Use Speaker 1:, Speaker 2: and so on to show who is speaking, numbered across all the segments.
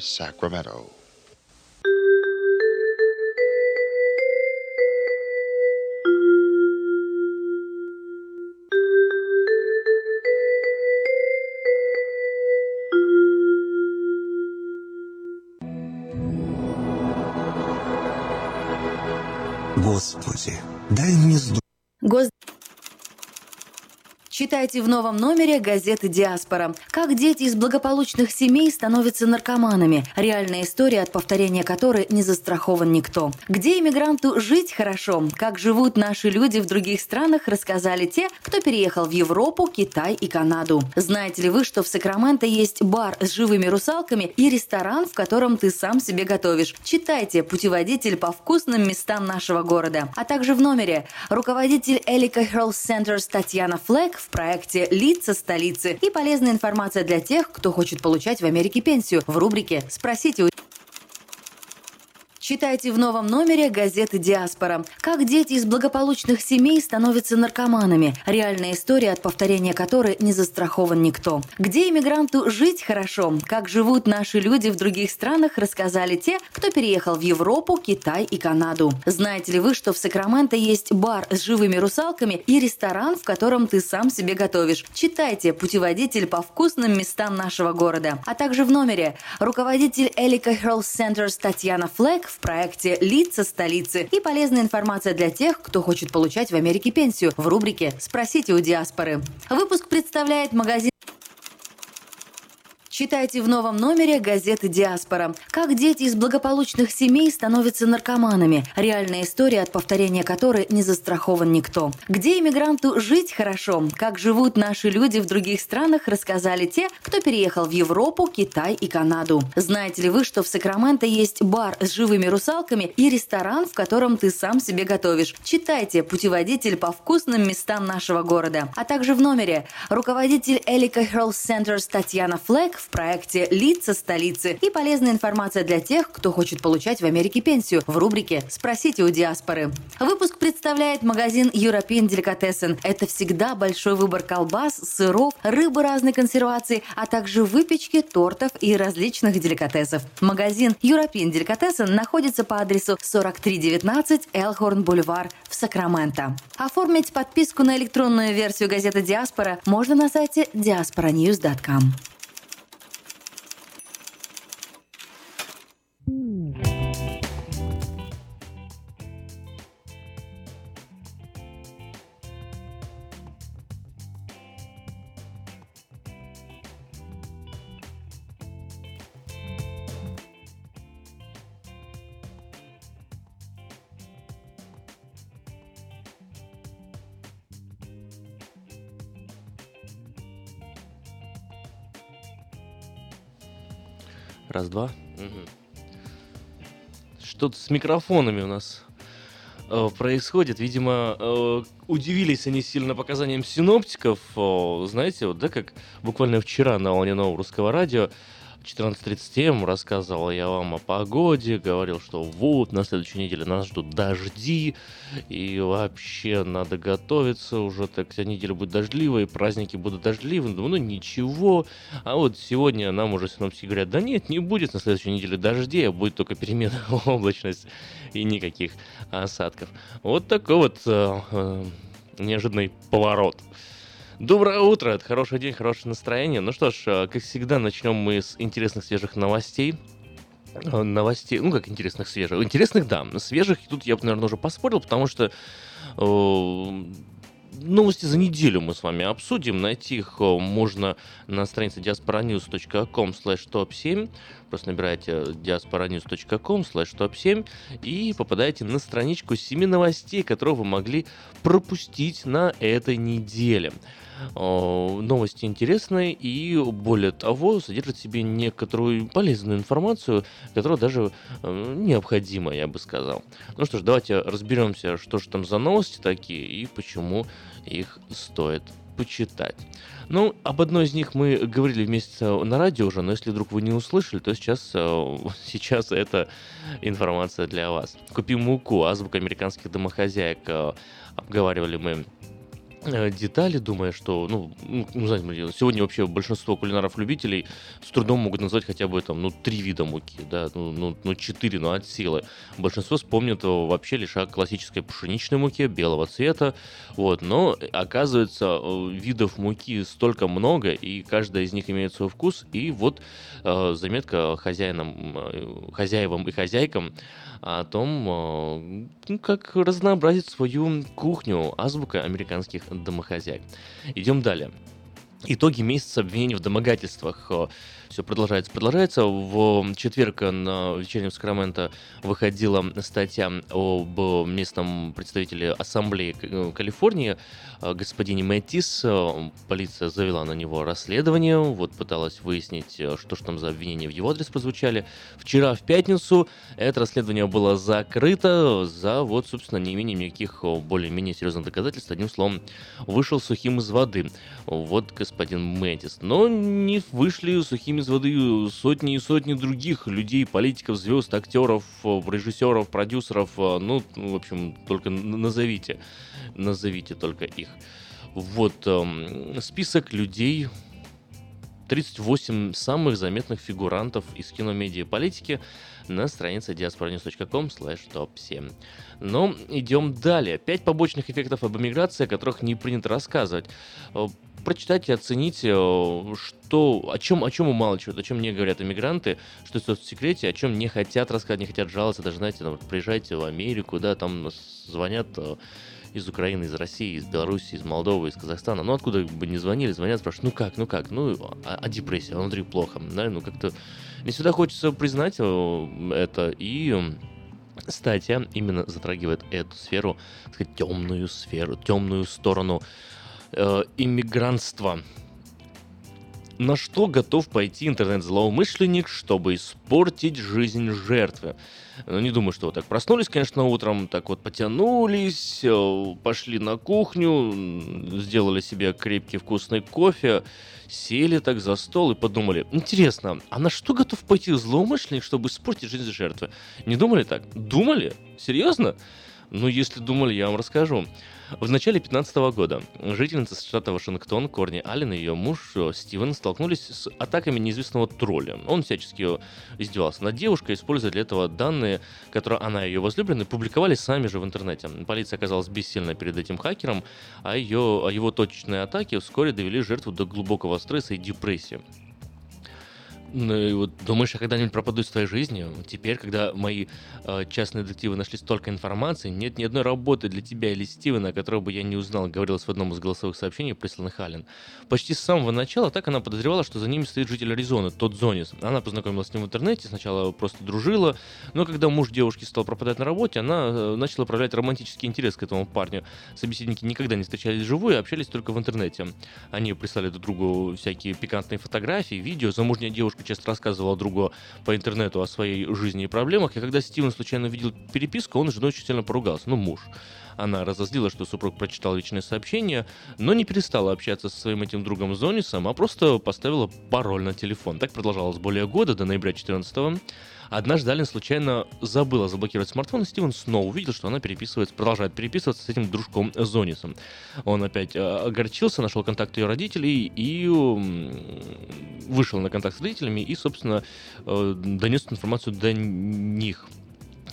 Speaker 1: Sacramento.
Speaker 2: Господи, дай мне сдохнуть.
Speaker 3: Гос... Читайте в новом номере газеты «Диаспора». Как дети из благополучных семей становятся наркоманами. Реальная история, от повторения которой не застрахован никто. Где иммигранту жить хорошо. Как живут наши люди в других странах, рассказали те, кто переехал в Европу, Китай и Канаду. Знаете ли вы, что в Сакраменто есть бар с живыми русалками и ресторан, в котором ты сам себе готовишь? Читайте «Путеводитель по вкусным местам нашего города». А также в номере руководитель Элика Health Centers Татьяна Флэк в проекте «Лица столицы» и полезная информация для тех, кто хочет получать в Америке пенсию. В рубрике «Спросите у Читайте в новом номере газеты «Диаспора». Как дети из благополучных семей становятся наркоманами. Реальная история, от повторения которой не застрахован никто. Где иммигранту жить хорошо. Как живут наши люди в других странах, рассказали те, кто переехал в Европу, Китай и Канаду. Знаете ли вы, что в Сакраменто есть бар с живыми русалками и ресторан, в котором ты сам себе готовишь? Читайте «Путеводитель по вкусным местам нашего города». А также в номере руководитель Элика Health Centers Татьяна Флэк в проекте «Лица столицы» и полезная информация для тех, кто хочет получать в Америке пенсию в рубрике «Спросите у диаспоры». Выпуск представляет магазин Читайте в новом номере газеты «Диаспора». Как дети из благополучных семей становятся наркоманами. Реальная история, от повторения которой не застрахован никто. Где иммигранту жить хорошо. Как живут наши люди в других странах, рассказали те, кто переехал в Европу, Китай и Канаду. Знаете ли вы, что в Сакраменто есть бар с живыми русалками и ресторан, в котором ты сам себе готовишь? Читайте «Путеводитель по вкусным местам нашего города». А также в номере руководитель Элика Health Centers Татьяна Флэк в проекте «Лица столицы» и полезная информация для тех, кто хочет получать в Америке пенсию в рубрике «Спросите у диаспоры». Выпуск представляет магазин European Delicatessen. Это всегда большой выбор колбас, сыров, рыбы разной консервации, а также выпечки, тортов и различных деликатесов. Магазин European Delicatessen находится по адресу 4319 Элхорн Бульвар в Сакраменто. Оформить подписку на электронную версию газеты «Диаспора» можно на сайте diasporanews.com.
Speaker 4: Раз, два. Что-то с микрофонами у нас э, происходит. Видимо, э, удивились они сильно показаниям синоптиков. О, знаете, вот да, как буквально вчера на волне нового русского радио 14.37 рассказывал я вам о погоде, говорил, что вот на следующей неделе нас ждут дожди, и вообще надо готовиться, уже так вся неделя будет дождливая, и праздники будут дождливые, думаю, ну ничего, а вот сегодня нам уже синоптики говорят, да нет, не будет на следующей неделе дождей, а будет только переменная облачность и никаких осадков. Вот такой вот э, э, неожиданный поворот. Доброе утро, это хороший день, хорошее настроение. Ну что ж, э, как всегда, начнем мы с интересных свежих новостей. Э, Новостей, ну как интересных свежих? Интересных, да. Свежих тут я бы, наверное, уже поспорил, потому что э, новости за неделю мы с вами обсудим. Найти их можно на странице diasporanews.com slash top7. Просто набираете diasporanews.com slash top7 и попадаете на страничку 7 новостей, которые вы могли пропустить на этой неделе. Э, Новости интересные и, более того, содержат в себе некоторую полезную информацию, которая даже э, необходима, я бы сказал. Ну что ж, давайте разберемся, что же там за новости такие и почему их стоит почитать. Ну, об одной из них мы говорили вместе на радио уже, но если вдруг вы не услышали, то сейчас, э, сейчас это информация для вас. Купи муку, азбука американских домохозяек. Э, Обговаривали мы детали, думая, что, ну, ну, знаете, сегодня вообще большинство кулинаров-любителей с трудом могут назвать хотя бы там, ну, три вида муки, да, ну, ну, ну четыре, ну, от силы. Большинство вспомнит вообще лишь о классической пшеничной муке белого цвета, вот, но оказывается, э, видов муки столько много, и каждая из них имеет свой вкус, и вот э, заметка хозяинам, э, хозяевам и хозяйкам о том, э, как разнообразить свою кухню, азбука американских домохозяек. Идем далее. Итоги месяца обвинений в домогательствах все продолжается, продолжается. В четверг на вечернем Сакраменто выходила статья об местном представителе Ассамблеи э, Калифорнии, э, господине Мэтис. Полиция завела на него расследование, вот пыталась выяснить, э, что же там за обвинения в его адрес прозвучали. Вчера, в пятницу, это расследование было закрыто за, вот, собственно, не имением никаких более-менее серьезных доказательств. Одним словом, вышел сухим из воды. Вот господин Мэтис. Но не вышли сухими из воды сотни и сотни других людей, политиков, звезд, актеров, э, режиссеров, продюсеров. Э, ну, в общем, только назовите. Назовите только их. Вот эм, список людей, 38 самых заметных фигурантов из кино, медиа и политики на странице diasporanews.com top 7. Но идем далее. Пять побочных эффектов об эмиграции, о которых не принято рассказывать. Э, прочитать и оценить, э, что, о чем, о чем умалчивают, о чем не говорят иммигранты, что в секрете, о чем не хотят рассказать, не хотят жаловаться. Даже, знаете, там, приезжайте в Америку, да, там звонят э, из Украины, из России, из Беларуси, из Молдовы, из Казахстана. Ну, откуда бы не звонили, звонят, спрашивают, ну как, ну как, ну, а, а депрессия, а внутри плохо, да, ну как-то не всегда хочется признать э, это, и статья именно затрагивает эту сферу, так сказать, темную сферу, темную сторону э, иммигрантства. На что готов пойти интернет-злоумышленник, чтобы испортить жизнь жертвы? Ну, не думаю, что вот так проснулись, конечно, утром, так вот потянулись, э, пошли на кухню, сделали себе крепкий вкусный кофе, сели так за стол и подумали, интересно, а на что готов пойти злоумышленник, чтобы испортить жизнь жертвы? Не думали так? Думали? Серьезно? Ну, если думали, я вам расскажу. В начале 2015 года жительница штата Вашингтон Корни Аллен и ее муж э, Стивен столкнулись с атаками неизвестного тролля. Он всячески издевался над девушкой, используя для этого данные, которые она и ее возлюбленный публиковали сами же в интернете. Полиция оказалась бессильна перед этим хакером, а, ее, а его точечные атаки вскоре довели жертву до глубокого стресса и депрессии. Ну и вот думаешь, я когда-нибудь пропаду из твоей жизни? Теперь, когда мои э, частные детективы нашли столько информации, нет ни одной работы для тебя или Стивена, которую бы я не узнал, говорилось в одном из голосовых сообщений, присланных Аллен. Почти с самого начала так она подозревала, что за ними стоит житель Аризоны, тот Зонис. Она познакомилась с ним в интернете, сначала просто дружила, но когда муж девушки стал пропадать на работе, она э, начала проявлять романтический интерес к этому парню. Собеседники никогда не встречались вживую, общались только в интернете. Они прислали друг другу всякие пикантные фотографии, видео. Замужняя девушка часто рассказывала другу по интернету о своей жизни и проблемах, и когда Стивен случайно увидел переписку, он с женой очень сильно поругался, ну, муж. Она разозлила, что супруг прочитал личное сообщение, но не перестала общаться со своим этим другом Зонисом, а просто поставила пароль на телефон. Так продолжалось более года, до ноября 14 -го. Однажды Ален случайно забыла заблокировать смартфон, и Стивен снова увидел, что она переписывается, продолжает переписываться с этим дружком Зонисом. Он опять э, огорчился, нашел контакт ее родителей и вышел на контакт с родителями и, собственно, э, донес информацию до них.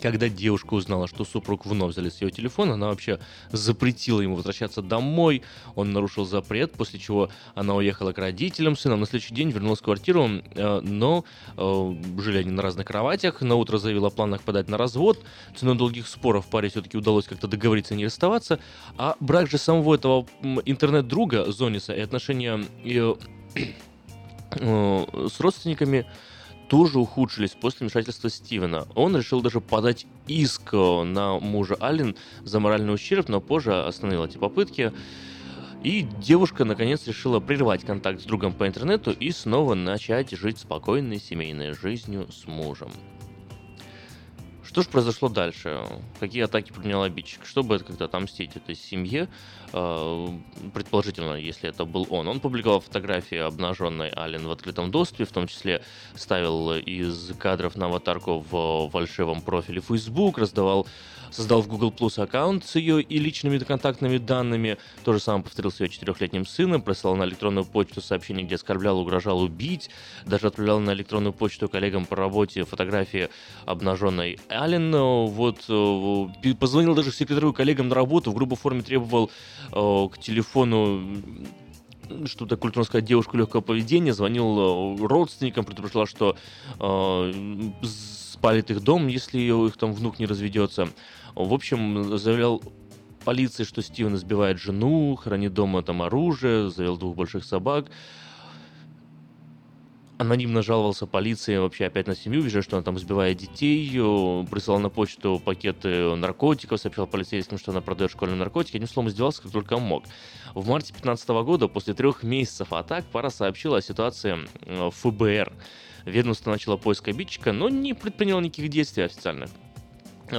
Speaker 4: Когда девушка узнала, что супруг вновь залез с ее телефона, она вообще запретила ему возвращаться домой. Он нарушил запрет, после чего она уехала к родителям сына. На следующий день вернулась в квартиру, э, но э, жили они на разных кроватях. На утро заявила о планах подать на развод. Ценой долгих споров паре все-таки удалось как-то договориться и не расставаться. А брак же самого этого интернет-друга Зониса и отношения и, э, с родственниками тоже ухудшились после вмешательства Стивена. Он решил даже подать иск э, на мужа Аллен за моральный ущерб, но позже остановил эти попытки. И девушка наконец решила прервать контакт с другом по интернету и снова начать жить спокойной семейной жизнью с мужем. Что же произошло дальше? Какие атаки применял обидчик? Чтобы как-то отомстить этой семье, э, предположительно, если это был он, он публиковал фотографии обнаженной Ален в открытом доступе, в том числе ставил из кадров на аватарку в фальшивом профиле Facebook, раздавал создал в Google Plus аккаунт с ее и личными контактными данными. То же самое повторил с ее четырехлетним сыном, прислал на электронную почту сообщение, где оскорблял, угрожал убить, даже отправлял на электронную почту коллегам по работе фотографии обнаженной Ален. Вот э, позвонил даже секретарю коллегам на работу, в грубой форме требовал э, к телефону что-то культурно сказать, девушку легкого поведения, звонил э, родственникам, предупреждал, что э, спалит их дом, если их там внук не разведется. В общем, заявлял полиции, что Стивен избивает жену, хранит дома там оружие, завел двух больших собак. Анонимно жаловался полиции вообще опять на семью, вижу, что она там избивает детей, прислал на почту пакеты наркотиков, сообщал полицейским, что она продает школьные наркотики, одним словом, издевался как только мог. В марте 2015 года, после трех месяцев атак, пара сообщила о ситуации в ФБР. Ведомство начало поиск обидчика, но не предприняло никаких действий официальных.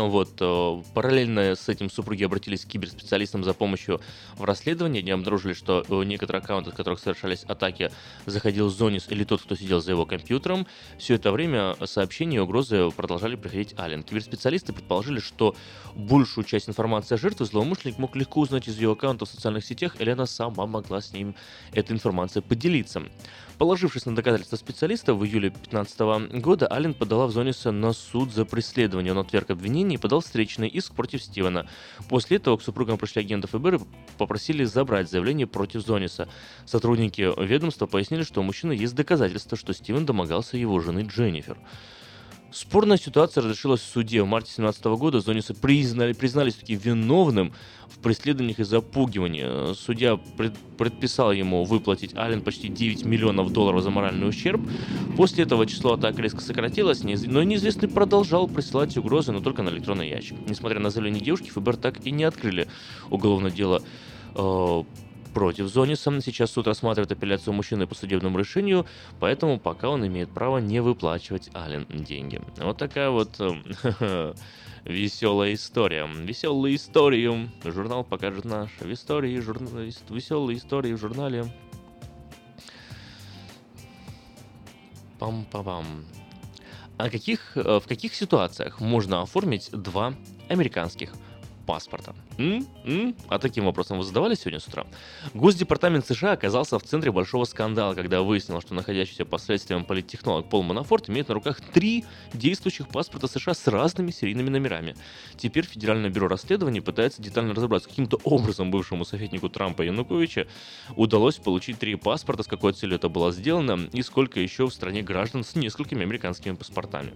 Speaker 4: Вот, э, параллельно с этим супруги обратились к киберспециалистам за помощью в расследовании. Они обнаружили, что некоторые аккаунты, от которых совершались атаки, заходил Зонис или тот, кто сидел за его компьютером. Все это время сообщения и угрозы продолжали приходить Ален. Киберспециалисты предположили, что большую часть информации о жертве злоумышленник мог легко узнать из ее аккаунта в социальных сетях, или она сама могла с ним этой информацией поделиться. Положившись на доказательства специалиста, в июле 2015 года Аллен подала в Зониса на суд за преследование. Он отверг обвинение и подал встречный иск против Стивена. После этого к супругам пришли агенты ФБР и попросили забрать заявление против Зониса. Сотрудники ведомства пояснили, что у мужчины есть доказательства, что Стивен домогался его жены Дженнифер. Спорная ситуация разрешилась в суде. В марте 2017 года Зониса признали, признались таки виновным в преследованиях и запугивании. Судья пред, предписал ему выплатить Аллен почти 9 миллионов долларов за моральный ущерб. После этого число атак резко сократилось, но неизвестный продолжал присылать угрозы, но только на электронный ящик. Несмотря на заявление девушки, ФБР так и не открыли уголовное дело э, против Зониса. Сейчас суд рассматривает апелляцию мужчины по судебному решению, поэтому пока он имеет право не выплачивать Ален деньги. Вот такая вот э, веселая история. Веселые истории. Журнал покажет наш. В истории, журнал, веселые истории в журнале. Пам-пам-пам. А каких, э, в каких ситуациях можно оформить два американских паспорта. М? М? А таким вопросом вы задавались сегодня с утра? Госдепартамент США оказался в центре большого скандала, когда выяснил, что находящийся под следствием политтехнолог Пол Манафорт имеет на руках три действующих паспорта США с разными серийными номерами. Теперь Федеральное бюро расследований пытается детально разобраться, каким-то образом бывшему советнику Трампа Януковича удалось получить три паспорта, с какой целью это было сделано и сколько еще в стране граждан с несколькими американскими паспортами.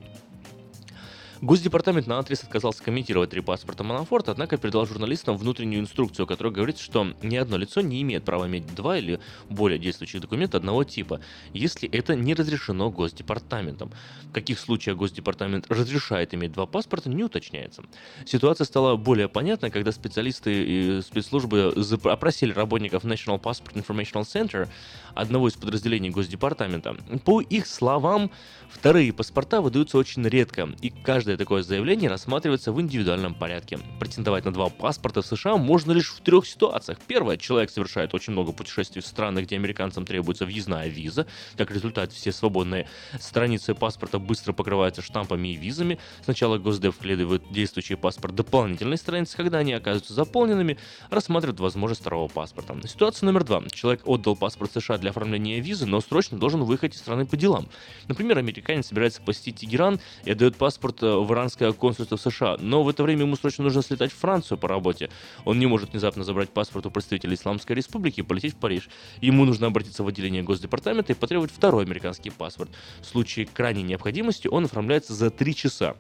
Speaker 4: Госдепартамент на адрес отказался комментировать три паспорта Манафорта, однако передал журналистам внутреннюю инструкцию, которая говорит, что ни одно лицо не имеет права иметь два или более действующих документов одного типа, если это не разрешено Госдепартаментом. В каких случаях Госдепартамент разрешает иметь два паспорта, не уточняется. Ситуация стала более понятной, когда специалисты и спецслужбы опросили работников National Passport Informational Center, одного из подразделений Госдепартамента. По их словам, вторые паспорта выдаются очень редко, и каждое такое заявление рассматривается в индивидуальном порядке. Претендовать на два паспорта в США можно лишь в трех ситуациях. Первое, человек совершает очень много путешествий в страны, где американцам требуется въездная виза. Как результат, все свободные страницы паспорта быстро покрываются штампами и визами. Сначала Госдеп вкладывает действующий паспорт дополнительные страницы, когда они оказываются заполненными, рассматривают возможность второго паспорта. Ситуация номер два. Человек отдал паспорт США для оформления визы, но срочно должен выехать из страны по делам. Например, американец собирается посетить Тегеран и отдает паспорт э, в иранское консульство США, но в это время ему срочно нужно слетать в Францию по работе. Он не может внезапно забрать паспорт у представителя Исламской Республики и полететь в Париж. Ему нужно обратиться в отделение Госдепартамента и потребовать второй американский паспорт. В случае крайней необходимости он оформляется за три часа.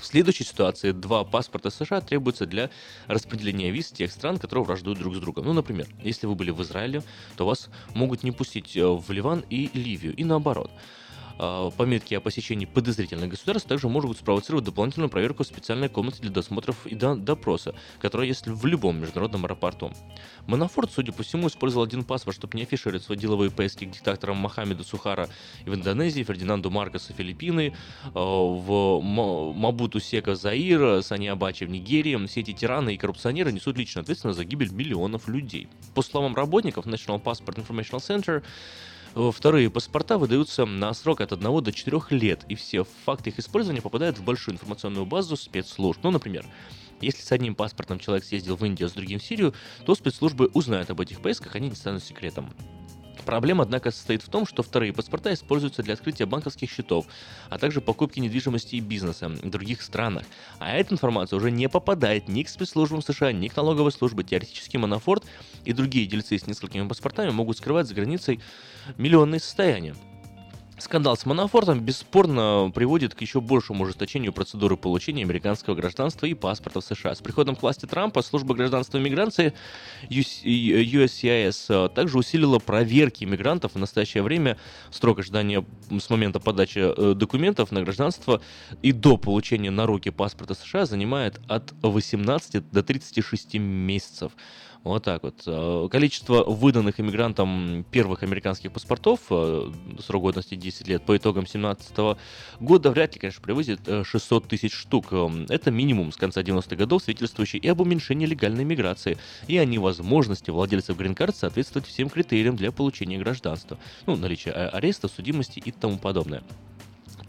Speaker 4: В следующей ситуации два паспорта США требуются для распределения виз тех стран, которые враждуют друг с другом. Ну, например, если вы были в Израиле, то вас могут не пустить э, в Ливан и Ливию, и наоборот. Э, пометки о посещении подозрительных государств также могут спровоцировать дополнительную проверку в специальной комнате для досмотров и допроса, которая есть в любом международном аэропорту. Манафорт, судя по всему, использовал один паспорт, чтобы не афишировать свои деловые поездки к диктаторам Мохаммеду Сухара в Индонезии, Фердинанду Маркосу Филиппины, э, в Мабуту Сека Заира, Сани Абачи в Нигерии. Все эти тираны и коррупционеры несут личную ответственность за гибель миллионов людей. По словам работников National Passport Informational Center, Вторые паспорта выдаются на срок от 1 до 4 лет, и все факты их использования попадают в большую информационную базу спецслужб. Ну, например, если с одним паспортом человек съездил в Индию, а с другим в Сирию, то спецслужбы узнают об этих поездках, они не станут секретом. Проблема, однако, состоит в том, что вторые паспорта используются для открытия банковских счетов, а также покупки недвижимости и бизнеса в других странах. А эта информация уже не попадает ни к спецслужбам США, ни к налоговой службе. Теоретически Монофорд и другие дельцы с несколькими паспортами могут скрывать за границей миллионные состояния. Скандал с Манафортом бесспорно приводит к еще большему ужесточению процедуры получения американского гражданства и паспорта в США. С приходом к власти Трампа служба гражданства и миграции USCIS э, также усилила проверки иммигрантов. В настоящее время срок ожидания с момента подачи э, документов на гражданство и до получения на руки паспорта США занимает от 18 до 36 месяцев. Вот так вот. Э, количество выданных иммигрантам первых американских паспортов, э, срок годности 10 лет, по итогам 2017 года вряд ли, конечно, превысит 600 э, тысяч штук. Это минимум с конца 90-х годов, свидетельствующий и об уменьшении легальной миграции, и о невозможности владельцев грин-карт соответствовать всем критериям для получения гражданства. Ну, наличие ареста, судимости и тому подобное.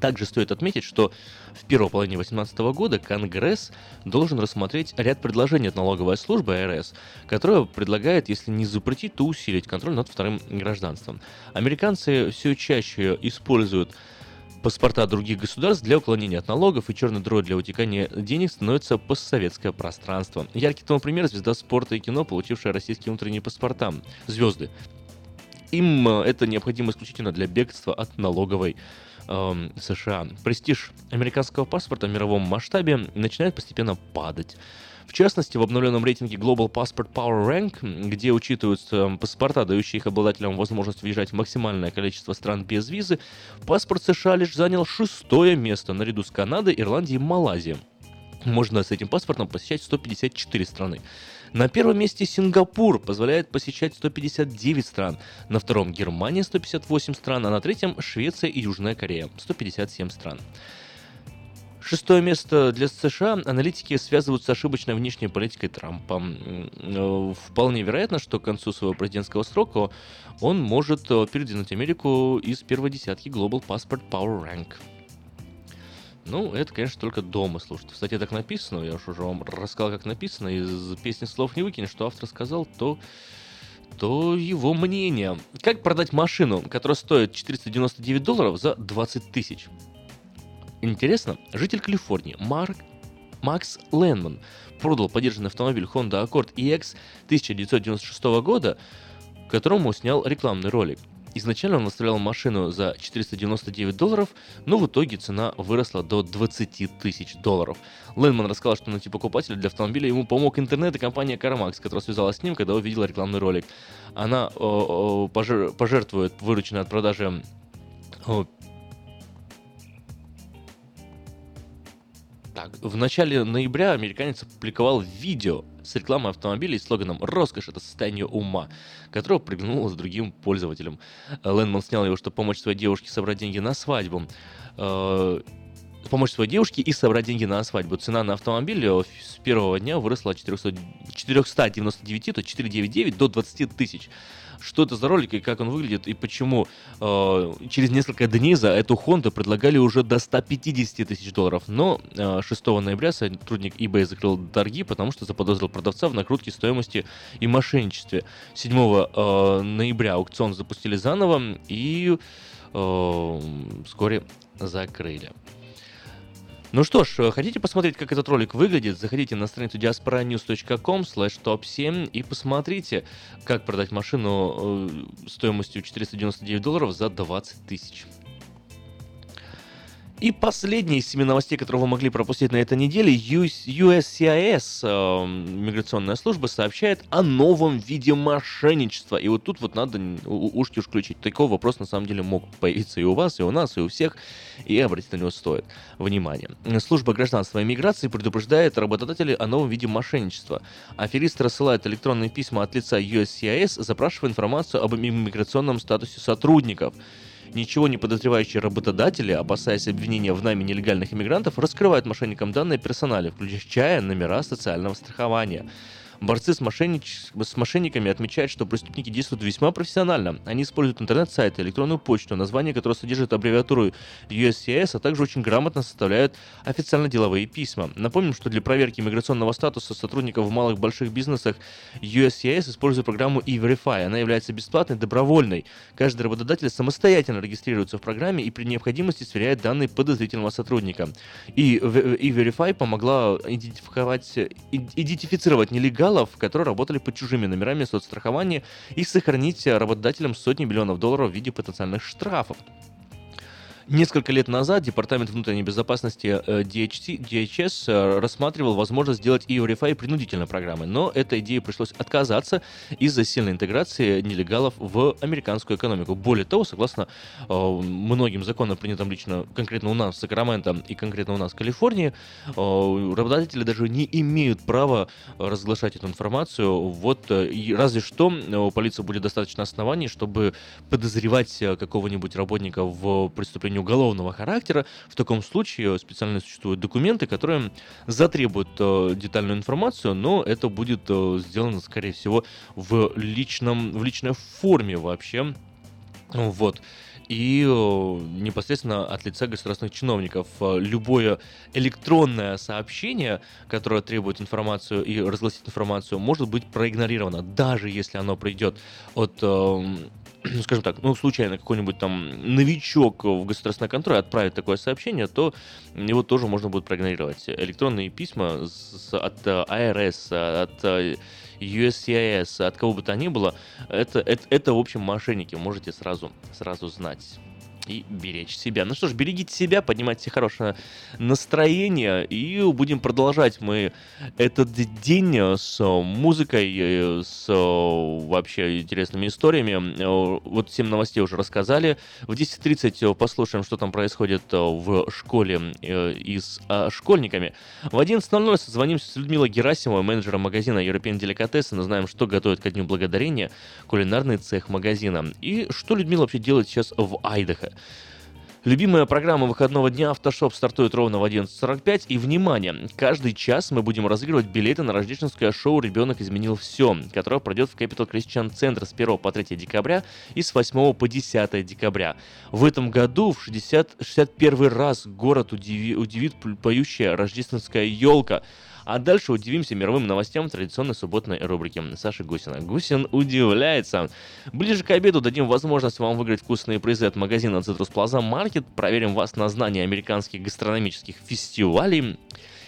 Speaker 4: Также стоит отметить, что в первой половине 2018 года Конгресс должен рассмотреть ряд предложений от налоговой службы АРС, которая предлагает, если не запретить, то усилить контроль над вторым гражданством. Американцы все чаще используют паспорта других государств для уклонения от налогов и черной дрои для утекания денег становится постсоветское пространство. Яркий тому пример – звезда спорта и кино, получившая российские внутренние паспорта. Звезды. Им э, это необходимо исключительно для бегства от налоговой э, США. Престиж американского паспорта в мировом масштабе начинает постепенно падать. В частности, в обновленном рейтинге Global Passport Power Rank, где учитываются паспорта, дающие их обладателям возможность въезжать в максимальное количество стран без визы, паспорт США лишь занял шестое место наряду с Канадой, Ирландией и Малайзией. Можно с этим паспортом посещать 154 страны. На первом месте Сингапур позволяет посещать 159 стран, на втором Германия 158 стран, а на третьем Швеция и Южная Корея 157 стран. Шестое место для США аналитики связывают с ошибочной внешней политикой Трампа. Э, вполне вероятно, что к концу своего президентского срока он может э, передвинуть Америку из первой десятки Global Passport Power Rank. Ну, это, конечно, только дома слушать. В статье так написано, я уж уже вам рассказал, как написано, из песни слов не выкинешь, что автор сказал, то то его мнение. Как продать машину, которая стоит 499 долларов за 20 тысяч? Интересно, житель Калифорнии Марк Макс Ленман продал подержанный автомобиль Honda Accord EX 1996 года, которому снял рекламный ролик – Изначально он выставлял машину за 499 долларов, но в итоге цена выросла до 20 тысяч долларов. Лэнман рассказал, что найти покупателя для автомобиля ему помог интернет и компания CarMax, которая связалась с ним, когда увидела рекламный ролик. Она пожертвует вырученной от продажи Так, в начале ноября американец опубликовал видео с рекламой автомобиля и слоганом «Роскошь – это состояние ума», которого приглянуло с другим пользователем. Лэнман снял его, чтобы помочь своей девушке собрать деньги на свадьбу э, помочь своей девушке и собрать деньги на свадьбу. Цена на автомобиль э, с первого дня выросла от 400, 499, то 499 до 20 тысяч что это за ролик и как он выглядит, и почему э, через несколько дней за эту Honda предлагали уже до 150 тысяч долларов. Но э, 6 ноября сотрудник eBay закрыл торги, потому что заподозрил продавца в накрутке стоимости и мошенничестве. 7 э, ноября аукцион запустили заново и э, вскоре закрыли. Ну что ж, хотите посмотреть, как этот ролик выглядит, заходите на страницу diasporanews.com slash top7 и посмотрите, как продать машину э, стоимостью 499 долларов за 20 тысяч. И последний из семи новостей, которые вы могли пропустить на этой неделе, USCIS, э, миграционная служба, сообщает о новом виде мошенничества. И вот тут вот надо ушки уж включить. Такой вопрос на самом деле мог появиться и у вас, и у нас, и у всех, и обратить на него стоит внимание. Служба гражданства и миграции предупреждает работодателей о новом виде мошенничества. Аферисты рассылают электронные письма от лица USCIS, запрашивая информацию об иммиграционном статусе сотрудников. Ничего не подозревающие работодатели, опасаясь обвинения в найме нелегальных иммигрантов, раскрывают мошенникам данные персонале, включая номера социального страхования. Борцы с, мошеннич... с мошенниками отмечают, что преступники действуют весьма профессионально. Они используют интернет-сайты, электронную почту, название которого содержит аббревиатуру USCIS, а также очень грамотно составляют официально-деловые письма. Напомним, что для проверки миграционного статуса сотрудников в малых больших бизнесах USCIS использует программу E-Verify. Она является бесплатной, добровольной. Каждый работодатель самостоятельно регистрируется в программе и при необходимости сверяет данные подозрительного сотрудника. И E-Verify помогла идентифицировать, идентифицировать нелегал филиалов, которые работали под чужими номерами соцстрахования и сохранить работодателям сотни миллионов долларов в виде потенциальных штрафов. Несколько лет назад Департамент внутренней безопасности DHC, э, DHS э, рассматривал возможность сделать EUREFI принудительной программой, но этой идее пришлось отказаться из-за сильной интеграции нелегалов в американскую экономику. Более того, согласно э, многим законам, принятым лично конкретно у нас в Сакраменто и конкретно у нас в Калифорнии, работодатели даже не имеют права разглашать эту информацию. Вот разве что у полиции будет достаточно оснований, чтобы подозревать какого-нибудь работника в преступлении преступления уголовного характера, в таком случае специально существуют документы, которые затребуют э, детальную информацию, но это будет э, сделано, скорее всего, в личном, в личной форме вообще. Вот и э, непосредственно от лица государственных чиновников. Любое электронное сообщение, которое требует информацию и разгласить информацию, может быть проигнорировано, даже если оно придет от э, скажем так, ну, случайно какой-нибудь там новичок в государственной контроле отправит такое сообщение, то его тоже можно будет проигнорировать. Электронные письма с, от АРС, от USCIS, от кого бы то ни было, это, это, это в общем, мошенники, можете сразу, сразу знать и беречь себя. Ну что ж, берегите себя, поднимайте хорошее настроение, и будем продолжать мы этот день с музыкой, с вообще интересными историями. Вот всем новостей уже рассказали. В 10.30 послушаем, что там происходит в школе э, и с школьниками. В 11.00 созвонимся с Людмилой Герасимовой, менеджером магазина European Delicatessen, узнаем, что готовит ко Дню Благодарения кулинарный цех магазина. И что Людмила вообще делает сейчас в Айдахо. Любимая программа выходного дня «Автошоп» стартует ровно в 11.45. И, внимание, каждый час мы будем разыгрывать билеты на рождественское шоу «Ребенок изменил все», которое пройдет в Capital Christian Center с 1 по 3 декабря и с 8 по 10 декабря. В этом году в 60, 61 раз город удиви, удивит поющая рождественская елка – а дальше удивимся мировым новостям в традиционной субботной рубрике Саши Гусина. Гусин удивляется. Ближе к обеду дадим возможность вам выиграть вкусные призы от магазина Citrus Plaza Market. Проверим вас на знание американских гастрономических фестивалей.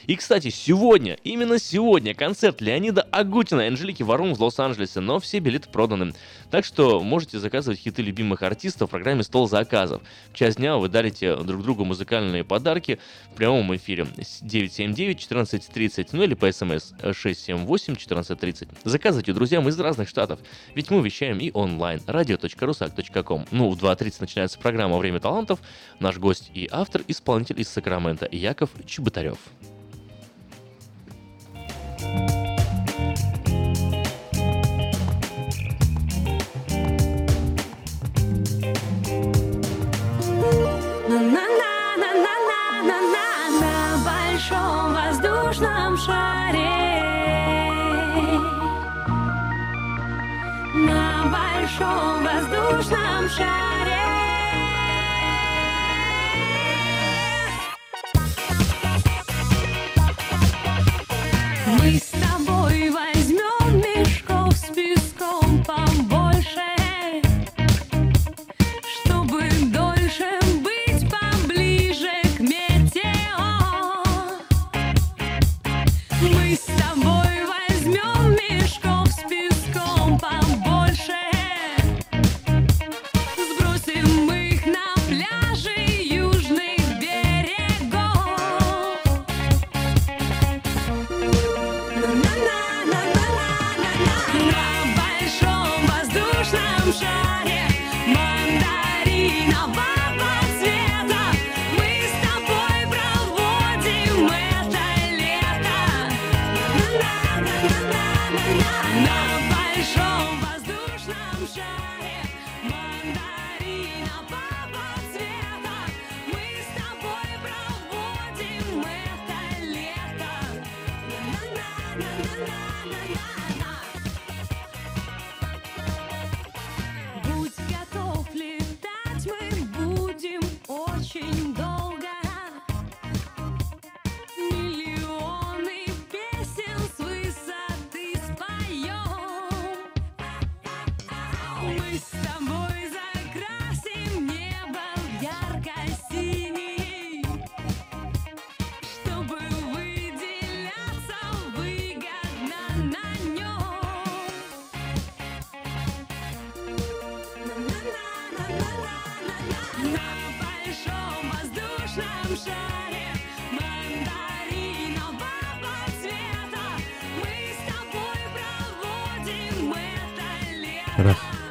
Speaker 4: И, кстати, сегодня, именно сегодня, концерт Леонида Агутина и Анжелики Варум в Лос-Анджелесе, но все билеты проданы. Так что можете заказывать хиты любимых артистов в программе «Стол заказов». В час дня вы дарите друг другу музыкальные подарки в прямом эфире 979-1430, ну или по смс 678-1430. Заказывайте друзьям из разных штатов, ведь мы вещаем и онлайн, radio.rusak.com. Ну, в 2.30 начинается программа «Время талантов». Наш гость и автор, исполнитель из Сакрамента Яков Чеботарев.
Speaker 5: noszą bezduszna msza. Раз.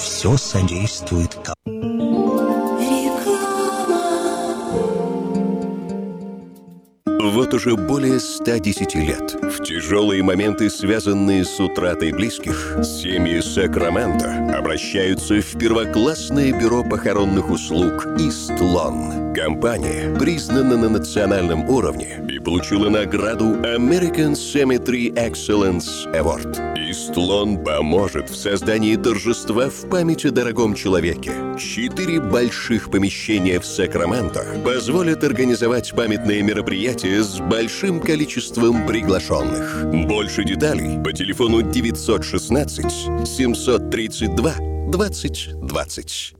Speaker 2: Все содействует тому.
Speaker 6: Вот уже более 110 лет. В тяжелые моменты, связанные с утратой близких, семьи Сакраменто обращаются в первоклассное бюро похоронных услуг «Истлон». Компания признана на национальном уровне и получила награду American Cemetery Excellence Award. «Истлон» поможет в создании торжества в память о дорогом человеке. Четыре больших помещения в Сакраменто позволят организовать памятные мероприятия с большим количеством приглашенных. Больше деталей по телефону 916 732 2020.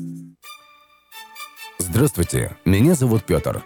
Speaker 7: Здравствуйте, меня зовут Петр.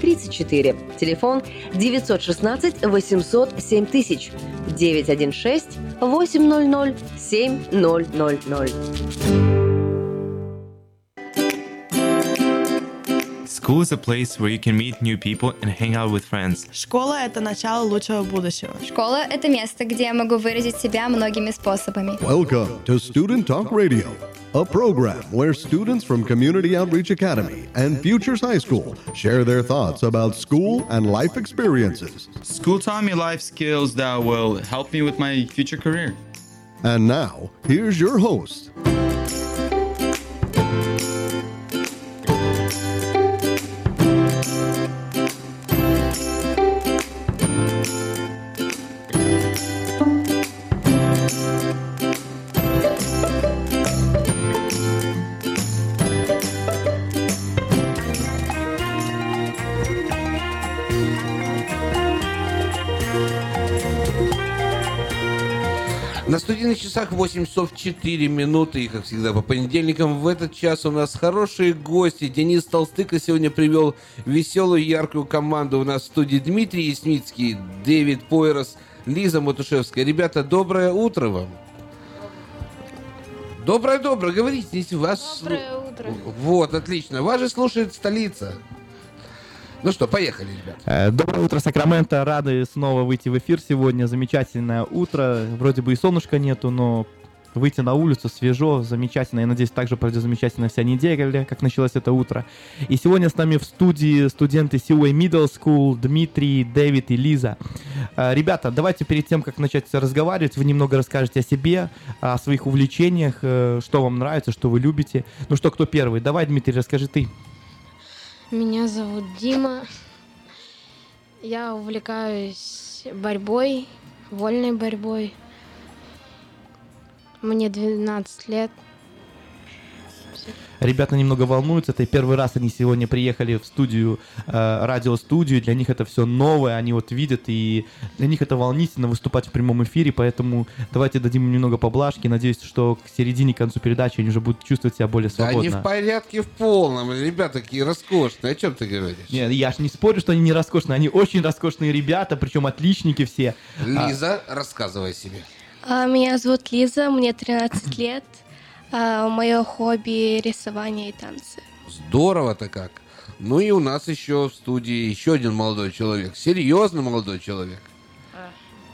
Speaker 8: 34. Телефон 916 800 7000 916 800 7000.
Speaker 9: School is a place where you can meet new people and hang out with friends.
Speaker 10: Школа – это начало лучшего будущего.
Speaker 11: Школа – это место, где я могу выразить себя многими способами.
Speaker 12: Welcome to Student Talk Radio, a program where students from Community Outreach Academy and Futures High School share their thoughts about school and life experiences.
Speaker 9: School taught me life skills that will help me with my future career.
Speaker 12: And now, here's your host.
Speaker 13: На студийных часах 8 часов 4 минуты. И, как всегда, по понедельникам в этот час у нас хорошие гости. Денис Толстыко сегодня привел веселую, яркую команду. У нас в студии Дмитрий Ясницкий, Дэвид Пойрос, Лиза Матушевская. Ребята, доброе утро вам. Доброе-доброе, говорите, если вас...
Speaker 14: Доброе утро.
Speaker 13: Вот, отлично. Вас же слушает столица. Ну что, поехали, ребят.
Speaker 15: Э, Доброе утро, Сакраменто. Рады снова выйти в эфир сегодня. Замечательное утро. Вроде бы и солнышка нету, но выйти на улицу свежо, замечательно. Я надеюсь, также пройдет замечательно вся неделя, как началось это утро. И сегодня с нами в студии студенты Силуэй Middle School, Дмитрий, Дэвид и Лиза. Э, Ребята, давайте перед тем, как начать разговаривать, вы немного расскажете о себе, о своих увлечениях, э, что вам нравится, что вы любите. Ну что, кто первый? Давай, Дмитрий, расскажи ты.
Speaker 14: Меня зовут Дима. Я увлекаюсь борьбой, вольной борьбой. Мне 12 лет.
Speaker 15: Ребята немного волнуются. Это первый раз они сегодня приехали в студию, э, радиостудию. Для них это все новое, они вот видят, и для них это волнительно выступать в прямом эфире, поэтому давайте дадим им немного поблажки. Надеюсь, что к середине, к концу передачи они уже будут чувствовать себя более
Speaker 13: Да Они
Speaker 15: свободно.
Speaker 13: в порядке в полном. Ребята такие роскошные. О чем ты говоришь?
Speaker 15: Нет, я ж не спорю, что они не роскошные, они очень роскошные ребята, причем отличники все. А,
Speaker 13: Лиза, рассказывай о себе.
Speaker 16: А, Меня зовут Лиза, мне 13 лет. Мое хобби — рисование и танцы.
Speaker 13: Здорово-то как. Ну и у нас еще в студии еще один молодой человек. Серьезно молодой человек.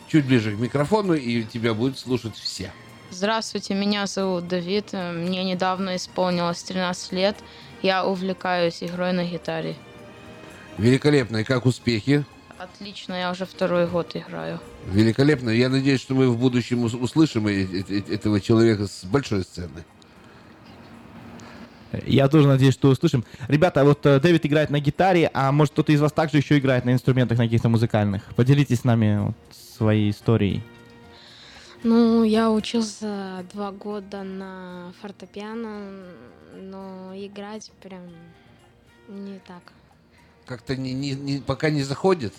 Speaker 13: Чуть ближе к микрофону, и тебя будут слушать все.
Speaker 17: Здравствуйте, меня зовут Давид. Мне недавно исполнилось 13 лет. Я увлекаюсь игрой на гитаре.
Speaker 13: Великолепно. И как успехи?
Speaker 17: Отлично, я уже второй год играю.
Speaker 13: Великолепно. Я надеюсь, что мы в будущем ус- услышим этого человека с большой сцены.
Speaker 15: Я тоже надеюсь, что услышим. Ребята, вот э, Дэвид играет на гитаре, а может кто-то из вас также еще играет на инструментах на каких-то музыкальных? Поделитесь с нами вот своей историей.
Speaker 14: Ну, я учился два года на фортепиано, но играть прям не так.
Speaker 13: Как-то не, не- не- пока не заходит.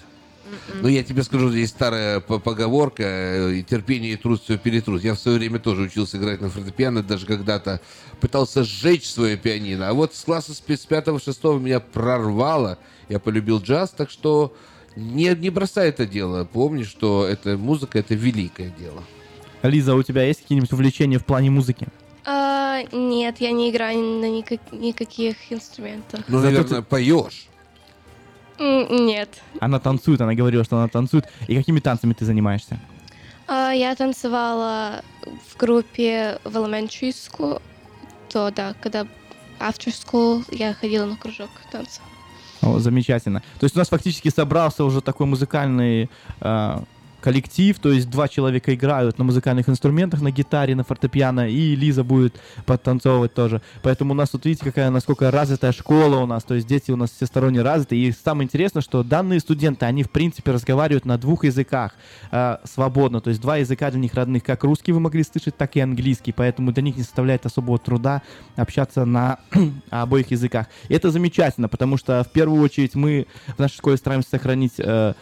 Speaker 13: Но я тебе скажу, здесь старая по- поговорка э, терпение и труд все перетрут. Я в свое время тоже учился играть на фортепиано, даже когда-то пытался сжечь свое пианино. А вот с класса с пи- с пятого-шестого меня прорвало. Я полюбил джаз, так что не, не бросай это дело. Помни, что это музыка, это великое дело.
Speaker 15: Лиза, у тебя есть какие-нибудь увлечения в плане музыки?
Speaker 16: А, нет, я не играю на никак- никаких инструментах.
Speaker 13: Ну, наверное, поешь.
Speaker 16: Нет.
Speaker 15: Она танцует, она говорила, что она танцует. И какими танцами ты занимаешься?
Speaker 16: А, Я танцевала в группе в elementary school. То да, когда after school я ходила на кружок танцев.
Speaker 15: О, замечательно. То есть у нас фактически собрался уже такой музыкальный э, коллектив, то есть два человека играют на музыкальных инструментах, на гитаре, на фортепиано, и Лиза будет подтанцовывать тоже. Поэтому у нас тут видите, какая насколько развитая школа у нас, то есть дети у нас всесторонне развиты. И самое интересное, что данные студенты, они в принципе разговаривают на двух языках э, свободно, то есть два языка для них родных, как русский вы могли слышать, так и английский, поэтому для них не составляет особого труда общаться на обоих языках. И это замечательно, потому что в первую очередь мы в нашей школе стараемся сохранить э,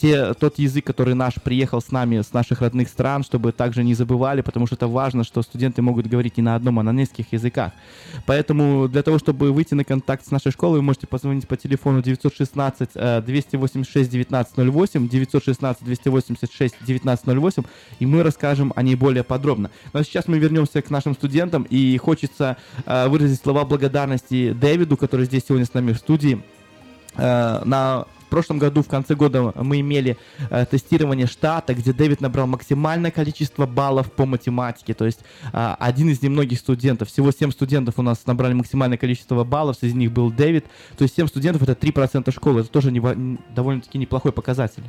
Speaker 15: те, тот язык, который наш приехал с нами с наших родных стран, чтобы также не забывали, потому что это важно, что студенты могут говорить не на одном, а на нескольких языках. Поэтому для того, чтобы выйти на контакт с нашей школой, вы можете позвонить по телефону 916 э, 286 1908, 916 286 1908, и мы расскажем о ней более подробно. Но сейчас мы вернемся к нашим студентам, и хочется э, выразить слова благодарности Дэвиду, который здесь сегодня с нами в студии. Э, на прошлом году, в конце года, мы имели э, тестирование штата, где Дэвид набрал максимальное количество баллов по математике. То есть э, один из немногих студентов, всего 7 студентов у нас набрали максимальное количество баллов, среди них был Дэвид. То есть 7 студентов это 3% школы. Это тоже нево- н- довольно-таки неплохой показатель.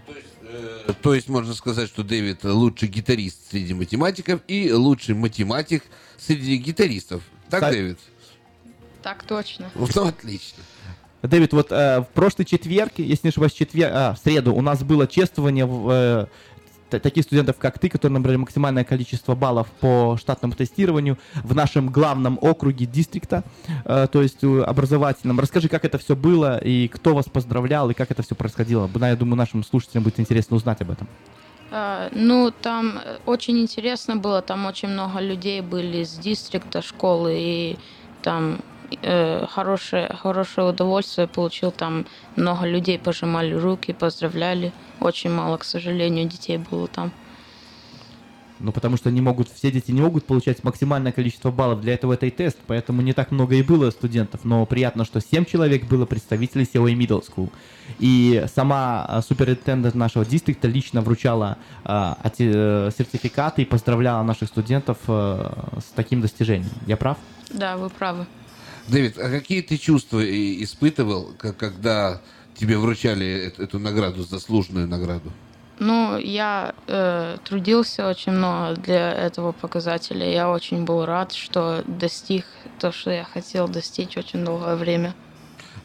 Speaker 13: Э, То есть можно сказать, что Дэвид лучший гитарист среди математиков и лучший математик среди гитаристов. Так,
Speaker 15: Са-
Speaker 13: Дэвид?
Speaker 17: Так точно.
Speaker 13: Ну, отлично.
Speaker 15: Дэвид, вот э, в прошлый четверг, если не ошибаюсь, четвер... а, в среду у нас было чествование в, э, таких студентов, как ты, которые набрали максимальное количество баллов по штатному тестированию в нашем главном округе дистрикта, э, то есть э, образовательном. Расскажи, как это все было, и кто вас поздравлял, и как это все происходило. Я думаю, нашим слушателям будет интересно узнать об этом.
Speaker 17: А, Ну, там э, очень интересно было, там очень много людей были с дистрикта школы, и там э, хорошее, хорошее удовольствие получил, там много людей пожимали руки, поздравляли. Очень мало, к сожалению, детей было там.
Speaker 15: Ну, потому что не могут, все дети не могут получать максимальное количество баллов. Для этого это и тест, поэтому не так много и было студентов. Но приятно, что 7 человек было представителей COA Middle School. И сама а, суперинтендент нашего дистрикта лично вручала ати- э, сертификаты и поздравляла наших студентов э, с таким достижением. Я прав?
Speaker 17: Да, вы правы.
Speaker 13: Дэвид, а какие ты чувства испытывал, когда тебе вручали эту награду, заслуженную награду?
Speaker 17: Ну, я э, трудился очень много для этого показателя. Я очень был рад, что достиг то, что я хотел достичь очень долгое время.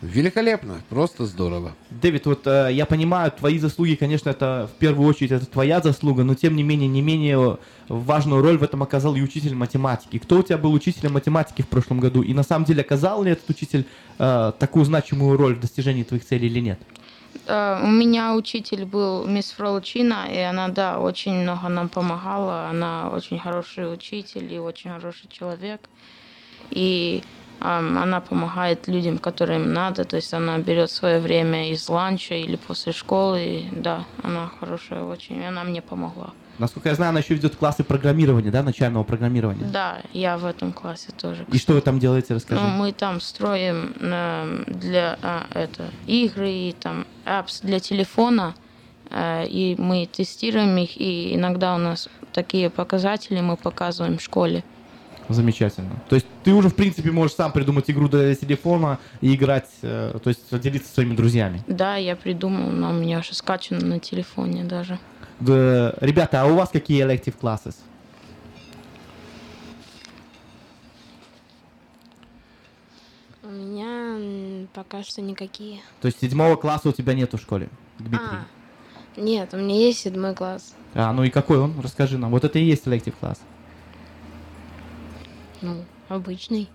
Speaker 13: Великолепно, просто здорово.
Speaker 15: Дэвид, вот э, я понимаю, твои заслуги, конечно, это в первую очередь это твоя заслуга, но тем не менее, не менее важную роль в этом оказал и учитель математики. Кто у тебя был учителем математики в прошлом году? И на самом деле оказал ли этот учитель э, такую значимую роль в достижении твоих целей или нет?
Speaker 17: Э, у меня учитель был мисс Фролчина, и она, да, очень много нам помогала. Она очень хороший учитель и очень хороший человек. И она помогает людям, которым надо. То есть она берет свое время из ланча или после школы. Да, она хорошая очень. Она мне помогла.
Speaker 15: Насколько я знаю, она еще ведет классы программирования, да, начального программирования.
Speaker 17: Да, я в этом классе тоже.
Speaker 15: И что вы там делаете, расскажи.
Speaker 17: Ну, мы там строим эм, для а, это игры и там apps для телефона, э, и мы тестируем их, и иногда у нас такие показатели мы показываем в школе.
Speaker 15: Замечательно. То есть ты уже, в принципе, можешь сам придумать игру для телефона и играть, э, то есть делиться со своими друзьями.
Speaker 17: Да, я придумал, но у меня уже скачано на телефоне даже.
Speaker 15: Да, ребята, а у вас какие elective classes?
Speaker 14: У меня пока что никакие.
Speaker 15: То есть седьмого класса у тебя нету в школе, Дмитрий?
Speaker 14: А, нет, у меня есть седьмой класс.
Speaker 15: А, ну и какой он? Расскажи нам. Вот это и есть elective класс.
Speaker 14: Ну, обычный.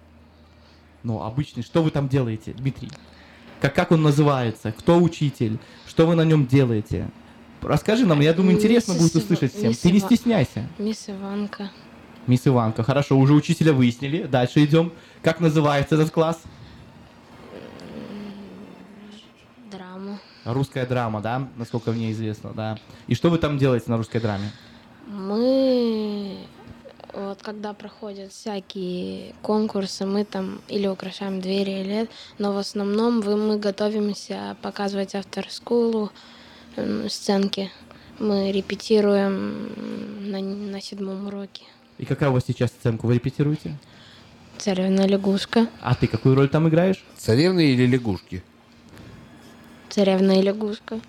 Speaker 15: Ну, обычный. Что вы там делаете, Дмитрий? Как, как он называется? Кто учитель? Что вы на нем делаете? Расскажи нам, я думаю, интересно
Speaker 14: Миссис
Speaker 15: будет услышать всем.
Speaker 14: мисс
Speaker 15: Ты не стесняйся.
Speaker 14: Мисс Иванка.
Speaker 15: Мисс Иванка, хорошо, уже учителя выяснили. Дальше идем. Как называется этот класс?
Speaker 14: Драма.
Speaker 15: Русская драма, да? Насколько мне известно, да. И что вы там делаете на русской драме?
Speaker 14: Мы вот когда проходят всякие конкурсы, мы там или украшаем двери, или но в основном вы- мы готовимся показывать автор скулу сценки. Мы репетируем на, на седьмом уроке.
Speaker 15: И какая у вас сейчас сценку вы репетируете?
Speaker 14: Царевна лягушка,
Speaker 15: А ты какую роль там играешь?
Speaker 13: Царевны или лягушки?
Speaker 14: царевна и лягушка,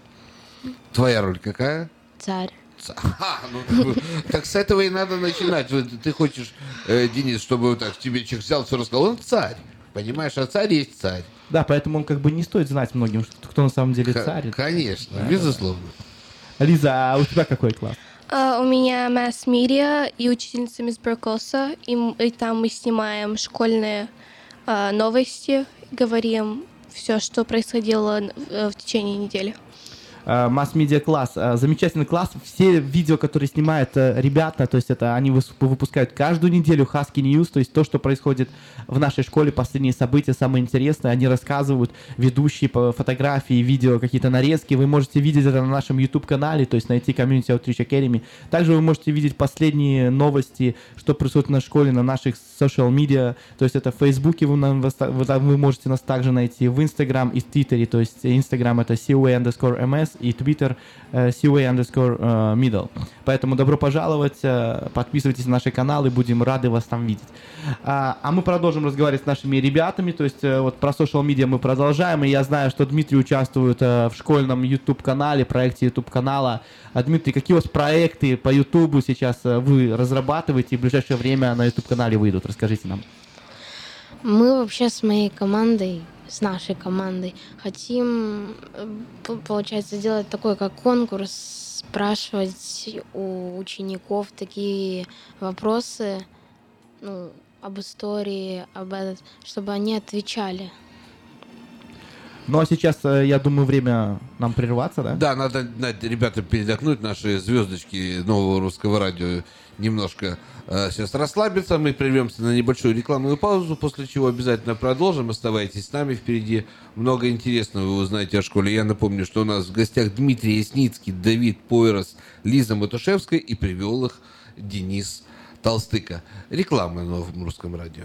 Speaker 13: Твоя роль какая?
Speaker 14: царь.
Speaker 13: Ца- Ха, ну, так с этого и надо начинать. Вот Ты хочешь, э, Денис, чтобы так тебе человек взял, все рассказал, он царь. Понимаешь, а царь есть царь.
Speaker 15: Да, поэтому он как бы не стоит знать многим, что- кто на самом деле царь.
Speaker 13: Конечно,
Speaker 15: Да,
Speaker 13: безусловно.
Speaker 15: да. Лиза, а у тебя какой класс?
Speaker 16: А, у меня масс-медиа и учительница мисс Баркоса, и, и там мы снимаем школьные а, новости, говорим все, что происходило в, в течение недели.
Speaker 15: Э, масс-медиа класс. Э, Замечательный класс. Все видео, которые снимают э, ребята, то есть это они выпускают каждую неделю Husky News, то есть то, что происходит в нашей школе, последние события, самые интересные, они рассказывают, ведущие фотографии, видео, какие-то нарезки. Вы можете видеть это на нашем YouTube-канале, то есть найти Community Outreach Academy. Также вы можете видеть последние новости, что происходит на школе, на наших social media, то есть это в Фейсбуке вы, вы, вы можете нас также найти, в Instagram и в Твиттере, то есть Instagram это COA underscore MS и Twitter э, COA underscore э, middle. Поэтому добро пожаловать, э, подписывайтесь на наши каналы, будем рады вас там видеть. А, а мы продолжим разговаривать с нашими ребятами, то есть вот про social media мы продолжаем, и я знаю, что Дмитрий участвует в школьном YouTube-канале, проекте YouTube-канала. А, Дмитрий, какие у вас проекты по YouTube сейчас вы разрабатываете и в ближайшее время на YouTube-канале выйдут? Расскажите нам.
Speaker 14: Мы вообще с моей командой, с нашей командой, хотим, э, получается, сделать такой как конкурс, спрашивать у учеников такие вопросы, ну, об истории, об этот, чтобы они отвечали.
Speaker 15: Ну а сейчас, э, я думаю, время нам прерваться, да?
Speaker 13: Да, надо, надо, ребята, передохнуть, наши звездочки нового русского радио немножко э, сейчас расслабиться. Мы прервемся на небольшую рекламную паузу, после чего обязательно продолжим. Оставайтесь с нами, впереди много интересного вы узнаете о школе. Я напомню, что у нас в гостях Дмитрий Ясницкий, Давид Пойрос, Лиза Матушевская и привел их Денис Толстыка. Реклама на новом русском радио.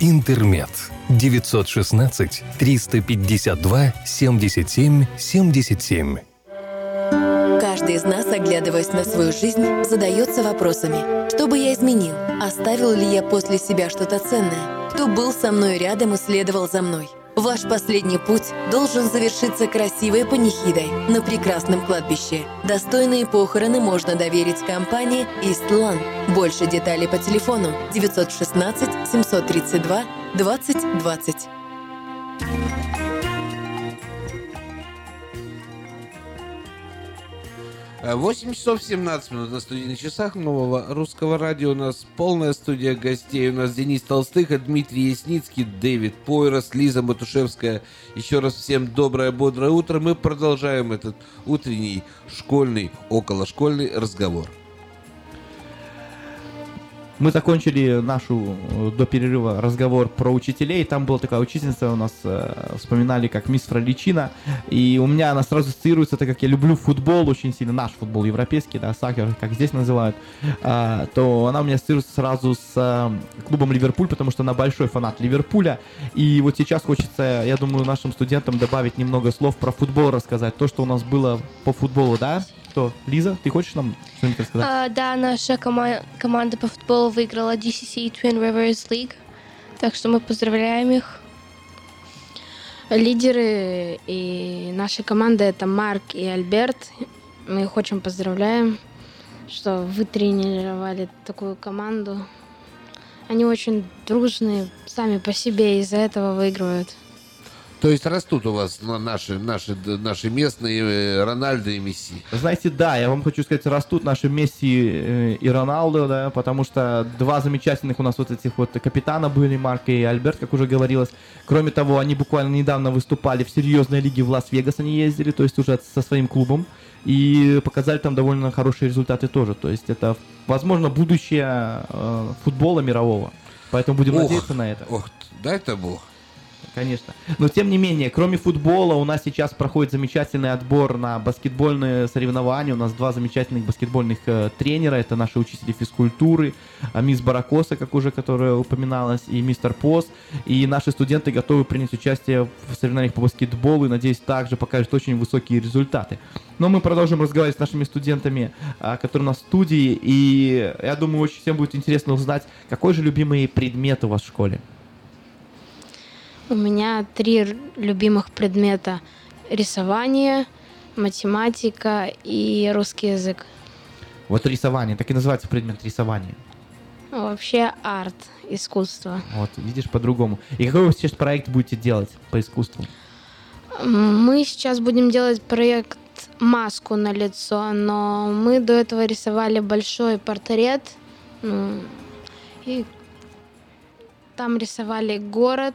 Speaker 18: «Интермед». 916 352 77 77.
Speaker 19: Каждый из нас, оглядываясь на свою жизнь, задается вопросами. Что бы я изменил? Оставил ли я после себя что-то ценное? Кто был со мной рядом и следовал за мной? Ваш последний путь должен завершиться красивой панихидой на прекрасном кладбище. Достойные похороны можно доверить компании «Истлан». Больше деталей по телефону 916 732 20
Speaker 13: 8 часов 17 минут на студийных часах нового русского радио. У нас полная студия гостей. У нас Денис Толстых, Дмитрий Ясницкий, Дэвид Пойрос, Лиза Матушевская. Еще раз всем доброе, бодрое утро. Мы продолжаем этот утренний школьный, околошкольный разговор.
Speaker 15: Мы закончили нашу э, до перерыва разговор про учителей. Там была такая учительница у нас, э, вспоминали как мисс Фроличина. И у меня она сразу ассоциируется, так как я люблю футбол очень сильно, наш футбол европейский, да, сакер, как здесь называют, а, то она у меня ассоциируется сразу с э, клубом Ливерпуль, потому что она большой фанат Ливерпуля. И вот сейчас хочется, я думаю, нашим студентам добавить немного слов про футбол рассказать. То, что у нас было по футболу, да? Что, Лиза, ты хочешь нам что-нибудь рассказать?
Speaker 16: А, да, наша кома- команда по футболу выиграла DCC Twin Rivers League, так что мы поздравляем их.
Speaker 14: Лидеры и нашей команды это Марк и Альберт. Мы их очень поздравляем, что вы тренировали такую команду. Они очень дружные, сами по себе, из-за этого выигрывают.
Speaker 13: То есть растут у вас на- наши, наши, наши местные э, Рональдо и Месси.
Speaker 15: Знаете, да, я вам хочу сказать, растут наши Месси э, и Роналдо, да, потому что два замечательных у нас вот этих вот капитана были, Марк и Альберт, как уже говорилось. Кроме того, они буквально недавно выступали в серьезной лиге в Лас-Вегас, они ездили, то есть уже со своим клубом, и показали там довольно хорошие результаты тоже. То есть это, возможно, будущее э, футбола мирового. Поэтому будем
Speaker 13: Ох,
Speaker 15: надеяться на это.
Speaker 13: Ох, дай-то бог.
Speaker 15: Конечно. Но тем не менее, кроме футбола, у нас сейчас проходит замечательный отбор на баскетбольные соревнования. У нас два замечательных баскетбольных э, тренера. Это наши учители физкультуры, а, мисс Баракоса, как уже которая упоминалась, и мистер Пос. И наши студенты готовы принять участие в соревнованиях по баскетболу и, надеюсь, также покажут очень высокие результаты. Но мы продолжим разговаривать с нашими студентами, а, которые у нас в студии. И я думаю, очень всем будет интересно узнать, какой же любимый предмет у вас в школе.
Speaker 14: У меня три любимых предмета. Рисование, математика и русский язык.
Speaker 15: Вот рисование, так и называется предмет рисования.
Speaker 14: Вообще арт, искусство.
Speaker 15: Вот, видишь, по-другому. И какой вы сейчас проект будете делать по искусству?
Speaker 14: Мы сейчас будем делать проект маску на лицо, но мы до этого рисовали большой портрет. ну, и там рисовали город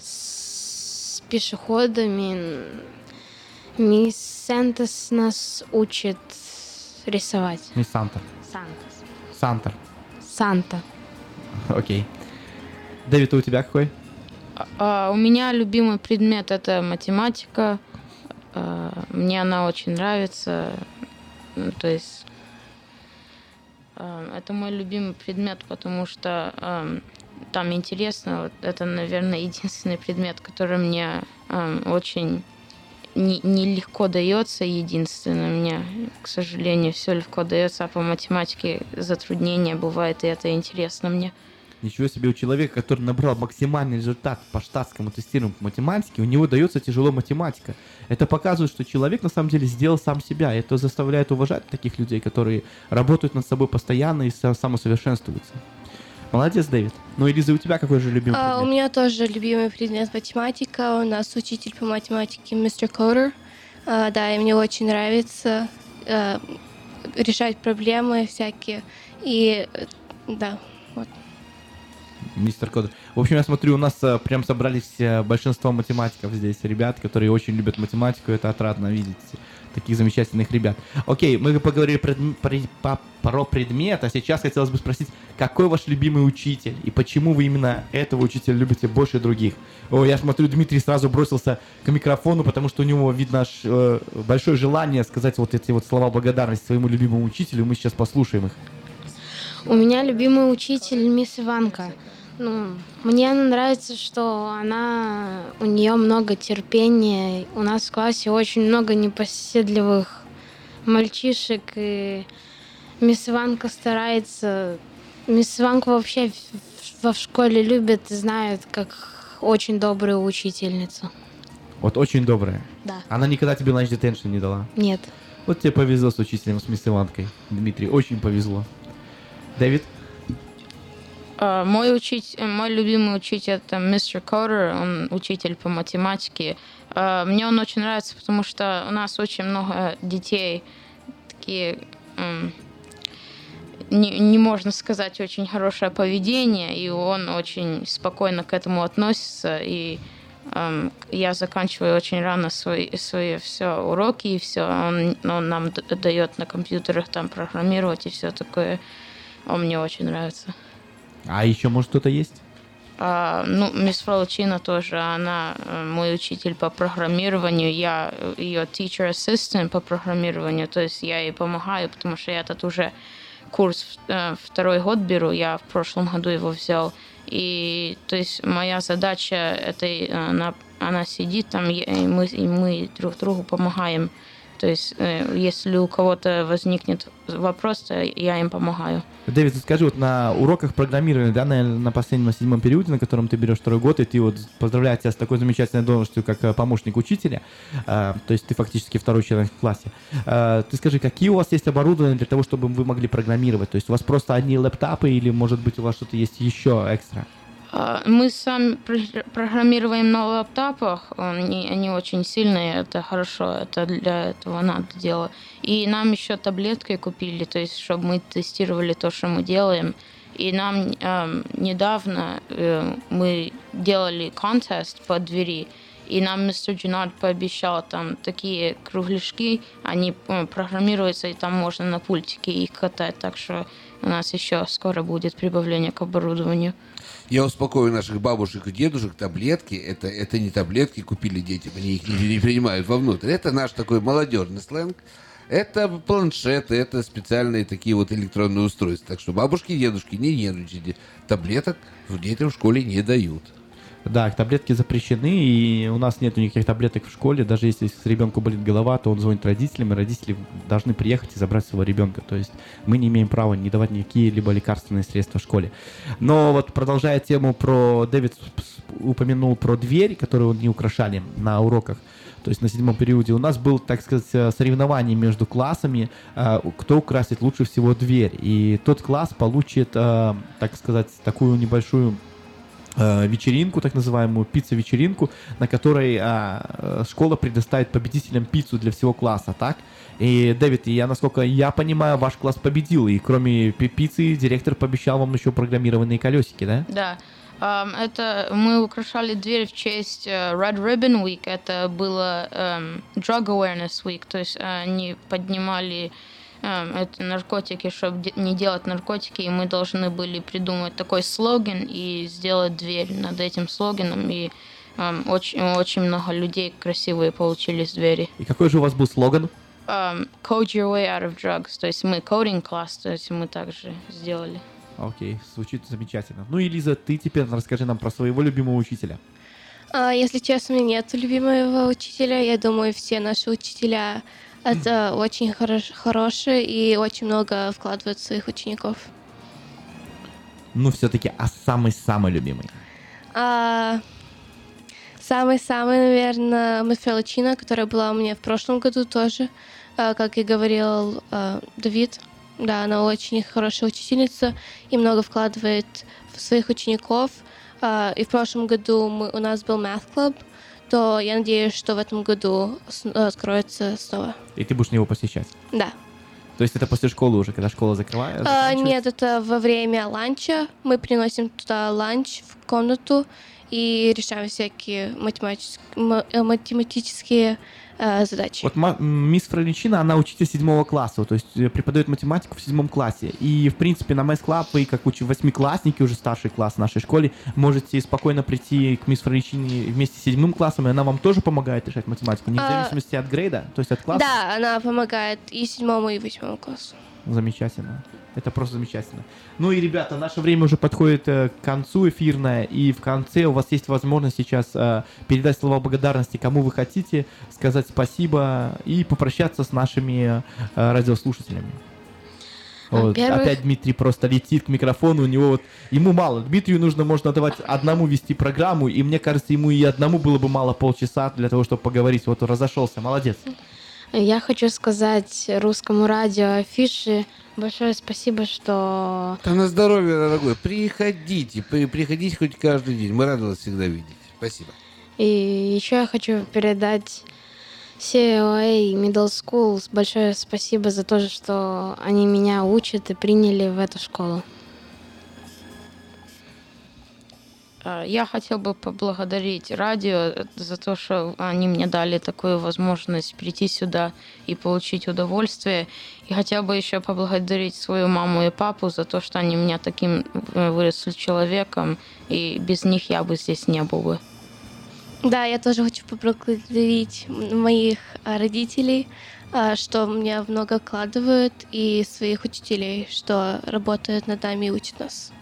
Speaker 14: с пешеходами. Мисс Сентес нас учит рисовать.
Speaker 15: Не Сантор.
Speaker 14: Сантос.
Speaker 15: Сантор.
Speaker 14: Санта.
Speaker 15: Окей. Дэвид, а у тебя какой?
Speaker 17: А, у меня любимый предмет это математика. А, мне она очень нравится. Ну, То есть а, это мой любимый предмет, потому что там интересно. Вот это, наверное, единственный предмет, который мне ам, очень не- нелегко дается. Единственное, мне, к сожалению, все легко дается, а по математике затруднения бывает, и это интересно мне.
Speaker 15: Ничего себе, у человека, который набрал максимальный результат по штатскому тестированию по математике, у него дается тяжело математика. Это показывает, что человек на самом деле сделал сам себя. Это заставляет уважать таких людей, которые работают над собой постоянно и са- самосовершенствуются. Молодец, Дэвид. Ну, Элиза, у тебя какой же любимый
Speaker 16: А, у
Speaker 15: предмет?
Speaker 16: меня тоже любимый предмет математика. У нас учитель по математике мистер Кодер. А, да, и мне очень нравится а, решать проблемы всякие. И да, вот.
Speaker 15: Мистер Кодер. В общем, я смотрю, у нас э, прям собрались э, большинство математиков здесь, ребят, которые очень любят математику. Это отрадно видеть таких замечательных ребят. Окей, мы поговорили про, про- по- про предмет, а сейчас хотелось бы спросить, какой ваш любимый учитель и почему вы именно этого учителя любите больше других? О, я смотрю, Дмитрий сразу бросился к микрофону, потому что у него видно аж, э, большое желание сказать вот эти вот слова благодарности своему любимому учителю. Мы сейчас послушаем их.
Speaker 14: У меня любимый учитель мисс Иванка. Ну, мне нравится, что она у нее много терпения. У нас в классе очень много непоседливых мальчишек, и мисс Иванка старается. Мисс Иванку вообще во в школе любят и знают как очень добрую учительницу.
Speaker 15: Вот очень добрая.
Speaker 14: Да.
Speaker 15: Она никогда тебе ланч детеншн не дала?
Speaker 14: Нет.
Speaker 15: Вот тебе повезло с учителем, с мисс Иванкой, Дмитрий, очень повезло. Дэвид?
Speaker 17: А, Мой учитель, мой любимый учитель это мистер Кодер, он учитель по математике. А, Мне он очень нравится, потому что у нас очень много детей такие, не, не можно сказать, очень хорошее поведение, и он очень спокойно к этому относится. И эм, я заканчиваю очень рано свои, свои все уроки, и все. Он, он нам дает на компьютерах там программировать и все такое. Он мне очень нравится.
Speaker 15: А еще, может, кто-то есть?
Speaker 17: А, ну, мисс Фролчина тоже, она э, мой учитель по программированию, я э, ее teacher assistant по программированию, то есть я ей помогаю, потому что я этот уже курс э, второй год беру, я в прошлом году его взял, и то есть моя задача, это э, она, она сидит там, и мы, и мы друг другу помогаем, то есть э, если у кого-то возникнет вопрос, то я им помогаю.
Speaker 15: Дэвид, скажи, вот на уроках программирования, да, на, на последнем, седьмом периоде, на котором ты берешь второй год, и ты вот поздравляю тебя с такой замечательной должностью, как э, помощник учителя, э, то есть ты фактически второй человек в классе. Э, ты скажи, какие у вас есть оборудования для того, чтобы вы могли программировать? То есть у вас просто одни лэптопы или, может быть, у вас что-то есть еще экстра?
Speaker 17: А, Мы сами про- программируем на лаптопах, они, они очень сильные, это хорошо, это для этого надо делать. И нам еще таблеткой купили, то есть, чтобы мы тестировали то, что мы делаем. И нам эм, недавно э, мы делали контест по двери, и нам мистер Джинард пообещал там такие кругляшки, они э, программируются, и там можно на пультике их катать, так что у нас еще скоро будет прибавление к оборудованию.
Speaker 13: Я успокою наших бабушек и дедушек, таблетки, это, это не таблетки купили детям, они их не, не принимают вовнутрь. Это наш такой молодежный сленг. Это планшеты, это специальные такие вот электронные устройства. Так что бабушки и дедушки, не нервничайте. Таблеток детям в школе не дают.
Speaker 15: Да, таблетки запрещены, и у нас нет никаких таблеток в школе. Даже если с ребенку болит голова, то он звонит родителям, и родители должны приехать и забрать своего ребенка. То есть мы не имеем права не давать никакие либо лекарственные средства в школе. Но вот продолжая тему про... Дэвид упомянул про дверь, которую не украшали на уроках. То есть на седьмом периоде у нас был, так сказать, э, соревнование между классами, э, кто украсит лучше всего дверь. И тот класс получит, э, так сказать, такую небольшую вечеринку, так называемую пицца-вечеринку, на которой а, э, школа предоставит победителям пиццу для всего класса, так? И, Дэвид, я, насколько я понимаю, ваш класс победил, и кроме пи- пиццы директор пообещал вам еще программированные колесики, да?
Speaker 17: Да. Ам, Это мы украшали дверь в честь э, Red Ribbon Week. Это было эм, Drug Awareness Week. То есть э, они поднимали эм, это наркотики, чтобы не делать наркотики. И мы должны были придумать такой слоган и сделать дверь над этим слоганом. И эм, очень, очень много людей красивые получились двери.
Speaker 15: И какой же у вас был слоган?
Speaker 17: Эм, Code your way out of drugs. То есть мы coding класс, то есть мы также сделали.
Speaker 15: Окей, звучит замечательно. Ну и, Лиза, ты теперь расскажи нам про своего любимого учителя.
Speaker 16: А, если честно, у меня нет любимого учителя. Я думаю, все наши учителя это очень хорош- хорошие и очень много вкладывают в своих учеников.
Speaker 15: Ну, все-таки, а самый-самый любимый?
Speaker 16: А, Самый-самый, наверное, мисс Феличина, которая была у меня в прошлом году тоже, а, как и говорил а, Давид. Да, она очень хорошая учительница и много вкладывает в своих учеников. А, И в прошлом году мы, у нас был Math Club, то я надеюсь, что в этом году с- э, откроется снова.
Speaker 15: И ты будешь на него посещать?
Speaker 16: Да.
Speaker 15: То есть это после школы уже, когда школа закрывает?
Speaker 16: А, нет, это во время ланча. Мы приносим туда ланч в комнату и решаем всякие математические, ма- э, математические э, задачи.
Speaker 15: Вот мисс Фроличина, она учитель седьмого класса, то есть э, преподает математику в седьмом классе. И, в принципе, на Math Club вы, как уч- восьмиклассники, уже старший класс в нашей школе, можете спокойно прийти к мисс Фроличине вместе с седьмым классом, и она вам тоже помогает решать математику, не в
Speaker 16: А,
Speaker 15: зависимости от грейда, то есть от класса.
Speaker 16: Да, она помогает и седьмому, и восьмому классу.
Speaker 15: Замечательно. Это просто замечательно. Ну и, ребята, наше время уже подходит э, к концу эфирное, и в конце у вас есть возможность сейчас э, передать слова благодарности кому вы хотите, сказать спасибо и попрощаться с нашими э, радиослушателями. Вот.
Speaker 14: Во-первых-
Speaker 15: Опять Дмитрий просто летит к микрофону, у него вот, ему мало. Дмитрию нужно, можно давать одному вести программу, и мне кажется, ему и одному было бы мало полчаса для того, чтобы поговорить. Вот он разошелся, молодец.
Speaker 14: Я хочу сказать русскому радио Афиши большое спасибо, что
Speaker 13: Да на здоровье, дорогой. Приходите, при- приходите хоть каждый день. Мы рады вас всегда видеть. Спасибо.
Speaker 14: И еще я хочу передать COA Middle School большое спасибо за то, что они меня учат и приняли в эту школу.
Speaker 17: Я хотел бы поблагодарить радио э, за то, что они мне дали такую возможность прийти сюда и получить удовольствие. И хотел бы еще поблагодарить свою маму и папу за то, что они меня таким э, выросли человеком, и без них я бы здесь не был бы.
Speaker 16: Да, я тоже хочу поблагодарить моих родителей, что меня много вкладывают, и своих учителей, что работают над нами и учат нас.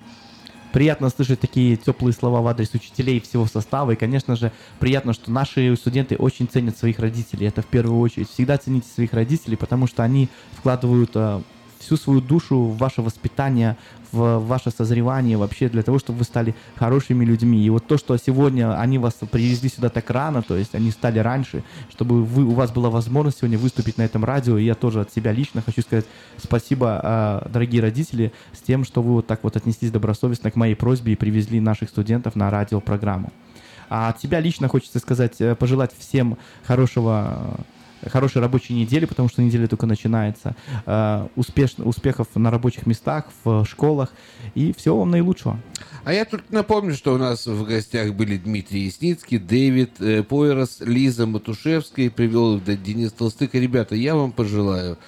Speaker 15: Приятно слышать такие теплые слова в адрес учителей всего состава. И, конечно же, приятно, что наши студенты очень ценят своих родителей. Это в первую очередь. Всегда цените своих родителей, потому что они вкладывают э, всю свою душу в ваше воспитание, в ваше созревание вообще для того, чтобы вы стали хорошими людьми. И вот то, что сегодня они вас привезли сюда так рано, то есть они стали раньше, чтобы вы, у вас была возможность сегодня выступить на этом радио. И я тоже от себя лично хочу сказать спасибо, а, дорогие родители, с тем, что вы вот так вот отнеслись добросовестно к моей просьбе и привезли наших студентов на радиопрограмму. А от себя лично хочется сказать, э, пожелать всем хорошего хорошей рабочей недели, потому что неделя только начинается, э, успеш, успехов на рабочих местах, в школах, и всего вам наилучшего.
Speaker 13: А я только напомню, что у нас в гостях были Дмитрий Ясницкий, Дэвид э, Пойрос, Лиза Матушевская, привел Денис Толстык. Ребята, я вам пожелаю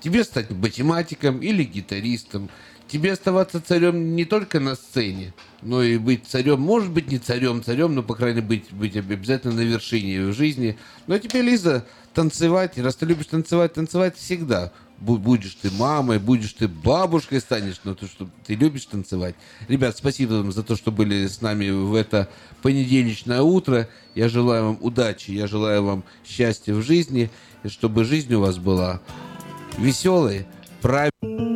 Speaker 13: тебе стать математиком или гитаристом, тебе оставаться царем не только на сцене, но и быть царем, может быть, не царем, царем, но, по крайней мере, быть, быть обязательно на вершине в жизни. Ну, а тебе, Лиза, танцевать, раз ты любишь танцевать, танцевать всегда. Бу- Будешь ты мамой, будешь ты бабушкой станешь, но то, что ты любишь танцевать. Ребят, спасибо вам за то, что были с нами в это понедельничное утро. Я желаю вам удачи, я желаю вам счастья в жизни, и чтобы жизнь у вас была веселой, правильной.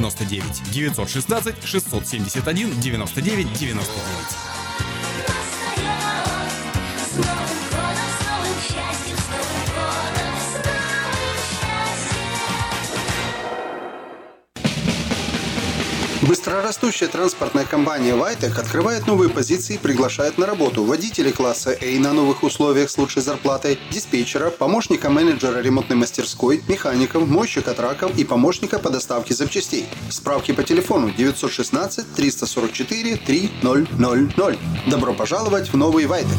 Speaker 20: 99 916 671 99 99.
Speaker 21: Быстрорастущая транспортная компания Вайтек открывает новые позиции и приглашает на работу водителей класса A на новых условиях с лучшей зарплатой, диспетчера, помощника менеджера ремонтной мастерской, механиков, мойщика траков и помощника по доставке запчастей. Справки по телефону 916 344 3000. Добро пожаловать в новый Вайтек!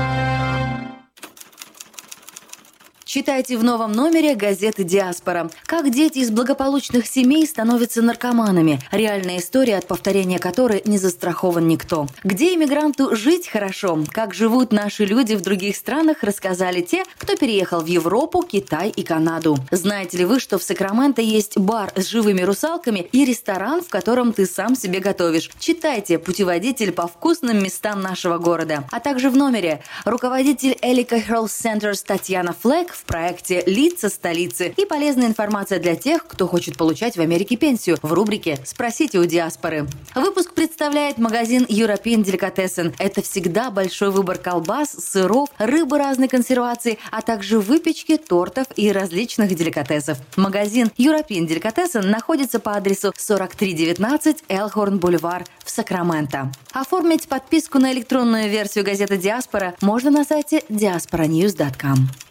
Speaker 22: Читайте в новом номере газеты «Диаспора». Как дети из благополучных семей становятся наркоманами. Реальная история, от повторения которой не застрахован никто. Где иммигранту жить хорошо? Как живут наши люди в других странах, рассказали те, кто переехал в Европу, Китай и Канаду. Знаете ли вы, что в Сакраменто есть бар с живыми русалками и ресторан, в котором ты сам себе готовишь? Читайте «Путеводитель по вкусным местам нашего города». А также в номере руководитель Элика Health Centers Татьяна Флэк в проекте «Лица столицы» и полезная информация для тех, кто хочет получать в Америке пенсию в рубрике «Спросите у диаспоры». Выпуск представляет магазин European Delicatessen. Это всегда большой выбор колбас, сыров, рыбы разной консервации, а также выпечки, тортов и различных деликатесов. Магазин European Delicatessen находится по адресу 4319 Элхорн Бульвар в Сакраменто. Оформить подписку на электронную версию газеты «Диаспора» можно на сайте diasporanews.com.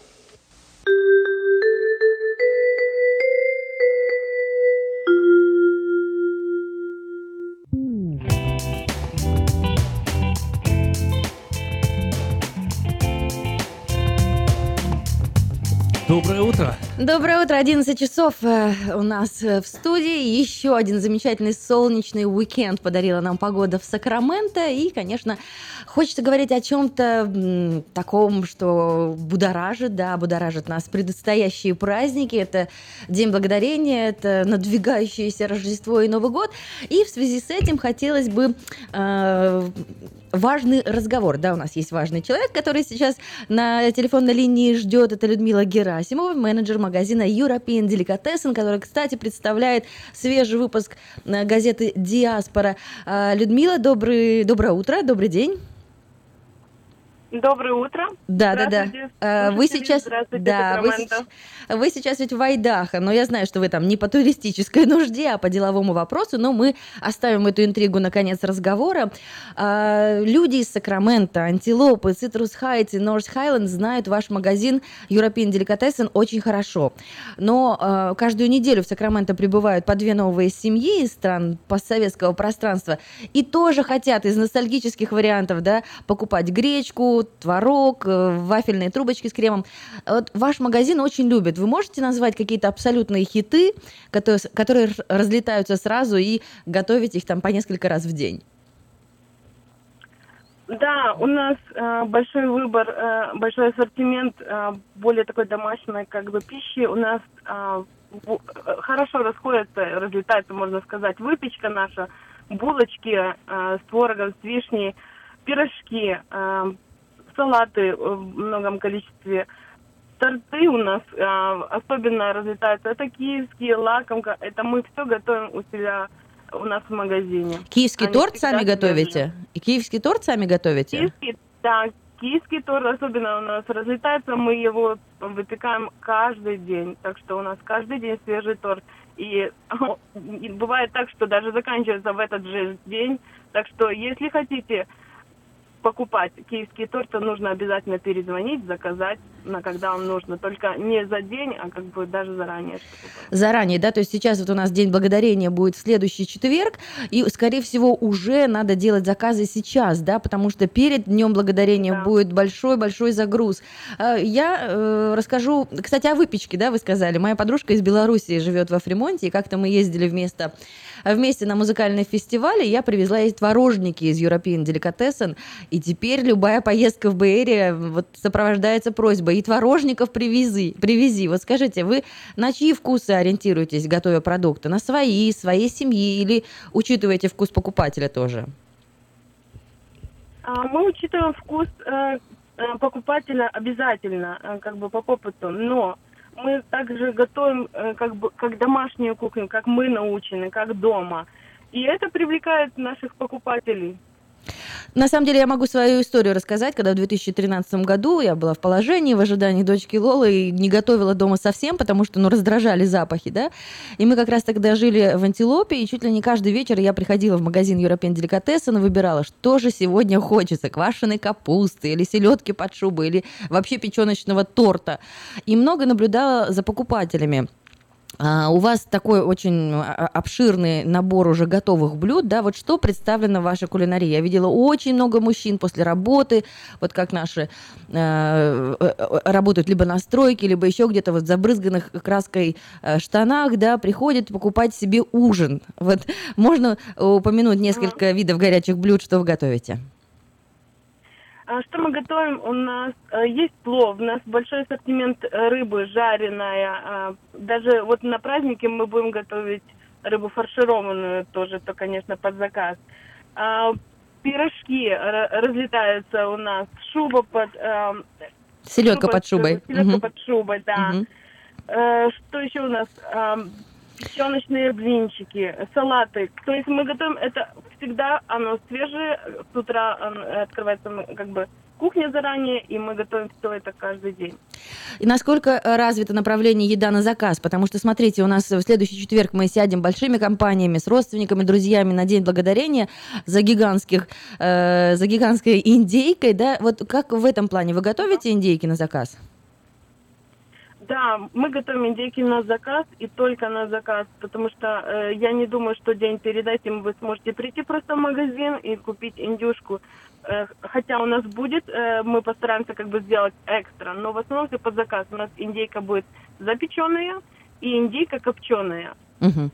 Speaker 4: Доброе утро.
Speaker 8: Доброе утро, 11 часов э, у нас э, в студии. Еще один замечательный солнечный уикенд подарила нам погода в Сакраменто. И, конечно, хочется говорить о чем-то таком, что будоражит, да, будоражит нас предстоящие праздники. Это День Благодарения, это надвигающееся Рождество и Новый год. И в связи с этим хотелось бы э, важный разговор. Да, у нас есть важный человек, который сейчас на телефонной линии ждет. Это Людмила Герасимова, менеджер магазина European Delicatessen, который, кстати, представляет свежий выпуск э, газеты «Диаспора». А, Людмила, добрый, доброе утро, добрый день.
Speaker 23: Доброе утро.
Speaker 8: Да, да, да. А, Вы сейчас, да, вы, вы сейчас ведь в Айдахо, но я знаю, что вы там не по туристической нужде, а по деловому вопросу, но мы оставим эту интригу на конец разговора. А, Люди из Сакрамента, Антилопы, Цитрус Хайтс и Норс Хайленд знают ваш магазин European Delicatessen очень хорошо. Но а, каждую неделю в Сакраменто прибывают по две новые семьи из стран постсоветского пространства и тоже хотят из ностальгических вариантов да, покупать гречку, творог, э, вафельные трубочки с кремом. Вот ваш магазин очень любит. Вы можете назвать какие-то абсолютные хиты, которые, которые разлетаются сразу и готовить их там по несколько раз в день?
Speaker 23: Да, у нас э, большой выбор, э, большой ассортимент э, более такой домашней как бы пищи. У нас э, бу- э, хорошо расходится, разлетается, можно сказать, выпечка наша, булочки э, с творогом, с вишней, пирожки, э, салаты в многом количестве. Торты у нас э, особенно разлетаются. Это киевские, лакомка. Это мы все готовим у себя у нас в магазине.
Speaker 8: Киевский
Speaker 23: Они
Speaker 8: торт сами готовите? И киевский торт сами готовите?
Speaker 23: Киевский, да, киевский торт особенно у нас разлетается, мы его выпекаем каждый день, так что у нас каждый день свежий торт. И, и бывает так, что даже заканчивается в этот же день, так что если хотите покупать киевский торт, то нужно обязательно перезвонить, заказать, на когда вам нужно. Только не за день, а как бы даже заранее.
Speaker 8: Заранее, да, то есть сейчас вот у нас День Благодарения будет в следующий четверг, и, скорее всего, уже надо делать заказы сейчас, да, потому что перед Днем Благодарения будет большой-большой загруз. Э, Я э, расскажу, кстати, о выпечке, да, вы сказали. Моя подружка из Белоруссии живет во Фремонте, и как-то мы ездили вместе вместе на музыкальный фестиваль, и я привезла ей творожники из European Delicatessen, и теперь любая поездка в Бэйре вот сопровождается просьбой, и творожников привези, привези. Вот скажите, вы на чьи вкусы ориентируетесь, готовя продукты? На свои, своей семьи или учитываете вкус покупателя тоже?
Speaker 23: А, Мы учитываем вкус э, э, покупателя обязательно, э, как бы по опыту, но мы также готовим как бы как домашнюю кухню, как мы научены, как дома. И это привлекает наших покупателей.
Speaker 8: На самом деле я могу свою историю рассказать, когда в 2013 году я была в положении в ожидании дочки Лолы и не готовила дома совсем, потому что ну, раздражали запахи, да. И мы как раз тогда жили в Антилопе, и чуть ли не каждый вечер я приходила в магазин European Delicatessen и выбирала, что же сегодня хочется, квашеной капусты или селедки под шубой, или вообще печеночного торта. И много наблюдала за покупателями. А, У вас такой очень а, обширный набор уже готовых блюд, да, вот что представлено в вашей кулинарии? Я видела очень много мужчин после работы, вот как наши э, э, работают либо на стройке, либо еще где-то вот в забрызганных краской э, штанах, да, приходят покупать себе ужин. Вот можно упомянуть несколько видов горячих блюд, что вы готовите?
Speaker 23: А Что мы готовим? У нас э, есть плов, у нас большой ассортимент э, рыбы жареная. а, Даже вот на празднике мы будем готовить рыбу фаршированную тоже, то, конечно, под заказ. А, Пирожки р- разлетаются у нас, шуба под...
Speaker 8: Селедка
Speaker 23: шуба
Speaker 8: под шубой.
Speaker 23: Селедка
Speaker 8: Мгм.
Speaker 23: под шубой, да. Э, Что еще у нас? Печеночные блинчики, салаты. То есть мы готовим это всегда, оно свежее, с утра оно открывается как бы кухня заранее, и мы готовим все это каждый день.
Speaker 8: И насколько э, развито направление еда на заказ? Потому что, смотрите, у нас в следующий четверг мы сядем большими компаниями, с родственниками, друзьями на День Благодарения за, гигантских, э, за гигантской индейкой. Да? Вот как в этом плане? Вы готовите индейки на заказ?
Speaker 23: Да, мы готовим индейки на заказ и только на заказ, потому что э, я не думаю, что день перед этим вы сможете прийти просто в магазин и купить индюшку. Э, хотя у нас будет, э, мы постараемся как бы сделать экстра, но в основном все под заказ. У нас индейка будет запеченная и индейка копченая.
Speaker 8: Угу.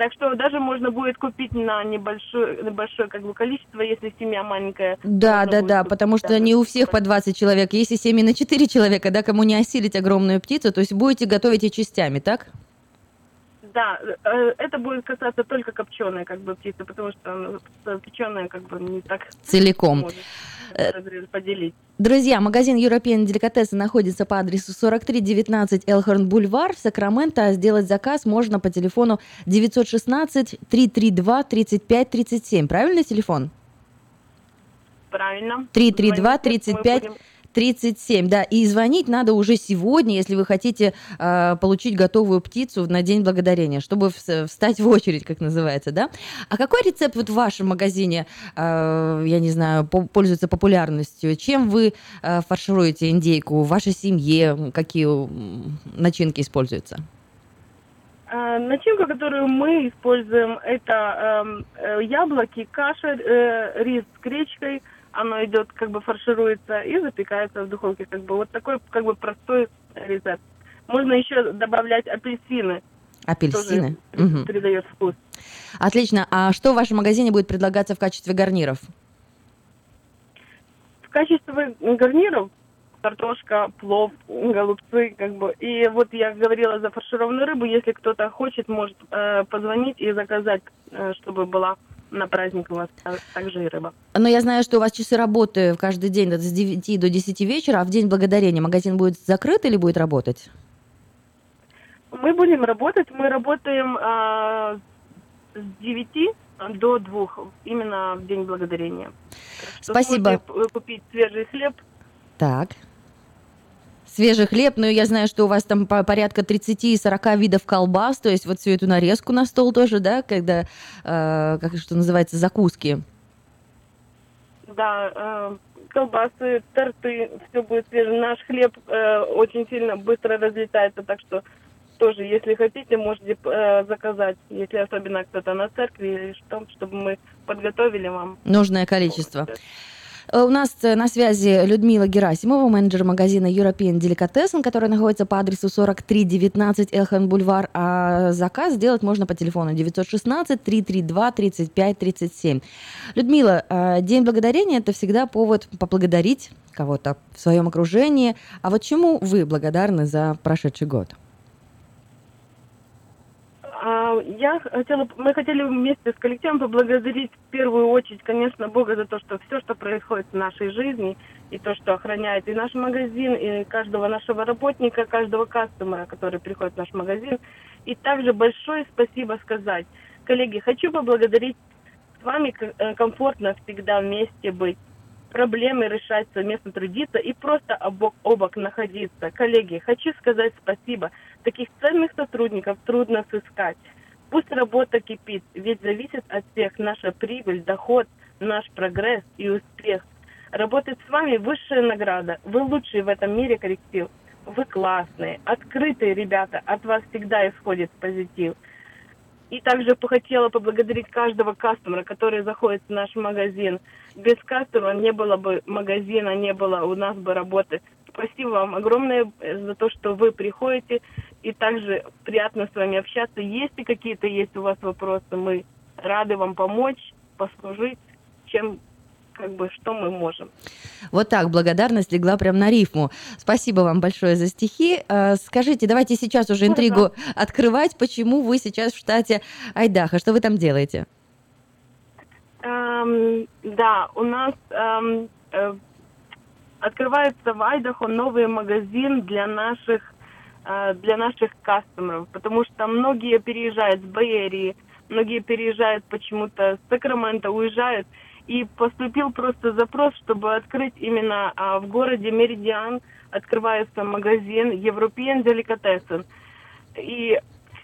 Speaker 23: Так что даже можно будет купить на небольшое, небольшое как бы количество, если семья маленькая.
Speaker 8: Да, да, да, потому что не у всех по 20 человек. Если семьи на 4 человека, да, кому не осилить огромную птицу, то есть будете готовить и частями, так?
Speaker 23: Да, э, это будет касаться только копченой как бы птицы, потому что печеная как бы не так
Speaker 8: целиком
Speaker 23: э, поделить.
Speaker 8: Друзья, магазин European Delicatessen находится по адресу 4319 Элхорн Бульвар в Сакраменто. Сделать заказ можно по телефону 916 332 35 37. Правильный телефон?
Speaker 23: Правильно.
Speaker 8: 332 35 37, да. И звонить надо уже сегодня, если вы хотите э, получить готовую птицу на День Благодарения, чтобы встать в очередь, как называется, да. А какой рецепт вот в вашем магазине, э, я не знаю, по пользуется популярностью? Чем вы э, фаршируете индейку в вашей семье? Какие начинки используются?
Speaker 23: Начинка, которую мы используем, это э, яблоки, каша, э, рис с гречкой – оно идет, как бы фаршируется и запекается в духовке. Как бы вот такой, как бы простой рецепт. Можно еще добавлять апельсины.
Speaker 8: Апельсины?
Speaker 23: Тоже угу. придает вкус.
Speaker 8: Отлично. А что в вашем магазине будет предлагаться в качестве гарниров?
Speaker 23: В качестве гарниров картошка, плов, голубцы, как бы. И вот я говорила за фаршированную рыбу. Если кто-то хочет, может э, позвонить и заказать, э, чтобы была на праздник у вас также и рыба.
Speaker 8: Но я знаю, что у вас часы работы в каждый день с 9 до 10 вечера, а в день благодарения магазин будет закрыт или будет работать?
Speaker 23: Мы будем работать. Мы работаем а, с 9 до 2, именно в День Благодарения.
Speaker 8: Спасибо.
Speaker 23: купить свежий хлеб.
Speaker 8: Так свежий хлеб, но я знаю, что у вас там порядка 30-40 видов колбас, то есть вот всю эту нарезку на стол тоже, да, когда, э, как что называется, закуски.
Speaker 23: Да, э, колбасы, торты, все будет свежее. Наш хлеб э, очень сильно быстро разлетается, так что тоже, если хотите, можете э, заказать, если особенно кто-то на церкви или что, чтобы мы подготовили вам.
Speaker 8: Нужное количество. Вот. Э, у нас э, на связи Людмила Герасимова, менеджер магазина European Delicatessen, который находится по адресу 4319 Элхан Бульвар. А заказ сделать можно по телефону 916 332 35 37. Людмила, э, День Благодарения – это всегда повод поблагодарить кого-то в своем окружении. А вот чему вы благодарны за прошедший год?
Speaker 23: А, я хотела, мы хотели вместе с коллективом поблагодарить в первую очередь, конечно, Бога за то, что все, что происходит в нашей жизни, и то, что охраняет и наш магазин, и каждого нашего работника, каждого кастомера, который приходит в наш магазин. И также большое спасибо сказать. Коллеги, хочу поблагодарить с вами э, комфортно всегда вместе быть проблемы решать, совместно трудиться и просто обок обок находиться. Коллеги, хочу сказать спасибо. Таких ценных сотрудников трудно сыскать. Пусть работа кипит, ведь зависит от всех наша прибыль, доход, наш прогресс и успех. Работать с вами высшая награда. Вы лучшие в этом мире коллектив. Вы классные, открытые ребята. От вас всегда исходит позитив. И также хотела поблагодарить каждого кастомера, который заходит в наш магазин. Без кастомера не было бы магазина, не было у нас бы работы. Спасибо вам огромное за то, что вы приходите. И также приятно с вами общаться. Если какие-то есть у вас вопросы, мы рады вам помочь, послужить, чем как бы что мы можем.
Speaker 8: Вот так, благодарность легла прям на рифму. Спасибо вам большое за стихи. Э, скажите, давайте сейчас уже интригу открывать, почему вы сейчас в штате Айдаха, что вы там делаете?
Speaker 23: Эм, да, у нас эм, э, открывается в Айдахо новый магазин для наших э, для наших кастомеров, потому что многие переезжают с Бэйрии, многие переезжают почему-то с Сакрамента, уезжают, И поступил просто запрос, чтобы открыть именно а, в городе Меридиан открывается магазин European Delicatessen. И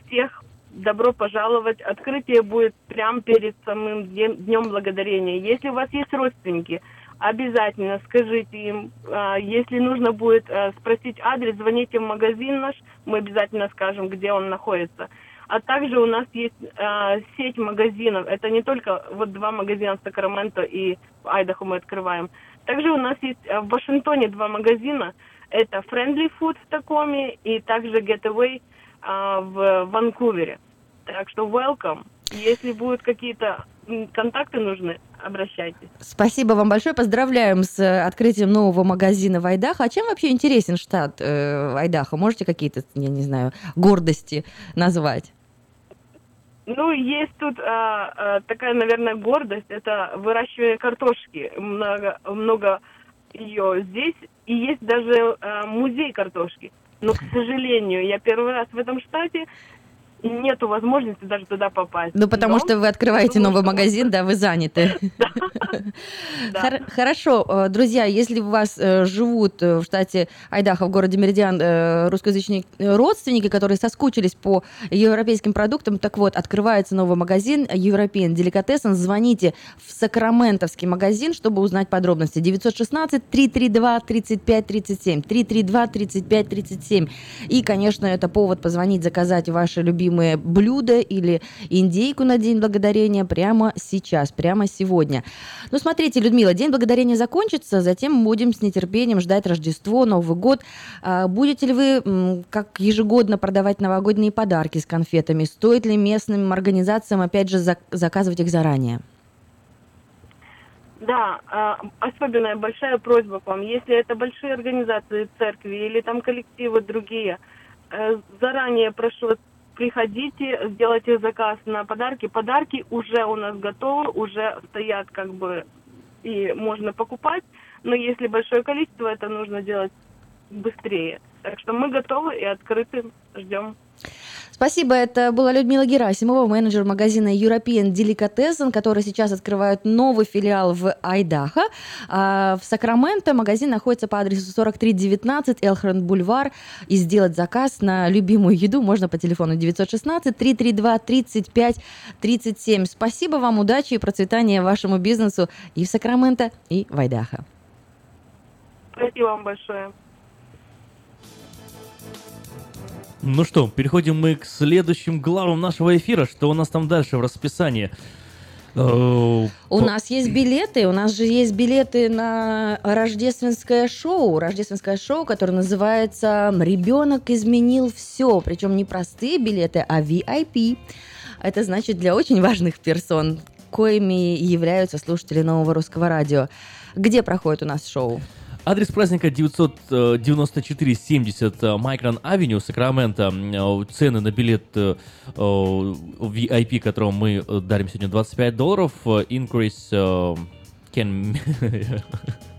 Speaker 23: всех добро пожаловать. Открытие будет прямо перед самым днем, благодарения. Если у вас есть родственники, обязательно скажите им. А, Если нужно будет а, спросить адрес, звоните в магазин наш, мы обязательно скажем, где он находится. А также у нас есть а, сеть магазинов. Это не только вот два магазина в Сакраменто и в Айдахо мы открываем. Также у нас есть а, в Вашингтоне два магазина. Это Friendly Food в Такоме и также Getaway а, в Ванкувере. Так что welcome. Если будут какие-то контакты нужны, обращайтесь.
Speaker 8: Спасибо вам большое. Поздравляем с э, открытием нового магазина в Айдахо. А чем вообще интересен штат э, Айдахо? Можете какие-то, я не знаю, гордости назвать?
Speaker 23: Ну, есть тут а, а, такая, наверное, гордость. Это выращивание картошки. Много, много ее здесь. И есть даже а, музей картошки. Но, к сожалению, я первый раз в этом штате, нету возможности даже туда попасть.
Speaker 8: Ну, потому
Speaker 23: Но
Speaker 8: что вы открываете новый магазин, да, вы заняты. Хор- Хорошо, э, друзья, если у вас э, живут э, в штате Айдахо, в городе Меридиан, русскоязычные родственники, которые соскучились по европейским продуктам, так вот, открывается новый магазин European Delicatessen. Звоните в Сакраментовский магазин, чтобы узнать подробности. 916-332-3537. 332-3537. И, конечно, это повод позвонить, заказать ваши любимые блюда или индейку на День Благодарения прямо сейчас, прямо сегодня. Ну, смотрите, Людмила, День Благодарения закончится, затем будем с нетерпением ждать Рождество, Новый год. А Будете ли вы, как ежегодно, продавать новогодние подарки с конфетами? Стоит ли местным организациям, опять же, зак- заказывать их заранее?
Speaker 23: Да, а, особенная большая просьба к вам. Если это большие организации, церкви или там коллективы другие, э, заранее прошу приходите, сделайте заказ на подарки. Подарки уже у нас готовы, уже стоят как бы и можно покупать. Но если большое количество, это нужно делать быстрее. Так что мы готовы и открыты, ждем.
Speaker 8: Спасибо. Это была Людмила Герасимова, менеджер магазина European Delicatessen, который сейчас открывает новый филиал в Айдахо. А в Сакраменто магазин находится по адресу 4319 Элхрен Бульвар. И сделать заказ на любимую еду можно по телефону 916-332-35-37. Спасибо вам, удачи и процветания вашему бизнесу и в Сакраменто, и в Айдахо.
Speaker 23: Спасибо вам большое.
Speaker 4: Ну что, переходим мы к следующим главам нашего эфира. Что у нас там дальше в расписании? Э,
Speaker 8: У нас есть билеты, у нас же есть билеты на рождественское шоу. Рождественское шоу, которое называется «Ребенок изменил все». Причем не простые билеты, а VIP. Это значит для очень важных персон, коими являются слушатели нового русского радио. Где проходит у нас шоу?
Speaker 4: Адрес праздника 994-70 Майкран Авеню, Сакраменто. Э, Цены на билет э, э, VIP, которому мы э, дарим сегодня 25 долларов. Э, Increase э, can...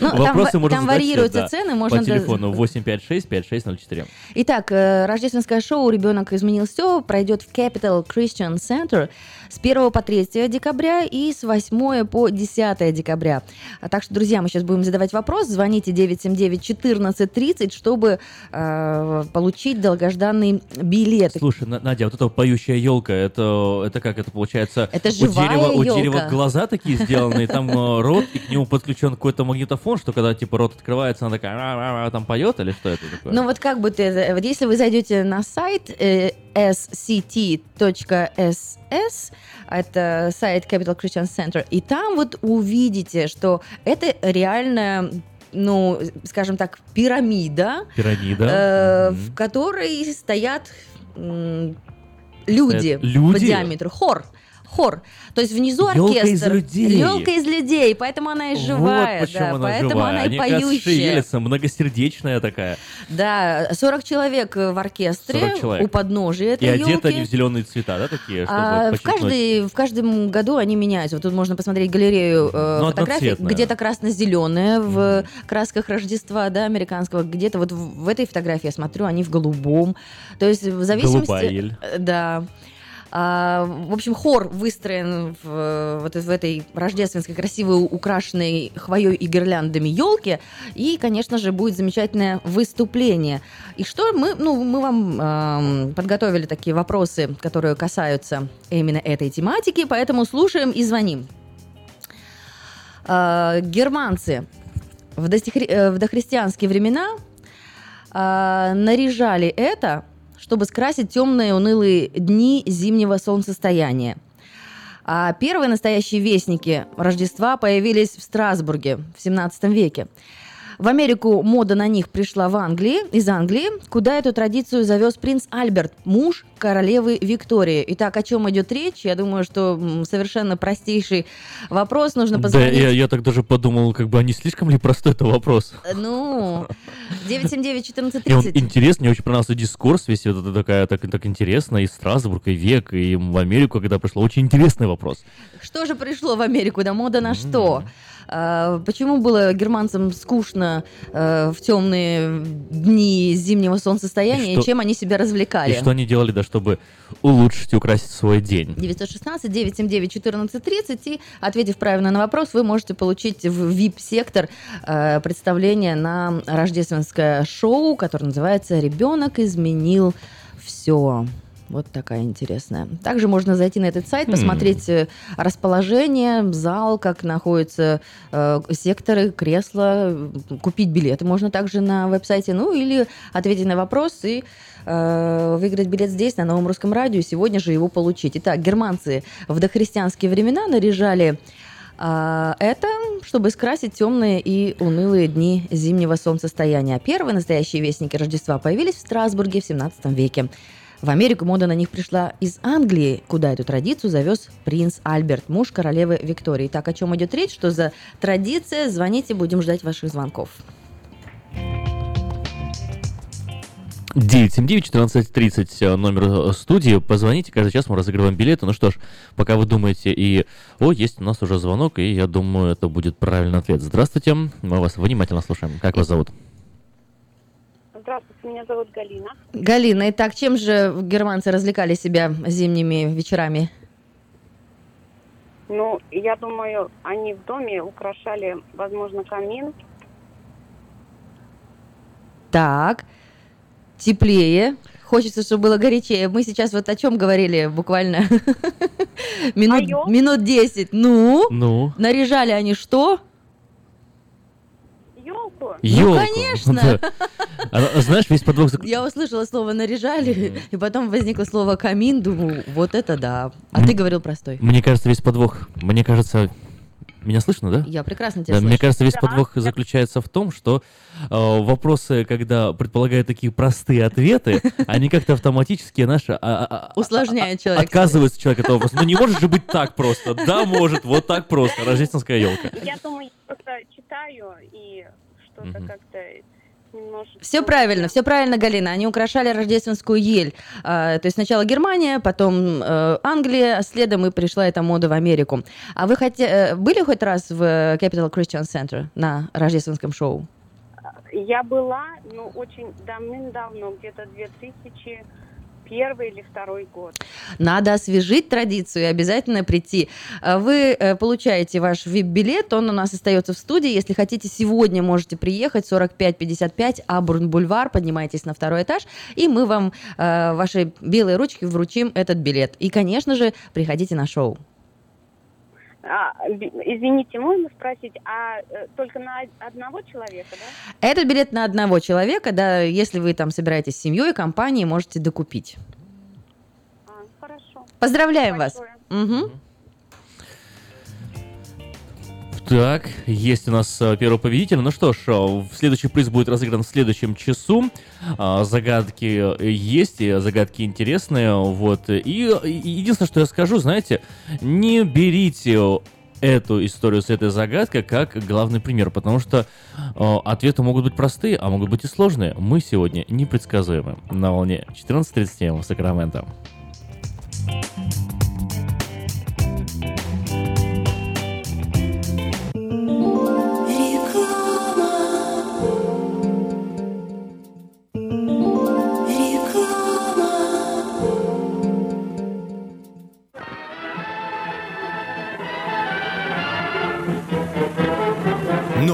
Speaker 8: Ну, там
Speaker 4: Вопросы
Speaker 8: ва-
Speaker 4: можно
Speaker 8: там
Speaker 4: задать,
Speaker 8: варьируются
Speaker 4: да,
Speaker 8: цены, можно
Speaker 4: По телефону 856-5604.
Speaker 8: Итак, э, рождественское шоу «Ребенок изменил все» пройдет в Capital Christian Center с 1 по 3 декабря и с 8 по 10 декабря. Так что, друзья, мы сейчас будем задавать вопрос. Звоните 979-1430, чтобы э, получить долгожданный билет.
Speaker 4: Слушай, На- Надя, вот эта поющая елка, это, это как это получается?
Speaker 8: Это
Speaker 4: у
Speaker 8: живая
Speaker 4: дерева, у
Speaker 8: ёлка.
Speaker 4: дерева глаза такие сделаны, там э, рот, и к нему подключен какой-то магнитофон, что когда типа рот открывается, она такая «Ра-ра-ра», там поет или что это такое?
Speaker 8: Ну вот как бы ты, э, вот если вы зайдете на сайт э, sct.ss, это сайт Capital Christian Center, и там вот увидите, что это реально ну, скажем так, пирамида,
Speaker 4: Пирамида.
Speaker 8: э, в которой стоят люди,
Speaker 4: люди?
Speaker 8: по диаметру, хор. Хор. То есть внизу оркестр.
Speaker 4: из людей.
Speaker 8: Ёлка из людей, поэтому она и живая.
Speaker 4: вот почему
Speaker 8: да,
Speaker 4: она
Speaker 8: поэтому
Speaker 4: живая.
Speaker 8: она и
Speaker 4: Они,
Speaker 8: поющая.
Speaker 4: шевелятся, многосердечная такая.
Speaker 8: Да, 40 человек в оркестре
Speaker 4: 40 человек.
Speaker 8: у подножия этой
Speaker 4: и одеты
Speaker 8: ёлки.
Speaker 4: они в зеленые цвета, да, такие?
Speaker 8: А, в, каждый, в каждом году они меняются. Вот тут можно посмотреть галерею э,
Speaker 4: Ну,
Speaker 8: фотографий. Где-то красно-зеленые в красках Рождества, да, американского. Где-то вот в, в этой фотографии я смотрю, они в голубом. То есть в зависимости...
Speaker 4: Голубая ель.
Speaker 8: Да. А, в общем, хор выстроен в, вот в этой рождественской красивой украшенной хвоей и гирляндами елки. И, конечно же, будет замечательное выступление. И что мы, ну, мы вам эм, подготовили такие вопросы, которые касаются именно этой тематики, поэтому слушаем и звоним. Э, германцы в, э, в дохристианские времена э, наряжали это чтобы скрасить темные унылые дни зимнего солнцестояния. А первые настоящие вестники Рождества появились в Страсбурге в 17 веке. В Америку мода на них пришла в Англии, из Англии, куда эту традицию завез принц Альберт, муж королевы Виктории. Итак, о чем идет речь? Я думаю, что совершенно простейший вопрос. Нужно позвонить...
Speaker 4: Да, я, я так даже подумал, как бы, а не слишком ли простой это вопрос?
Speaker 8: Ну, 979-1430.
Speaker 4: И он интересный, мне очень понравился дискурс, весь это такая, так, так интересно, и Страсбург, и век, и в Америку, когда пришло. Очень интересный вопрос.
Speaker 8: Что же пришло в Америку? Да мода на что? А, почему было германцам скучно э, в темные дни зимнего солнцестояния, и, что, и чем они себя развлекали?
Speaker 4: И что они делали, да, чтобы улучшить и украсить свой день?
Speaker 8: 916-979-1430, и, ответив правильно на вопрос, вы можете получить в VIP-сектор э, представление на рождественское шоу, которое называется «Ребенок изменил все». Вот такая интересная. Также можно зайти на этот сайт, посмотреть mm. расположение, зал, как находятся э, секторы, кресла, купить билеты можно также на веб-сайте, ну или ответить на вопрос и э, выиграть билет здесь, на Новом Русском Радио, сегодня же его получить. Итак, германцы в дохристианские времена наряжали э, это, чтобы скрасить темные и унылые дни зимнего солнцестояния. Первые настоящие вестники Рождества появились в Страсбурге в 17 веке. В Америку мода на них пришла из Англии, куда эту традицию завез принц Альберт, муж королевы Виктории. Так, о чем идет речь, что за традиция? Звоните, будем ждать ваших звонков.
Speaker 4: 979-1430 э, номер э, студии. Позвоните, каждый час мы разыгрываем билеты. Ну что ж, пока вы думаете и... О, есть у нас уже звонок, и я думаю, это будет правильный ответ. Здравствуйте, мы вас внимательно слушаем. Как вас зовут?
Speaker 24: Здравствуйте, меня зовут Галина.
Speaker 8: Галина, итак, чем же германцы развлекали себя зимними вечерами?
Speaker 24: Ну, я думаю, они в доме украшали, возможно, камин.
Speaker 8: Так, теплее. Хочется, чтобы было горячее. Мы сейчас вот о чем говорили буквально минут, минут 10. Ну?
Speaker 4: Ну?
Speaker 8: Наряжали они что? Ну, конечно.
Speaker 4: А, знаешь, весь подвох...
Speaker 8: Я услышала слово «наряжали», и потом возникло слово «камин», думаю, вот это да. А ты говорил простой.
Speaker 4: Мне кажется, весь подвох... Мне кажется, меня слышно, да?
Speaker 8: Я прекрасно тебя
Speaker 4: да,
Speaker 8: слышу.
Speaker 4: Мне кажется, весь да. подвох заключается в том, что э, вопросы, когда предполагают такие простые ответы, они как-то автоматически наши... А, а,
Speaker 8: а, Усложняют человека.
Speaker 4: Отказываются человек от этого вопроса. Ну не может же быть так просто. Да, может, вот так просто. Рождественская елка.
Speaker 24: Я думаю, я просто читаю и что-то как-то немножко...
Speaker 8: Все правильно, все правильно, Галина. Они украшали рождественскую ель. А, то есть сначала Германия, потом э, Англия, следом и пришла эта мода в Америку. А вы хотя, э, были хоть раз в Capital Christian Center на рождественском шоу?
Speaker 24: Я была, ну, очень давным-давно, где-то 2000 первый или второй год.
Speaker 8: Надо освежить традицию и обязательно прийти. А вы э, получаете ваш VIP-билет, он у нас остается в студии. Если хотите, сегодня можете приехать, 45-55, Абурн-Бульвар, поднимайтесь на второй этаж, и мы вам э, вашей белой ручки вручим этот билет. И, конечно же, приходите на шоу.
Speaker 24: А, извините, можно спросить, а э, только на одного человека, да?
Speaker 8: Этот билет на одного человека, да, если вы там собираетесь с семьей, компанией, можете докупить.
Speaker 24: А, хорошо.
Speaker 8: Поздравляем Большое. вас. Угу.
Speaker 4: Так, есть у нас э, первый победитель. Ну что ж, э, следующий приз будет разыгран в следующем часу. А, загадки э, есть, и загадки интересные. Вот. И единственное, что я скажу, знаете, не берите эту историю с этой загадкой как главный пример, потому что э, ответы могут быть простые, а могут быть и сложные. Мы сегодня непредсказуемы. На волне 14.37 в Сакраменто.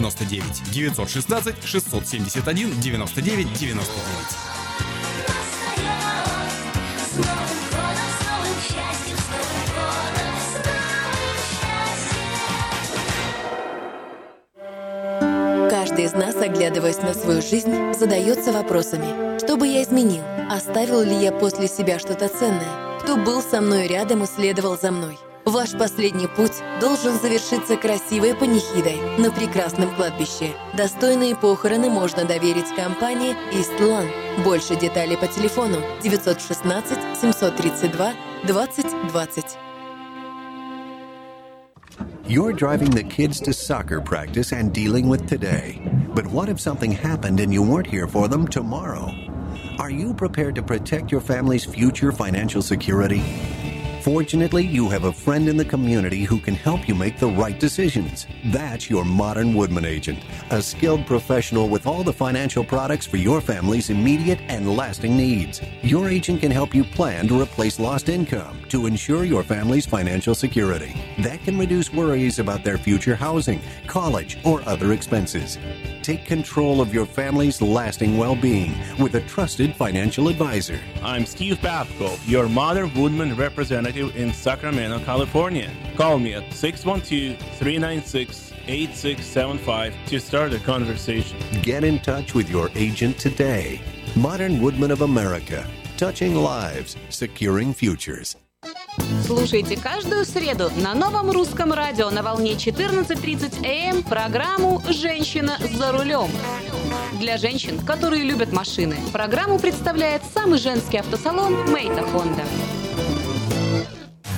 Speaker 20: 99 916 671 99 99.
Speaker 19: Каждый из нас, оглядываясь на свою жизнь, задается вопросами. Что бы я изменил? Оставил ли я после себя что-то ценное? Кто был со мной рядом и следовал за мной? Ваш последний путь должен завершиться красивой панихидой на прекрасном кладбище. Достойные похороны можно доверить компании «Истлан». Больше деталей по телефону 916 732 2020.
Speaker 25: You're driving the kids to soccer practice and dealing with today. But what if something happened and you weren't here for them tomorrow? Are you prepared to protect your family's future financial security? Fortunately, you have a friend in the community who can help you make the right decisions. That's your modern Woodman agent, a skilled professional with all the financial products for your family's immediate and lasting needs. Your agent can help you plan to replace lost income to ensure your family's financial security. That can reduce worries about their future housing, college, or other expenses. Take control of your family's lasting well being with a trusted financial advisor.
Speaker 26: I'm Steve Babko, your Modern Woodman representative in Sacramento, California. Call me at 612 396 8675 to start a conversation.
Speaker 25: Get in touch with your agent today. Modern Woodman of America, touching lives, securing futures.
Speaker 27: Слушайте каждую среду на новом русском радио на волне 14.30 АМ программу «Женщина за рулем». Для женщин, которые любят машины, программу представляет самый женский автосалон «Мейта Хонда».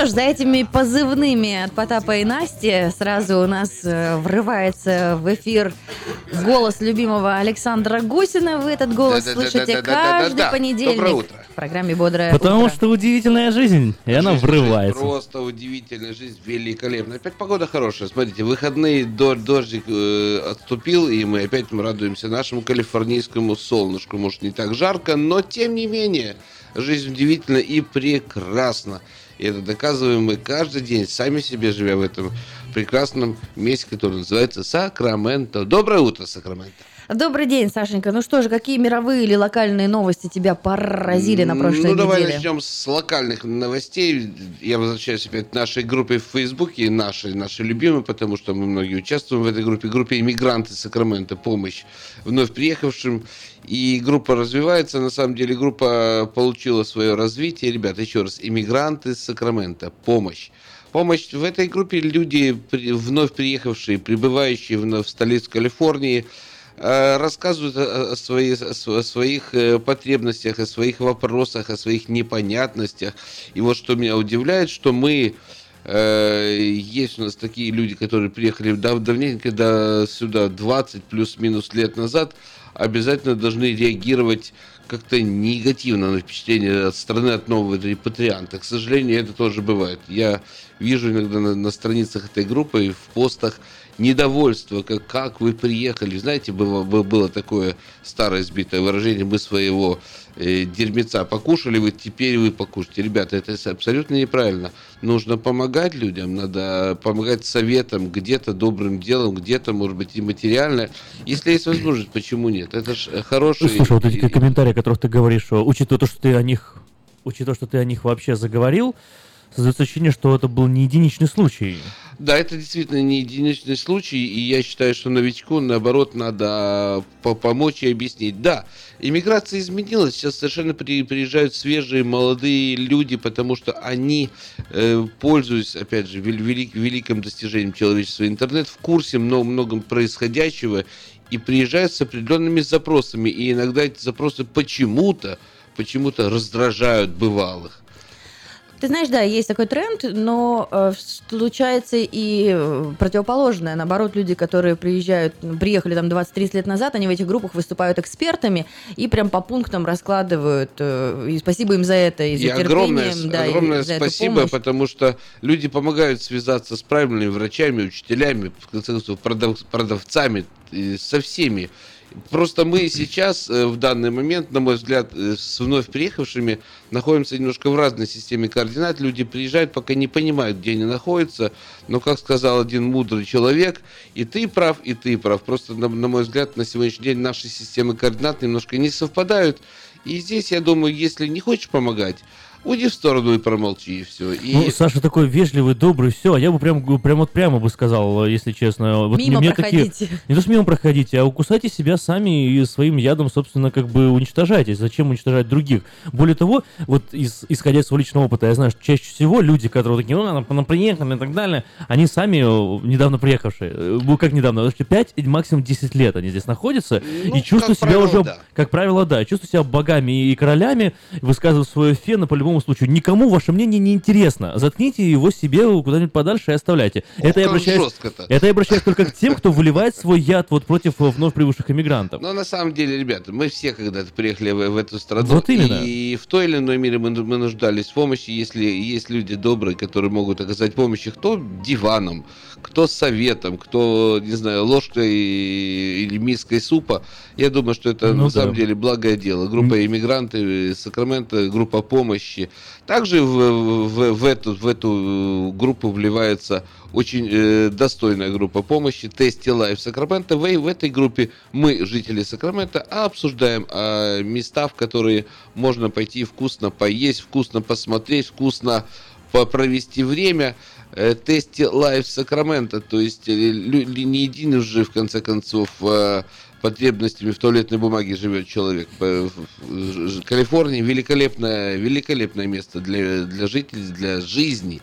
Speaker 8: Что ж, за этими позывными от Потапа и Насти сразу у нас э, врывается в эфир голос любимого Александра Гусина. Вы этот голос слышите каждый
Speaker 13: Да-да-да-да-да-да-да.
Speaker 8: понедельник
Speaker 13: Доброе утро.
Speaker 8: в программе «Бодрое
Speaker 4: Потому
Speaker 8: утро».
Speaker 4: что удивительная жизнь, и она
Speaker 13: Жизнь, жизнь
Speaker 4: врывается.
Speaker 13: Просто удивительная жизнь, великолепная. Опять погода хорошая. Смотрите, выходные до- дождик э, отступил, и мы опять мы радуемся нашему калифорнийскому солнышку. Может, не так жарко, но тем не менее, жизнь удивительна и прекрасна. И это доказываем мы каждый день, сами себе живя в этом прекрасном месте, которое называется Сакраменто. Доброе утро, Сакраменто.
Speaker 8: Добрый день, Сашенька. Ну что же, какие мировые или локальные новости тебя поразили на прошлой
Speaker 13: Ну, давай
Speaker 8: неделе?
Speaker 13: начнем с локальных новостей. Я возвращаюсь опять к нашей группе в Фейсбуке, нашей, нашей любимой, потому что мы многие участвуем в этой группе. Группе «Иммигранты Сакрамента. Помощь вновь приехавшим». И группа развивается. На самом деле группа получила свое развитие. Ребята, еще раз, «Иммигранты Сакрамента. Помощь». Помощь в этой группе люди, вновь приехавшие, прибывающие вновь в столицу Калифорнии, рассказывают о, о свои- о сво- о своих э, потребностях, о своих вопросах, о своих непонятностях. И вот что меня удивляет, что мы э, есть у нас такие люди, которые приехали дав- давненько до сюда 20 плюс-минус лет назад, обязательно должны реагировать как-то негативно на впечатление от страны от нового репатрианта. К сожалению, это тоже бывает. Я вижу иногда на, на страницах этой группы и в постах недовольство, как, как вы приехали. Знаете, было, было, такое старое сбитое выражение, мы своего э, дерьмеца покушали, вы теперь вы покушайте. Ребята, это абсолютно неправильно. Нужно помогать людям, надо помогать советам, где-то добрым делом, где-то, может быть, и материально. Если есть возможность, почему нет? Это же хороший...
Speaker 4: Слушай, вот эти комментарии, о которых ты говоришь, что, учитывая то, что ты о них, учитывая, что ты о них вообще заговорил, создается ощущение, что это был не единичный случай.
Speaker 13: Да, это действительно не единичный случай, и я считаю, что новичку, наоборот, надо по- помочь и объяснить. Да, иммиграция изменилась, сейчас совершенно при- приезжают свежие молодые люди, потому что они, э, пользуясь, опять же, вел- велик- великим достижением человечества интернет, в курсе много, многом происходящего, и приезжают с определенными запросами, и иногда эти запросы почему-то, почему-то раздражают бывалых.
Speaker 8: Ты знаешь, да, есть такой тренд, но э, случается и э, противоположное. Наоборот, люди, которые приезжают, приехали там 20-30 лет назад, они в этих группах выступают экспертами и прям по пунктам раскладывают. э, и спасибо им за это, и за
Speaker 13: И
Speaker 8: терпение.
Speaker 13: огромное,
Speaker 8: да, и
Speaker 13: огромное
Speaker 8: за эту
Speaker 13: спасибо, потому что люди помогают связаться с правильными врачами, учителями, в конце концов, продав- продавцами, и со всеми. Просто мы сейчас, э, в данный момент, на мой взгляд, э, с вновь приехавшими находимся немножко в разной системе координат. Люди приезжают, пока не понимают, где они находятся. Но, как сказал один мудрый человек, и ты прав, и ты прав. Просто, на, на мой взгляд, на сегодняшний день наши системы координат немножко не совпадают. И здесь, я думаю, если не хочешь помогать, уйди в сторону и промолчи, и все. И...
Speaker 4: Ну, Саша такой вежливый, добрый, все. Я бы прям, прям вот прямо бы сказал, если честно. Вот
Speaker 8: Мимо
Speaker 4: мне
Speaker 8: проходите.
Speaker 4: Такие, не то, что мимо проходите, а укусайте себя сами и своим ядом, собственно, как бы уничтожайтесь. Зачем уничтожать других? Более того, вот из, исходя из своего личного опыта, я знаю, что чаще всего люди, которые такие, ну, нам, нам приехали и так далее, они сами э, недавно приехавшие, ну, как недавно, вообще 5, максимум 10 лет они здесь находятся,
Speaker 13: Ну,
Speaker 4: и чувствуют себя
Speaker 13: правило,
Speaker 4: уже,
Speaker 13: да.
Speaker 4: как правило, да, чувствуют себя богами и королями, высказывают свое фено по любому случаю. Никому ваше мнение не интересно. Заткните его себе куда-нибудь подальше и оставляйте. это, я обращаюсь, это я обращаюсь только к тем, кто выливает свой яд вот против э, вновь прибывших иммигрантов.
Speaker 13: Но на самом деле, ребята, мы все когда-то приехали в, в эту страну.
Speaker 4: Вот именно.
Speaker 13: И в той или иной мере мы, мы нуждались в помощи. Если есть люди добрые, которые могут оказать помощь, кто диваном, кто советом, кто, не знаю, ложкой или миской супа, я думаю, что это
Speaker 4: Ну
Speaker 13: на
Speaker 4: да.
Speaker 13: самом деле благое дело. Группа иммигранты, э, Сакраменто, группа помощи. Также в, в, в эту, в эту группу вливается очень э, достойная группа помощи Tasty Life Sacramento. В, в этой группе мы, жители Сакрамента, обсуждаем а, места, в которые можно пойти вкусно поесть, вкусно посмотреть, вкусно провести время. Э, Tasty Life Sacramento, то есть э, не един уже, в конце концов, э, потребностями в туалетной бумаге живет человек. Калифорния великолепное, великолепное место для, для жителей, для жизни.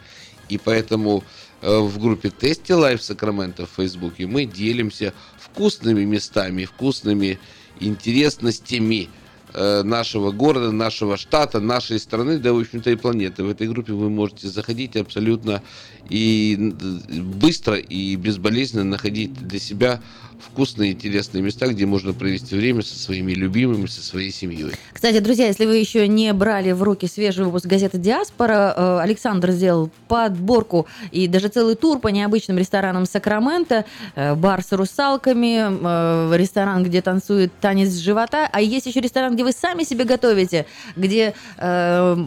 Speaker 13: И поэтому в группе Tasty Life Sacramento в Фейсбуке мы делимся вкусными местами, вкусными интересностями нашего города, нашего штата, нашей страны, да, в общем-то, и планеты. В этой группе вы можете заходить абсолютно и э, быстро и безболезненно находить для себя вкусные, интересные места, где можно провести время со своими любимыми, со своей семьей.
Speaker 8: Кстати, друзья, если вы еще не брали в руки свежий выпуск газеты «Диаспора», э, Александр сделал подборку и даже целый тур по необычным ресторанам Сакрамента. Э, Бар с русалками, ресторан, где танцует танец живота. А есть еще ресторан, где вы сами себе готовите, где э,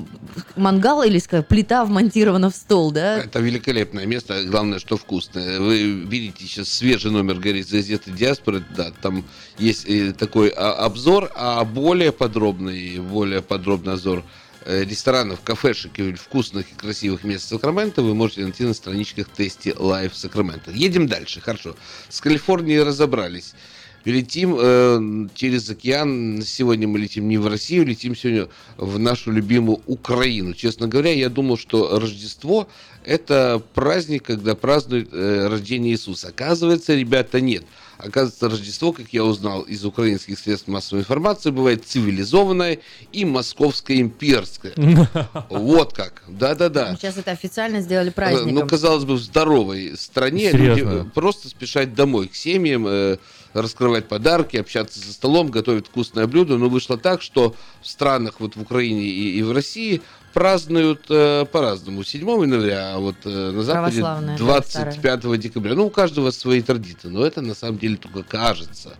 Speaker 8: мангал или сказать, плита вмонтирована в стол, да?
Speaker 13: Это великолепное место, главное, что вкусное. Вы видите сейчас свежий номер газеты Диаспоры, да, там есть э, такой а, обзор, а более подробный, более подробный обзор э, ресторанов, кафешек и вкусных и красивых мест Сакрамента вы можете найти на страничках Тести Лайв Сакрамента. Едем дальше, хорошо. С Калифорнией разобрались. Летим э, через океан. Сегодня мы летим не в Россию, летим сегодня в нашу любимую Украину. Честно говоря, я думал, что Рождество это праздник, когда празднуют э, рождение Иисуса. Оказывается, ребята, нет. Оказывается, Рождество, как я узнал из украинских средств массовой информации, бывает цивилизованное и московское имперское. Вот как. Да-да-да.
Speaker 8: Сейчас это официально сделали праздником.
Speaker 13: Ну, казалось бы, в здоровой стране
Speaker 4: Серьезно?
Speaker 13: люди просто спешать домой к семьям, э, раскрывать подарки, общаться за столом, готовить вкусное блюдо. Но вышло так, что в странах, вот в Украине и, и в России, празднуют э, по-разному. 7 января, а вот э, на Западе
Speaker 8: Православная, да,
Speaker 13: 25 декабря. Ну, у каждого свои традиции, но это на самом деле только кажется.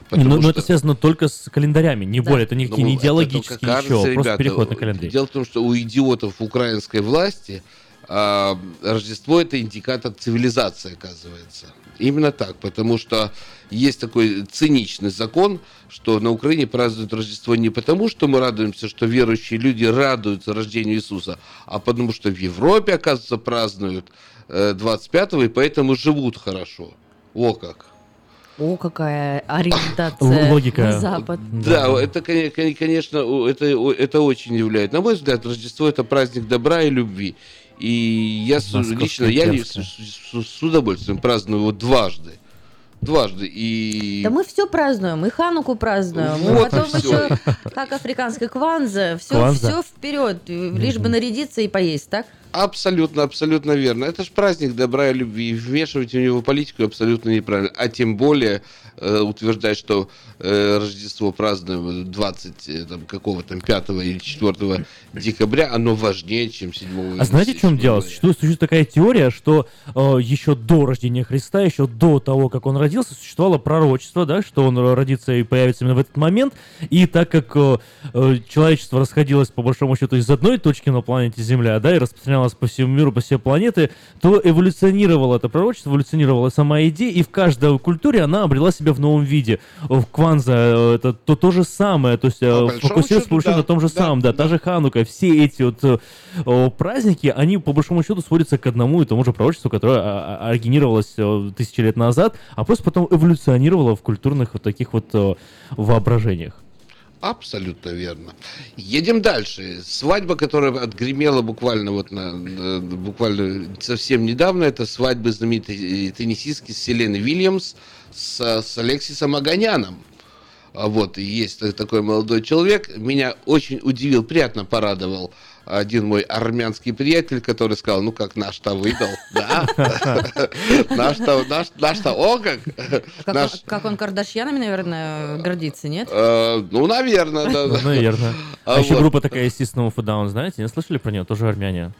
Speaker 4: Ну,
Speaker 13: Потому
Speaker 4: ну, это
Speaker 13: что-
Speaker 4: связано только с календарями, не более. Это никакие
Speaker 13: ну,
Speaker 4: не
Speaker 13: это
Speaker 4: идеологические
Speaker 13: только кажется,
Speaker 4: еще, просто
Speaker 13: ребята,
Speaker 4: переход на календарь.
Speaker 13: Дело в том, что у идиотов украинской власти а, Рождество это индикатор цивилизации, оказывается. Именно так, потому что есть такой циничный закон, что на Украине празднуют Рождество не потому, что мы радуемся, что верующие люди радуются рождению Иисуса, а потому что в Европе, оказывается, празднуют э, 25-го и поэтому живут хорошо. О как.
Speaker 8: О, какая ориентация
Speaker 4: Логика.
Speaker 8: на Запад.
Speaker 13: Да, это, коне- коне- конечно, это, это очень являет. На мой взгляд, Рождество это праздник добра и любви. И я
Speaker 4: Московское
Speaker 13: лично я с, с- с удовольствием праздную его дважды. Дважды. И
Speaker 8: Да мы все празднуем, и Хануку празднуем, и
Speaker 13: Вот
Speaker 8: потом
Speaker 13: и всё.
Speaker 8: еще, как африканская кванза, все,
Speaker 13: Кванза.
Speaker 8: все вперед, лишь бы нарядиться и поесть, так?
Speaker 13: абсолютно, абсолютно верно. Это же праздник добра и любви. Вмешивать в него политику абсолютно неправильно. А тем более э, утверждать, что э, Рождество празднуем 20 э, там, какого там 5 или 4 декабря, оно важнее, чем 7
Speaker 4: А знаете, в чем дело? Существует, существует такая теория, что э, еще до рождения Христа, еще до того, как он родился, существовало пророчество, да, что он родится и появится именно в этот момент. И так как э, э, человечество расходилось, по большому счету, из одной точки на планете Земля, да, и распространялось по всему миру, по всей планете, то эволюционировало это пророчество, эволюционировала сама идея, и в каждой культуре она обрела себя в новом виде. В Кванза э, это то, то же самое, то есть э,
Speaker 13: большому
Speaker 4: фокусируется по
Speaker 13: счету,
Speaker 4: большому
Speaker 13: да,
Speaker 4: на том же
Speaker 13: да,
Speaker 4: самом, да, та же Ханука, все эти вот э, о, праздники, они по большому счету сводятся к одному и тому же пророчеству, которое а, а, оригинировалось э, тысячи лет назад, а просто потом эволюционировало в культурных вот таких вот э, воображениях.
Speaker 13: Абсолютно верно. Едем дальше. Свадьба, которая отгремела буквально вот на, на- буквально совсем недавно, это свадьба знаменитой э, теннисистки Селены Вильямс с, с Алексисом Аганяном. А Вот, и есть та- такой молодой человек. Меня очень удивил, приятно порадовал один мой армянский приятель, который сказал, ну как наш-то выдал, да? Наш-то, наш- наш-то, о как!
Speaker 8: Как, он, как он Кардашьянами, наверное, гордится, нет?
Speaker 13: Э, Ну, наверное, да.
Speaker 4: Ну, Наверное. А
Speaker 13: А
Speaker 4: еще группа такая System of Down, знаете, не слышали про нее? Тоже армяне.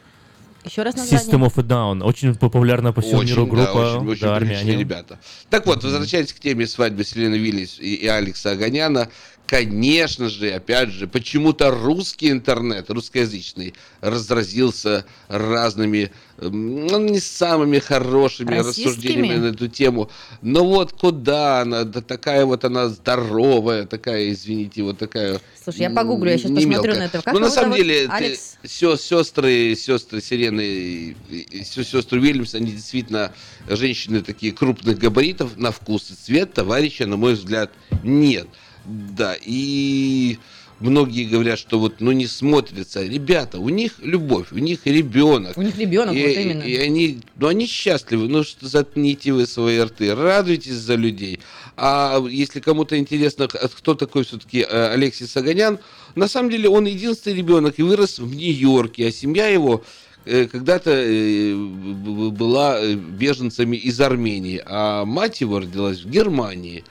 Speaker 8: Еще раз название.
Speaker 4: System of a Down. Очень популярная по всему миру
Speaker 13: Очень, да,
Speaker 4: группа.
Speaker 13: очень, очень
Speaker 4: да, армяне.
Speaker 13: ребята. Так вот, возвращаясь к теме свадьбы Селены Виллис и, и Алекса Аганяна, конечно же, опять же, почему-то русский интернет, русскоязычный, разразился разными, ну, не самыми хорошими рассуждениями на эту тему. Но вот куда она, да такая вот она здоровая, такая, извините, вот такая...
Speaker 8: Слушай, я погуглю, я сейчас посмотрю
Speaker 13: мелкая.
Speaker 8: на это. Как
Speaker 13: ну, на самом
Speaker 8: зовут?
Speaker 13: деле,
Speaker 8: Алекс?
Speaker 13: сестры, сестры Сирены и, и сестры Уильямс, они действительно женщины такие крупных габаритов на вкус и цвет, товарища, на мой взгляд, нет. Да, и многие говорят, что вот, ну, не смотрится. Ребята, у них любовь, у них ребенок.
Speaker 8: У них ребенок,
Speaker 13: И,
Speaker 8: вот именно.
Speaker 13: и они, ну, они счастливы. Ну, что заткните вы свои рты, радуйтесь за людей. А если кому-то интересно, кто такой все-таки Алексей Саганян, на самом деле он единственный ребенок и вырос в Нью-Йорке, а семья его э, когда-то э, была э, беженцами из Армении, а мать его родилась в Германии.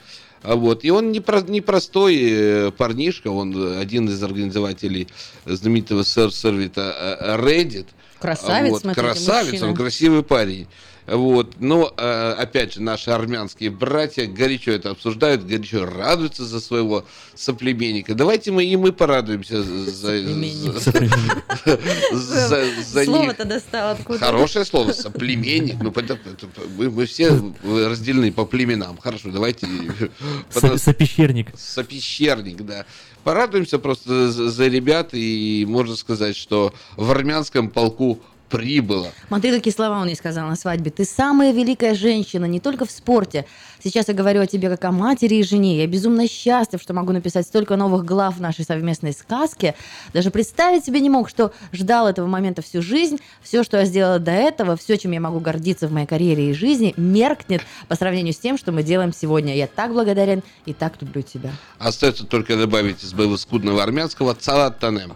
Speaker 13: А вот. И он не про- непростой э, парнишка, он один из организователей знаменитого сер- сервита э, Reddit.
Speaker 8: Красавец,
Speaker 13: Вот,
Speaker 8: смотрите,
Speaker 13: красавец,
Speaker 8: мужчина.
Speaker 13: он красивый парень. Вот. Но, э, опять же, наши армянские братья горячо это обсуждают, горячо радуются за своего соплеменника. Давайте мы и мы порадуемся за, за, за-.
Speaker 8: Слово-то достал откуда
Speaker 13: Хорошее слово, соплеменник. Ну, мы, мы все разделены по племенам. Хорошо, давайте...
Speaker 4: Со- Сопещерник.
Speaker 13: Сопещерник, да. Порадуемся просто за, за ребят, и можно сказать, что в армянском полку прибыло.
Speaker 8: Смотри, какие слова он ей сказал на свадьбе. Ты самая великая женщина, не только в спорте. Сейчас я говорю о тебе как о матери и жене. Я безумно счастлив, что могу написать столько новых глав в нашей совместной сказке. Даже представить себе не мог, что ждал этого момента всю жизнь. Все, что я сделала до этого, все, чем я могу гордиться в моей карьере и жизни, меркнет по сравнению с тем, что мы делаем сегодня. Я так благодарен и так люблю тебя.
Speaker 13: Остается только добавить из боевого скудного армянского «Цалат Танем».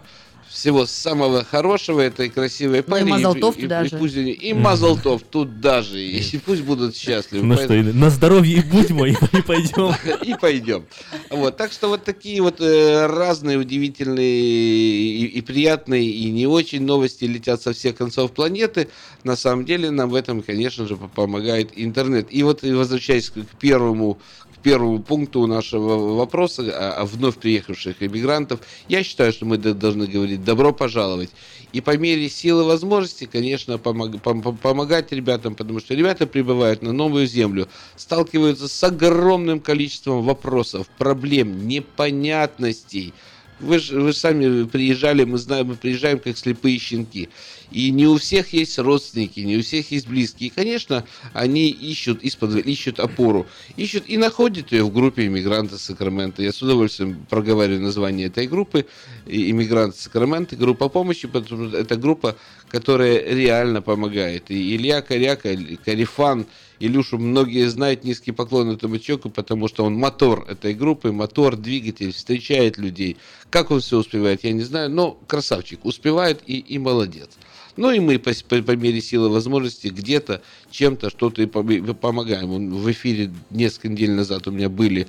Speaker 13: Всего самого хорошего этой красивой
Speaker 8: Ну и
Speaker 13: паре.
Speaker 8: Мазалтов
Speaker 13: и,
Speaker 8: туда
Speaker 13: и
Speaker 8: же.
Speaker 13: пусть они- и Мазалтов тут даже. И пусть будут счастливы.
Speaker 4: Ну что,
Speaker 13: Поэтому-
Speaker 4: и на здоровье и будь мой, и пойдем.
Speaker 13: и пойдем. Вот, так что вот такие вот э, разные удивительные и, и приятные, и не очень новости летят со всех концов планеты. На самом деле нам в этом, конечно же, по- помогает интернет. И вот и возвращаясь к первому первому пункту нашего вопроса о, о вновь приехавших иммигрантов, я считаю, что мы должны говорить «добро пожаловать». И по мере силы возможности, конечно, помог- пом- пом- помогать ребятам, потому что ребята прибывают на новую землю, сталкиваются с огромным количеством вопросов, проблем, непонятностей. Вы же вы сами приезжали, мы знаем, мы приезжаем как слепые щенки. И не у всех есть родственники, не у всех есть близкие. И, конечно, они ищут из-под ищут опору. Ищут и находят ее в группе иммигранты Сакрамента. Я с удовольствием проговариваю название этой группы. Иммигранты Сакрамента, группа помощи, потому что это группа, которая реально помогает. И Илья Коряка, Карифан, Илюшу многие знают, низкий поклон этому человеку, потому что он мотор этой группы, мотор, двигатель, встречает людей. Как он все успевает, я не знаю, но красавчик, успевает и, и молодец. Ну и мы по, по- по мере силы возможности где-то чем-то что-то и пом- помогаем. В эфире несколько недель назад у меня были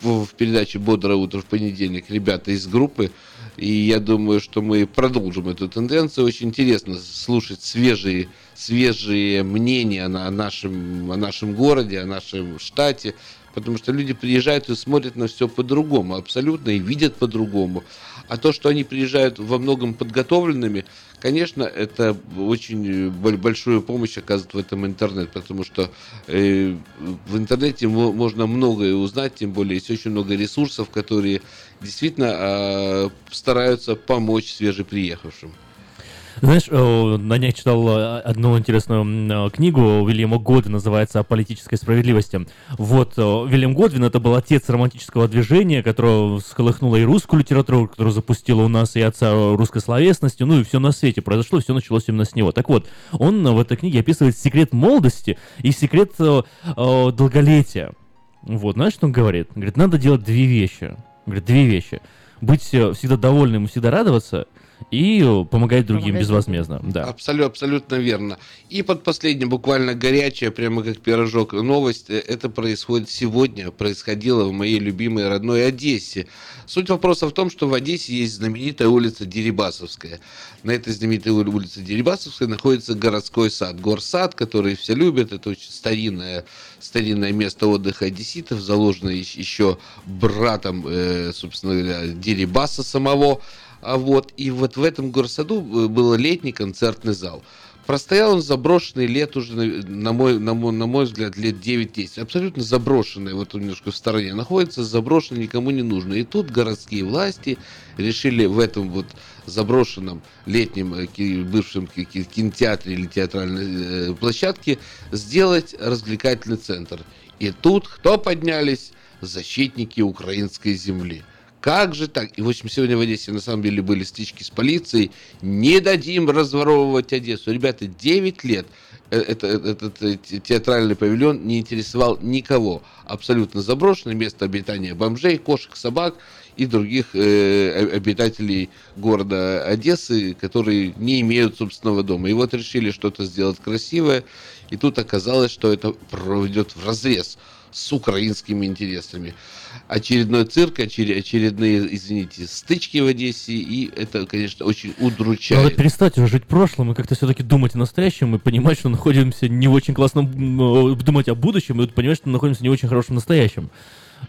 Speaker 13: в, в передаче «Бодрое утро» в понедельник ребята из группы, и я думаю, что мы продолжим эту тенденцию. Очень интересно слушать свежие, свежие мнения на- нашем, о нашем городе, о нашем штате, потому что люди приезжают и смотрят на все по-другому, абсолютно, и видят по-другому. А то, что они приезжают во многом подготовленными, конечно, это очень бо- большую помощь оказывает в этом интернет, потому что э, в интернете мо- можно многое узнать, тем более есть очень много ресурсов, которые действительно э, стараются помочь свежеприехавшим.
Speaker 4: Знаешь, э, на днях читал э, одну интересную э, книгу Уильяма Годвина, называется «О политической справедливости». Вот, Уильям Годвин — это был отец романтического движения, которое всколыхнуло и русскую литературу, которую запустило у нас и отца русской словесности, ну и все на свете произошло, все началось именно с него. Так вот, он в этой книге описывает секрет молодости и секрет долголетия. Вот, знаешь, что он говорит? Говорит, надо делать две вещи. Говорит, две вещи. Быть всегда довольным и всегда радоваться, и помогать другим
Speaker 13: Помогать
Speaker 4: безвозмездно. Да.
Speaker 13: Абсолютно, абсолютно верно. И под последнее, буквально горячая, прямо как пирожок, новость. э, Это происходит сегодня, происходило в моей любимой родной Одессе. Суть вопроса в том, что в Одессе есть знаменитая улица Дерибасовская. На этой знаменитой ули- улице Дерибасовской находится городской сад. Горсад, который все любят. Это очень старинное, старинное место отдыха одесситов, заложенное ещ- еще братом, э, собственно говоря, Дерибаса самого. А вот, и вот в этом горсаду э, был летний концертный зал. Простоял он заброшенный лет уже, на, мой, на, мой, на мой взгляд, лет 9-10. Абсолютно заброшенный, вот он немножко в стороне находится, заброшенный, никому не нужно. И тут городские власти решили в этом вот заброшенном летнем э, бывшем ки- ки- кинотеатре или театральной э, площадке сделать развлекательный центр. И тут кто поднялись? Защитники украинской земли. Как же так? И в общем, сегодня в Одессе на самом деле были стычки с полицией. Не дадим разворовывать Одессу. Ребята, 9 лет э, это- этот э, те- театральный павильон не интересовал никого. Абсолютно заброшенное место обитания бомжей, кошек, собак и других э, обитателей города Одессы, которые не имеют собственного дома. И вот решили что-то сделать красивое, и тут оказалось, что это проведет в разрез с украинскими интересами. Очередной цирк, очер- очередные, извините, стычки в Одессе, и это, конечно, очень удручает.
Speaker 4: Надо перестать уже жить прошлым и как-то все-таки думать о настоящем и понимать, что находимся не в очень классном... э, Думать о будущем и понимать, что находимся не в очень хорошем настоящем.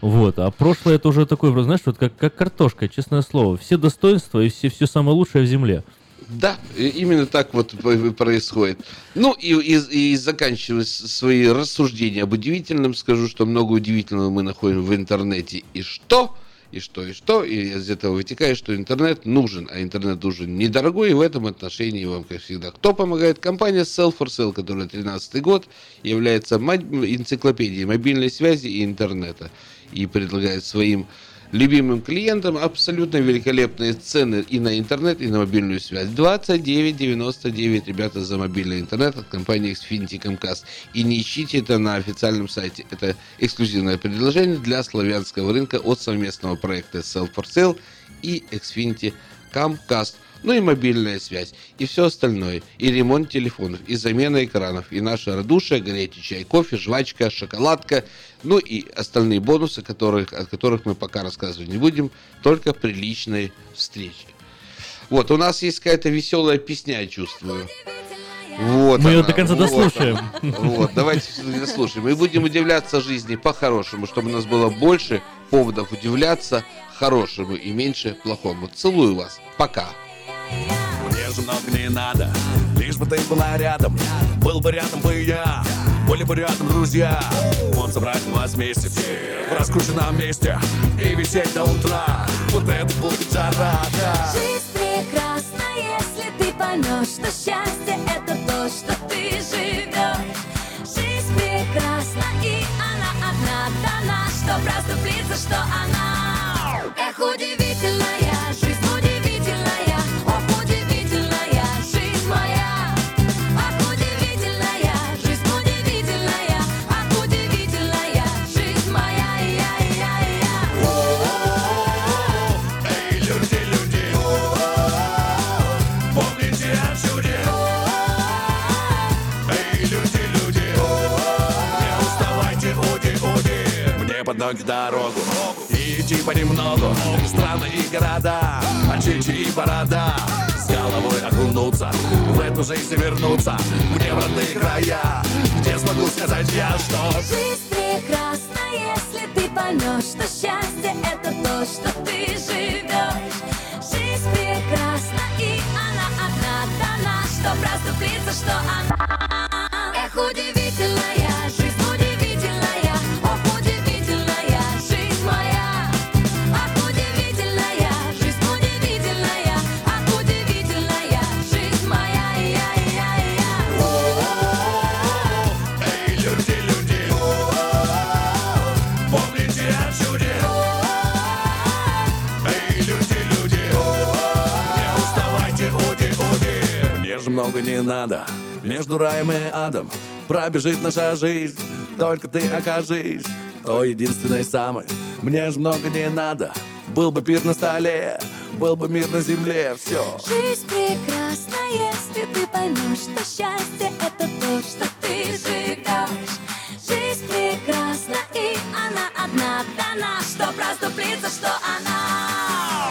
Speaker 4: Вот. А прошлое это уже такое, знаешь, вот как, как картошка, честное слово. Все достоинства и все, все самое лучшее в земле.
Speaker 13: Да, именно так вот происходит. Ну и, и, и заканчивая свои рассуждения об удивительном, скажу, что много удивительного мы находим в интернете. И что? И что, и что? И из этого вытекает, что интернет нужен, а интернет нужен недорогой, и в этом отношении вам, как всегда, кто помогает? Компания Sell for Sale, которая 13 год является энциклопедией мобильной связи и интернета и предлагает своим любимым клиентам абсолютно великолепные цены и на интернет, и на мобильную связь. 29,99, ребята, за мобильный интернет от компании Xfinity Comcast. И не ищите это на официальном сайте. Это эксклюзивное предложение для славянского рынка от совместного проекта Sell for Sale и Xfinity Comcast. Ну и мобильная связь, и все остальное, и ремонт телефонов, и замена экранов, и наша радушие, горячий чай, кофе, жвачка, шоколадка, ну и остальные бонусы, которых, о которых мы пока рассказывать не будем, только при личной встрече. Вот, у нас есть какая-то веселая песня, я чувствую. Вот
Speaker 4: Мы ее
Speaker 13: она,
Speaker 4: до конца
Speaker 13: вот
Speaker 4: дослушаем.
Speaker 13: она. Вот, давайте дослушаем. И будем удивляться жизни по-хорошему, чтобы у нас было больше поводов удивляться хорошему и меньше плохому. Целую вас. Пока.
Speaker 28: Мне же много не надо, лишь бы ты была рядом Был бы рядом бы я, были бы рядом друзья Вот собрать вас вместе в раскрученном месте И висеть до утра, вот это будет зарада
Speaker 5: Жизнь прекрасна, если ты поймешь, что счастье это то, что ты живешь. Жизнь прекрасна, и она одна дана, что проступлится, что она. Эх, удивительная
Speaker 28: под ноги дорогу И идти понемногу Страны и города Очичи и борода С головой окунуться В эту жизнь вернуться Мне в родные края Где смогу сказать я, что
Speaker 5: Жизнь прекрасна, если ты поймешь, что счастье это то, что ты живешь. Жизнь прекрасна, и она одна дана, что проступится, что она. Эх, удивительная
Speaker 28: много не надо. Между раем и адом Пробежит наша жизнь. Только ты окажись То единственной самой. Мне же много не надо. Был бы пир на столе Был бы мир на земле Все
Speaker 5: Жизнь прекрасна, если ты поймешь, что счастье это то, что ты живешь. Жизнь прекрасна, и она одна дана, что проступлится, что она.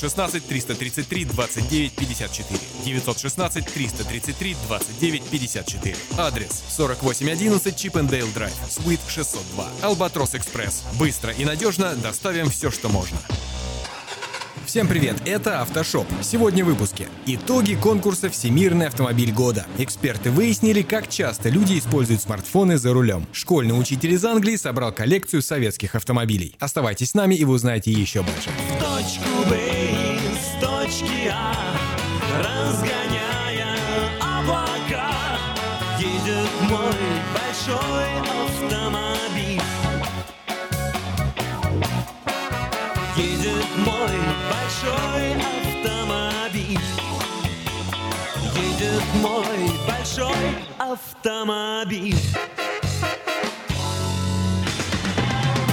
Speaker 20: 916 333 29 54. 916 333 29 54. Адрес 4811 Чипендейл Драйв, Суит 602. Албатрос Экспресс. Быстро и надежно доставим все, что можно. Всем привет, это Автошоп. Сегодня в выпуске. Итоги конкурса «Всемирный автомобиль года». Эксперты выяснили, как часто люди используют смартфоны за рулем. Школьный учитель из Англии собрал коллекцию советских автомобилей. Оставайтесь с нами и вы узнаете еще больше.
Speaker 29: точку Б с точки А, разгоняя облака, едет мой большой автомобиль. Едет мой большой автомобиль. Едет мой большой автомобиль.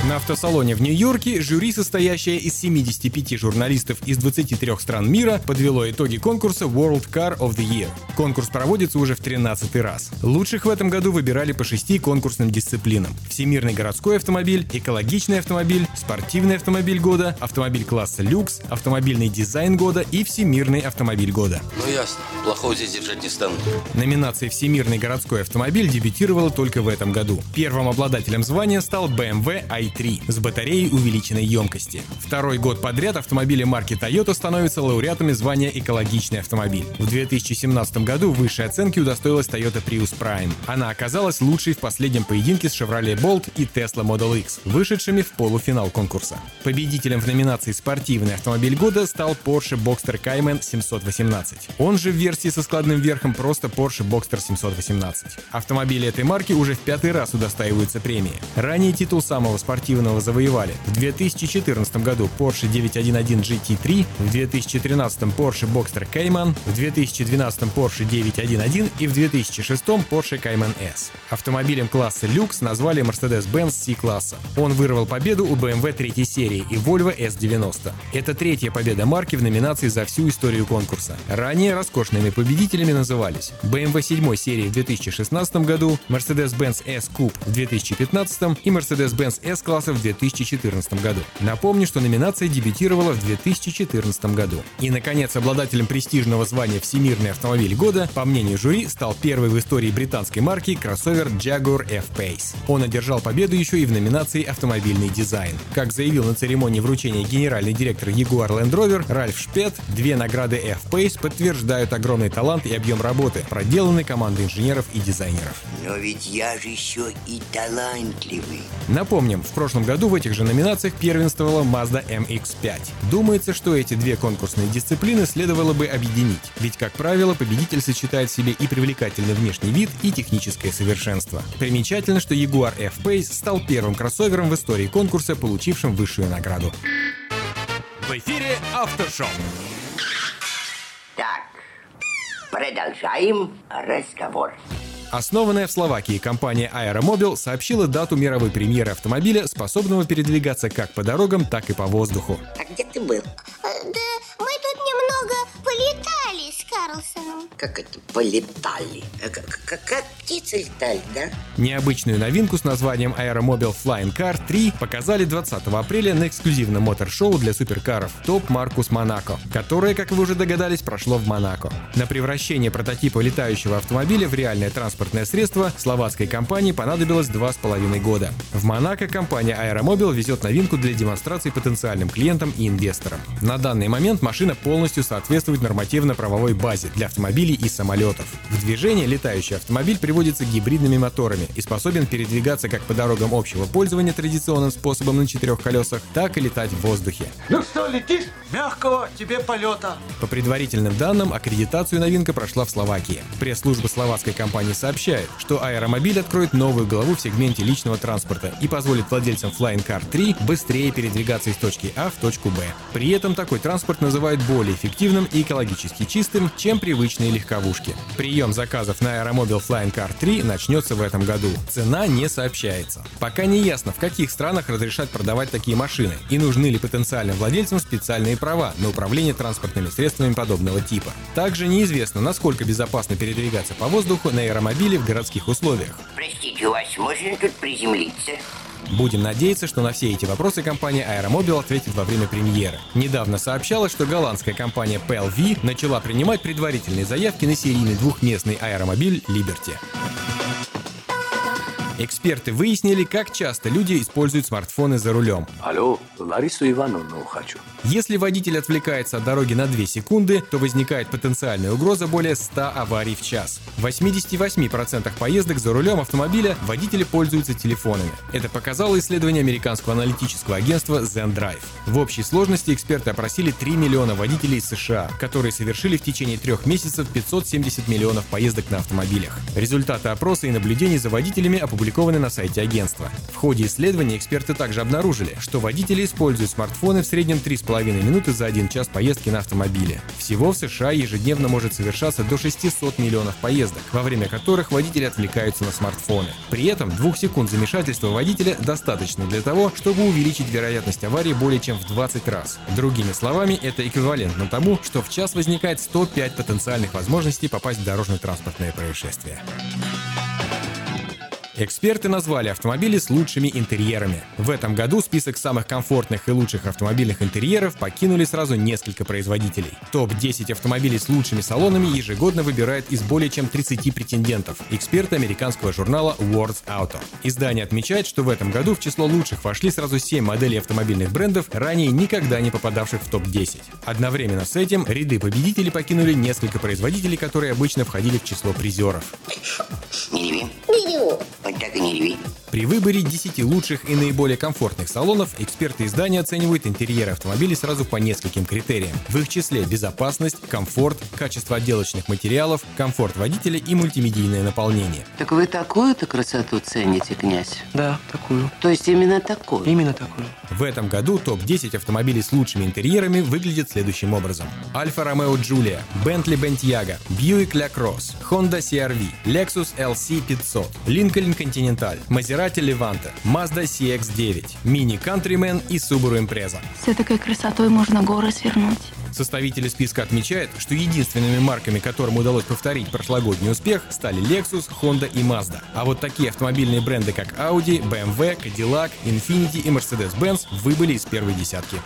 Speaker 20: На автосалоне в Нью-Йорке жюри, состоящее из 75 журналистов из 23 стран мира, подвело итоги конкурса World Car of the Year. Конкурс проводится уже в 13 раз. Лучших в этом году выбирали по шести конкурсным дисциплинам. Всемирный городской автомобиль, экологичный автомобиль, спортивный автомобиль года, автомобиль класса люкс, автомобильный дизайн года и всемирный автомобиль года.
Speaker 30: Ну ясно, плохого здесь держать не стану.
Speaker 20: Номинация «Всемирный городской автомобиль» дебютировала только в этом году. Первым обладателем звания стал BMW i3 с батареей увеличенной емкости. Второй год подряд автомобили марки Toyota становятся лауреатами звания «Экологичный автомобиль». В 2017 году высшей оценки удостоилась Toyota Prius Prime. Она оказалась лучшей в последнем поединке с Chevrolet Bolt и Tesla Model X, вышедшими в полуфинал конкурса. Победителем в номинации «Спортивный автомобиль года» стал Porsche Boxster Cayman 718. Он же в версии со складным верхом просто Porsche Boxster 718. Автомобили этой марки уже в пятый раз удостаиваются премии. Ранее титул самого спортивного завоевали. В 2014 году Porsche 911 GT3, в 2013 Porsche Boxster Cayman, в 2012 Porsche 911 и в 2006 Porsche Cayman S. Автомобилем класса люкс назвали Mercedes-Benz C-класса. Он вырвал победу у BMW третьей серии и Volvo S90. Это третья победа марки в номинации за всю историю конкурса. Ранее роскошными победителями назывались BMW 7 серии в 2016 году, Mercedes-Benz S-Coupe в 2015 и Mercedes-Benz S С-класса в 2014 году. Напомню, что номинация дебютировала в 2014 году. И, наконец, обладателем престижного звания «Всемирный автомобиль года», по мнению жюри, стал первый в истории британской марки кроссовер Jaguar F-Pace. Он одержал победу еще и в номинации «Автомобильный дизайн». Как заявил на церемонии вручения генеральный директор Jaguar Land Rover Ральф Шпет, две награды F-Pace подтверждают огромный талант и объем работы, проделанный командой инженеров и дизайнеров.
Speaker 31: Но ведь я же еще и талантливый.
Speaker 20: Напомним, в прошлом году в этих же номинациях первенствовала Mazda MX-5. Думается, что эти две конкурсные дисциплины следовало бы объединить, ведь, как правило, победитель сочетает в себе и привлекательный внешний вид, и техническое совершенство. Примечательно, что Jaguar F-Pace стал первым кроссовером в истории конкурса, получившим высшую награду. В эфире Автошоу.
Speaker 31: Так, продолжаем разговор.
Speaker 20: Основанная в Словакии компания Aeromobil сообщила дату мировой премьеры автомобиля, способного передвигаться как по дорогам, так и по воздуху.
Speaker 31: А где ты был?
Speaker 32: Да мы тут немного полетали с Карлсоном.
Speaker 31: Как это полетали? Э, Как, как, как птицы летали, да?
Speaker 20: Необычную новинку с названием Aeromobil Flying Car 3 показали 20 апреля на эксклюзивном мотор-шоу для суперкаров Топ Маркус Монако, которое, как вы уже догадались, прошло в Монако. На превращение прототипа летающего автомобиля в реальное транспортное средство словацкой компании понадобилось два с половиной года. В Монако компания Aeromobil везет новинку для демонстрации потенциальным клиентам и инвесторам. На данный момент машина полностью соответствует нормативно-правовой базе для автомобилей и самолетов. В движение летающий автомобиль приводится гибридными моторами и способен передвигаться как по дорогам общего пользования традиционным способом на четырех колесах, так и летать в воздухе.
Speaker 33: Ну что, летишь? Мягкого тебе полета.
Speaker 20: По предварительным данным, аккредитацию новинка прошла в Словакии. Пресс-служба словацкой компании сообщает, что аэромобиль откроет новую главу в сегменте личного транспорта и позволит владельцам Flying Car 3 быстрее передвигаться из точки А в точку Б. При этом такой транспорт называют более эффективным и экологически чистым, чем привычные легковушки. Прием заказов на аэромобиль Flying Car 3 начнется в этом году. Цена не сообщается. Пока не ясно, в каких странах разрешат продавать такие машины и нужны ли потенциальным владельцам специальные права на управление транспортными средствами подобного типа. Также неизвестно, насколько безопасно передвигаться по воздуху на аэромобиле в городских условиях.
Speaker 31: Простите, у вас можно тут приземлиться?
Speaker 20: Будем надеяться, что на все эти вопросы компания Aeromobil ответит во время премьеры. Недавно сообщалось, что голландская компания PLV начала принимать предварительные заявки на серийный двухместный аэромобиль Liberty. Эксперты выяснили, как часто люди используют смартфоны за рулем.
Speaker 34: Алло, Ларису Ивановну хочу.
Speaker 20: Если водитель отвлекается от дороги на 2 секунды, то возникает потенциальная угроза более 100 аварий в час. В 88% поездок за рулем автомобиля водители пользуются телефонами. Это показало исследование американского аналитического агентства ZenDrive. В общей сложности эксперты опросили 3 миллиона водителей США, которые совершили в течение трех месяцев 570 миллионов поездок на автомобилях. Результаты опроса и наблюдений за водителями опубликованы на сайте агентства. В ходе исследования эксперты также обнаружили, что водители используют смартфоны в среднем 3,5 минуты за один час поездки на автомобиле. Всего в США ежедневно может совершаться до 600 миллионов поездок, во время которых водители отвлекаются на смартфоны. При этом двух секунд замешательства водителя достаточно для того, чтобы увеличить вероятность аварии более чем в 20 раз. Другими словами, это эквивалентно тому, что в час возникает 105 потенциальных возможностей попасть в дорожно-транспортное происшествие. Эксперты назвали автомобили с лучшими интерьерами. В этом году список самых комфортных и лучших автомобильных интерьеров покинули сразу несколько производителей. Топ-10 автомобилей с лучшими салонами ежегодно выбирает из более чем 30 претендентов. Эксперты американского журнала Words Auto. Издание отмечает, что в этом году в число лучших вошли сразу 7 моделей автомобильных брендов, ранее никогда не попадавших в топ-10. Одновременно с этим ряды победителей покинули несколько производителей, которые обычно входили в число призеров.
Speaker 31: Вот так и не реви.
Speaker 20: При выборе 10 лучших и наиболее комфортных салонов эксперты издания оценивают интерьеры автомобилей сразу по нескольким критериям. В их числе безопасность, комфорт, качество отделочных материалов, комфорт водителя и мультимедийное наполнение.
Speaker 35: Так вы такую-то красоту цените, князь?
Speaker 33: Да, такую.
Speaker 35: То есть именно такую?
Speaker 33: Именно такую.
Speaker 20: В этом году топ-10 автомобилей с лучшими интерьерами выглядит следующим образом. Альфа Ромео Джулия, Бентли Бентьяга, Бьюик Ля Кросс, Honda CR-V, Lexus LC 500, Lincoln Continental, Maserati Levante, Mazda CX-9, Mini Countryman и Subaru Impreza.
Speaker 36: С такой красотой можно горы свернуть.
Speaker 20: Составители списка отмечают, что единственными марками, которым удалось повторить прошлогодний успех, стали Lexus, Honda и Mazda. А вот такие автомобильные бренды, как Audi, BMW, Cadillac, Infiniti и Mercedes-Benz выбыли из первой десятки.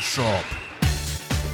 Speaker 20: Автошоп.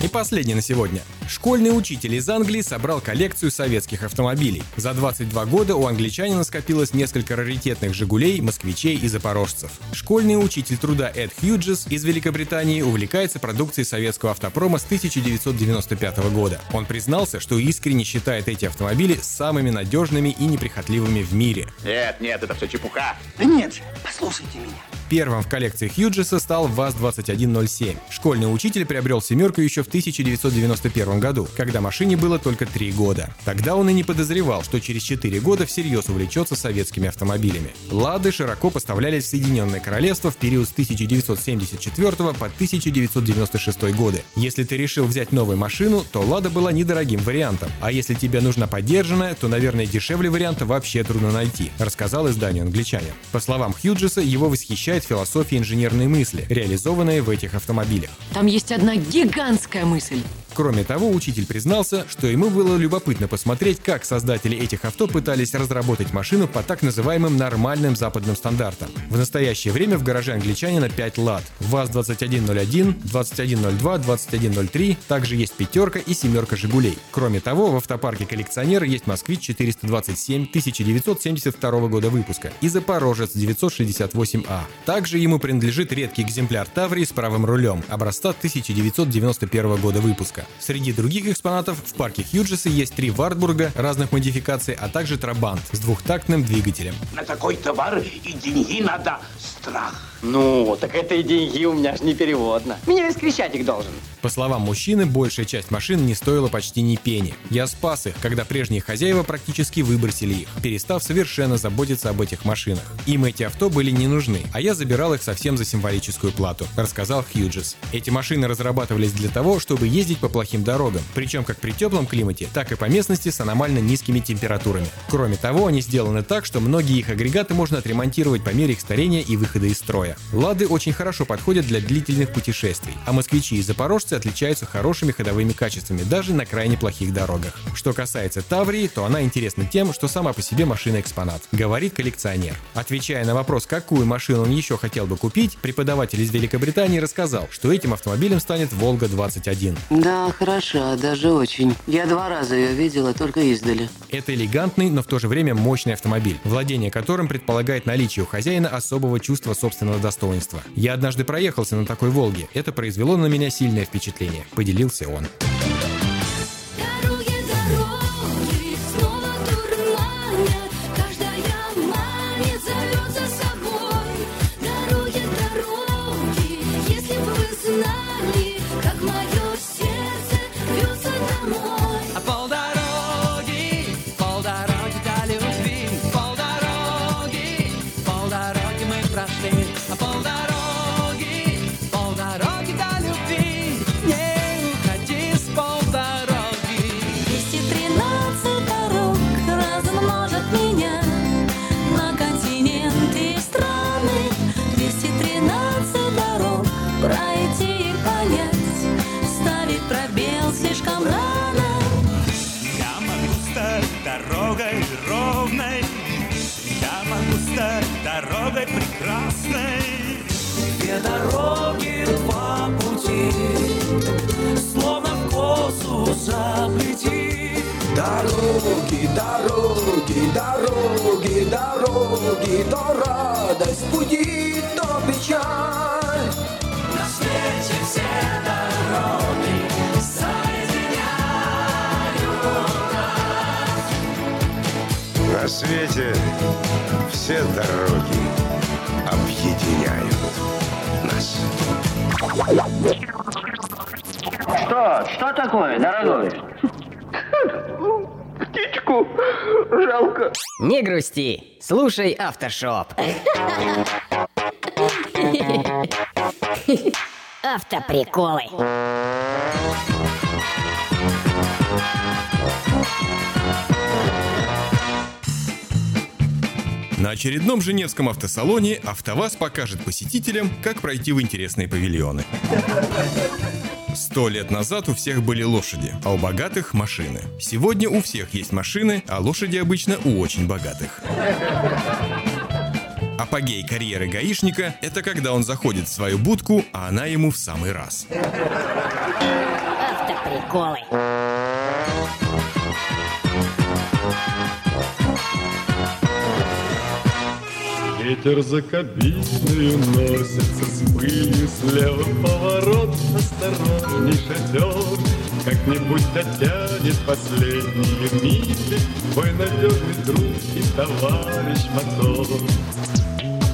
Speaker 20: И последний на сегодня. Школьный учитель из Англии собрал коллекцию советских автомобилей. За 22 года у англичанина скопилось несколько раритетных «Жигулей», «Москвичей» и «Запорожцев». Школьный учитель труда Эд Хьюджес из Великобритании увлекается продукцией советского автопрома с 1995 года. Он признался, что искренне считает эти автомобили самыми надежными и неприхотливыми в мире.
Speaker 37: Нет, нет, это все чепуха.
Speaker 33: Да нет же, послушайте меня.
Speaker 20: Первым в коллекции Хьюджеса стал ВАЗ-2107. Школьный учитель приобрел «семерку» еще в 1991 году, когда машине было только три года. Тогда он и не подозревал, что через 4 года всерьез увлечется советскими автомобилями. «Лады» широко поставлялись в Соединенное Королевство в период с 1974 по 1996 годы. Если ты решил взять новую машину, то «Лада» была недорогим вариантом. А если тебе нужна поддержанная, то, наверное, дешевле варианта вообще трудно найти, рассказал изданию англичанин. По словам Хьюджеса, его восхищает философия инженерной мысли, реализованная в этих автомобилях.
Speaker 38: Там есть одна гигантская мысль.
Speaker 20: Кроме того, учитель признался, что ему было любопытно посмотреть, как создатели этих авто пытались разработать машину по так называемым нормальным западным стандартам. В настоящее время в гараже англичанина 5 лад. ВАЗ-2101, 2102, 2103, также есть пятерка и семерка «Жигулей». Кроме того, в автопарке коллекционера есть «Москвич-427» 1972 года выпуска и «Запорожец 968А». Также ему принадлежит редкий экземпляр «Таврии» с правым рулем, образца 1991 года выпуска. Среди других экспонатов в парке Хьюджеса есть три Вартбурга разных модификаций, а также Трабант с двухтактным двигателем.
Speaker 37: На такой товар и деньги надо страх.
Speaker 39: Ну, так это и деньги у меня ж не переводно. Меня весь Крещатик должен.
Speaker 20: По словам мужчины, большая часть машин не стоила почти ни пени. Я спас их, когда прежние хозяева практически выбросили их, перестав совершенно заботиться об этих машинах. Им эти авто были не нужны, а я забирал их совсем за символическую плату, рассказал Хьюджес. Эти машины разрабатывались для того, чтобы ездить по плохим дорогам, причем как при теплом климате, так и по местности с аномально низкими температурами. Кроме того, они сделаны так, что многие их агрегаты можно отремонтировать по мере их старения и выхода из строя. Лады очень хорошо подходят для длительных путешествий, а москвичи и запорожцы отличаются хорошими ходовыми качествами даже на крайне плохих дорогах. Что касается Таврии, то она интересна тем, что сама по себе машина экспонат, говорит коллекционер. Отвечая на вопрос, какую машину он еще хотел бы купить, преподаватель из Великобритании рассказал, что этим автомобилем станет Волга-21.
Speaker 35: Да, хороша, даже очень. Я два раза ее видела, только издали.
Speaker 20: Это элегантный, но в то же время мощный автомобиль, владение которым предполагает наличие у хозяина особого чувства собственного достоинства. Я однажды проехался на такой Волге. Это произвело на меня сильное впечатление, поделился он.
Speaker 40: Дорогой прекрасной. Две дороги, два пути, словно в косу заплети.
Speaker 41: Дороги, дороги, дороги, дороги, то радость пути, то печаль.
Speaker 40: На свете все дороги соединяют нас.
Speaker 42: На свете все дороги объединяют нас.
Speaker 39: Что? Что такое, дорогой?
Speaker 41: Птичку жалко.
Speaker 39: Не грусти, слушай автошоп.
Speaker 36: Автоприколы.
Speaker 43: На очередном Женевском автосалоне АвтоВАЗ покажет посетителям, как пройти в интересные павильоны. Сто лет назад у всех были лошади, а у богатых – машины. Сегодня у всех есть машины, а лошади обычно у очень богатых. Апогей карьеры гаишника – это когда он заходит в свою будку, а она ему в самый раз.
Speaker 44: Автоприколы.
Speaker 35: Ветер за кабиной носится с пылью Слева поворот, осторожней шофер Как-нибудь дотянет последние мили Твой надежный друг и товарищ мотор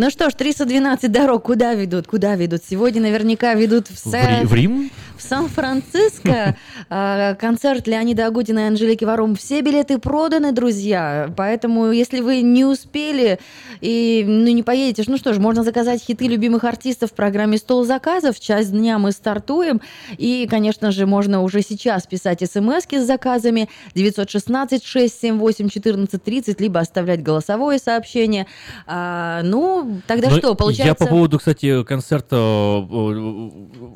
Speaker 8: Ну что ж, 312 дорог куда ведут? Куда ведут? Сегодня наверняка ведут в,
Speaker 4: Ри- в Рим?
Speaker 8: в Сан-Франциско. А, Концерт Леонида Агутина и Анжелики Варум. Все билеты проданы, друзья. Поэтому, если вы не успели и ну, не поедете, ну что ж, можно заказать хиты любимых артистов в программе «Стол заказов». В час дня мы стартуем. И, конечно же, можно уже сейчас писать смс с заказами 916-678-1430, либо оставлять голосовое сообщение. А, ну, тогда
Speaker 4: Но
Speaker 8: что, получается...
Speaker 4: Я по поводу, кстати, концерта э,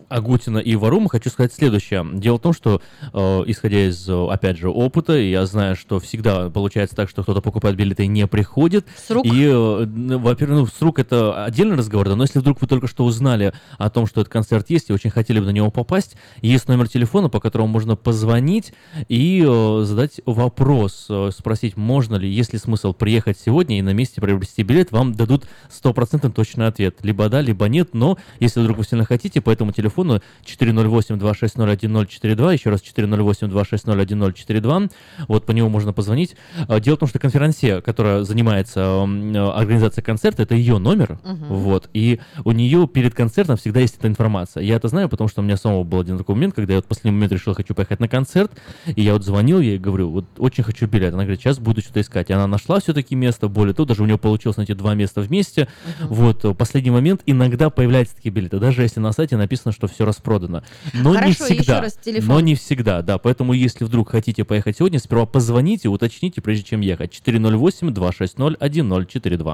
Speaker 4: Агутина и Варума хочу сказать следующее. Дело в том, что, э, исходя из, э, опять же, опыта, я знаю, что всегда получается так, что кто-то покупает билеты и не приходит.
Speaker 8: С рук?
Speaker 4: И, э, ну, во-первых, ну, с рук это отдельный разговор, да, но если вдруг вы только что узнали о том, что этот концерт есть, и очень хотели бы на него попасть, есть номер телефона, по которому можно позвонить и э, задать вопрос, э, спросить, можно ли, есть ли смысл приехать сегодня и на месте приобрести билет, вам дадут стопроцентный точный ответ. Либо да, либо нет, но если вдруг вы сильно хотите, по этому телефону 408-260-1042, еще раз 408-260-1042, вот по нему можно позвонить. А, Дело в том, что конференция, которая занимается м, организацией концерта, это ее номер,
Speaker 45: Мгм.
Speaker 4: вот, и у нее перед концертом всегда есть эта информация. Я это знаю, потому что у меня самого был один такой момент, когда я вот в последний момент решил, хочу поехать на концерт, и я вот звонил ей и говорю, вот очень хочу билет. Она говорит, сейчас буду что-то искать. И она нашла все-таки место, более того, даже у нее получилось найти два места вместе. Вот, в последний момент иногда появляются такие билеты, даже если на сайте написано, что все распродано. Но не
Speaker 8: Хорошо, еще
Speaker 4: всегда.
Speaker 8: раз телефон.
Speaker 4: Но не всегда, да. Поэтому, если вдруг хотите поехать сегодня, сперва позвоните, уточните, прежде чем ехать.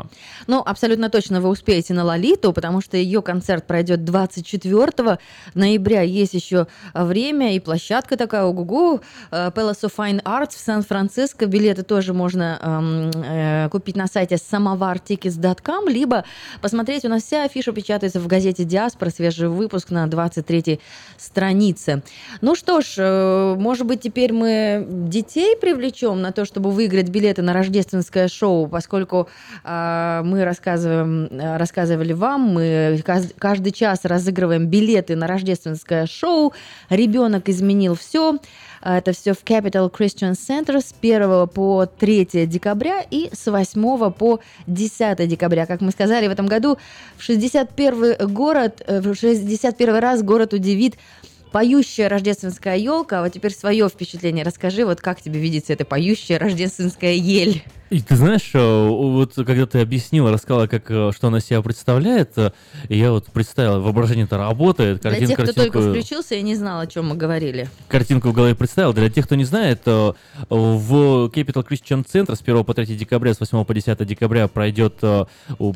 Speaker 4: 408-260-1042.
Speaker 8: Ну, абсолютно точно вы успеете на Лолиту, потому что ее концерт пройдет 24 ноября. Есть еще время и площадка такая, ого-го, э, Palace of Fine Arts в Сан-Франциско. Билеты тоже можно эм, э, купить на сайте samovartickets.com, либо посмотреть, у нас вся афиша печатается в газете «Диаспора», свежий выпуск на 23 странице. Ну что ж, э, может быть, теперь мы детей привлечем на то, чтобы выиграть билеты на рождественское шоу, поскольку э, мы рассказываем, э, рассказывали вам, мы каждый час разыгрываем билеты на рождественское шоу. Ребенок изменил все. Это все в Capital Christian Center с 1 по 3 декабря и с 8 по 10 декабря. Как мы сказали, в этом году в 61 город, э, в 61 раз город удивит поющая рождественская елка. А вот теперь свое впечатление расскажи, вот как тебе видится эта поющая рождественская ель?
Speaker 4: И ты знаешь, э, вот когда ты объяснила, рассказала, как, э, что она себя представляет, э, я вот представил, воображение это работает,
Speaker 8: Для
Speaker 4: картин,
Speaker 8: тех, кто
Speaker 4: картинку,
Speaker 8: только включился и не знал, о чем мы говорили.
Speaker 4: картинку в голове представил. Для тех, кто не знает, в Capital Christian Center с 1 по 3 декабря, с 8 по 10 декабря пройдет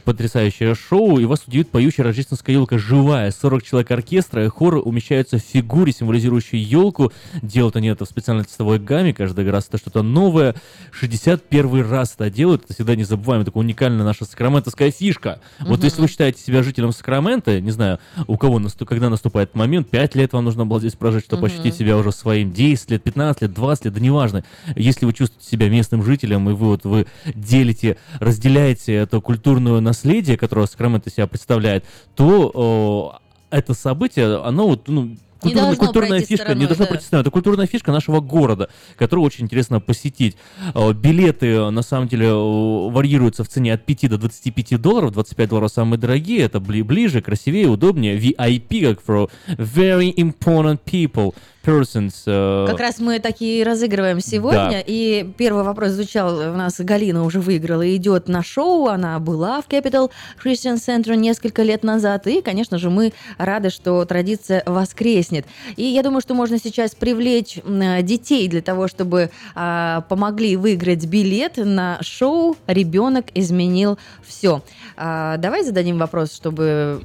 Speaker 4: потрясающее шоу, и вас удивит поющая рождественская елка живая. 40 человек оркестра и хор умещаются в фигуре, символизирующей елку. Делают они это в специальной цветовой гамме, каждый раз это что-то новое. 61 раз это делают, это всегда незабываемая, такая уникальная наша сакраментовская фишка. Вот
Speaker 45: Мгм.
Speaker 4: если вы считаете себя жителем Сакрамента, не знаю, у кого, насту- когда наступает момент, 5 лет вам нужно было здесь прожить, чтобы
Speaker 45: Мгм.
Speaker 4: ощутить себя уже своим, 10 лет, 15 лет, 20 лет, да неважно. Если вы чувствуете себя местным жителем, и вы вот вы делите, разделяете это культурное наследие, которое Сакраменто себя представляет, то о, это событие, оно вот, ну, Культурная, культурная фишка, не
Speaker 8: стороной,
Speaker 4: должна
Speaker 8: да.
Speaker 4: пройти стороной. Это культурная фишка нашего города, которую очень интересно посетить. Э, Билеты, э, на самом деле, э, варьируются в цене от 5 до 25 долларов. 25 долларов самые дорогие, это бли- ближе, красивее, удобнее. VIP, как for very important people, persons. э,
Speaker 8: Как раз мы такие разыгрываем сегодня.
Speaker 4: Да.
Speaker 8: И первый вопрос звучал, у нас Галина уже выиграла идет на шоу. Она была в Capital Christian Center несколько лет назад. И, конечно же, мы рады, что традиция воскреснет. И я думаю, что можно сейчас привлечь детей для того, чтобы а, помогли выиграть билет на шоу «Ребенок изменил все». давай зададим вопрос, чтобы...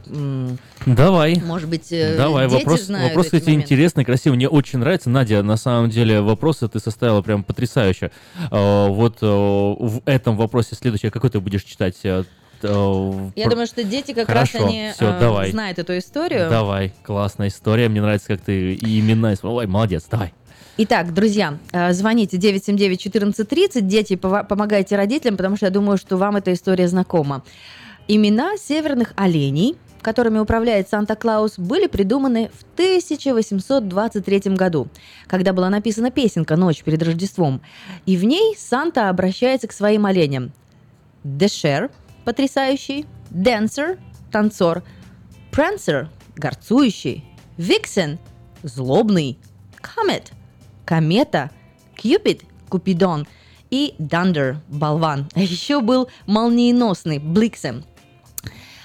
Speaker 4: Давай.
Speaker 8: Может быть, э,
Speaker 4: Давай,
Speaker 8: дети
Speaker 4: вопрос,
Speaker 8: знают
Speaker 4: вопрос, кстати,
Speaker 8: моменты.
Speaker 4: интересный, красивый. Мне очень нравится. Надя, на самом деле, вопросы ты составила прям потрясающе. Э, Вот э, в этом вопросе следующее, какой ты будешь читать? э, э,
Speaker 8: Я думаю, что дети как
Speaker 4: Хорошо,
Speaker 8: раз они
Speaker 4: всё,
Speaker 8: э,
Speaker 4: давай.
Speaker 8: знают эту историю.
Speaker 4: Давай, классная история. Мне нравится, как ты и имена... Ой, молодец, давай.
Speaker 8: Итак, друзья, звоните 979-1430, дети, помогайте родителям, потому что я думаю, что вам эта история знакома. Имена северных оленей, которыми управляет Санта-Клаус, были придуманы в 1823 году, когда была написана песенка «Ночь перед Рождеством». И в ней Санта обращается к своим оленям. Дешер – потрясающий, Dancer – танцор, Prancer – горцующий, Vixen – злобный, Comet – комета, Cupid – купидон и Dunder – болван. А еще был молниеносный Бликсем.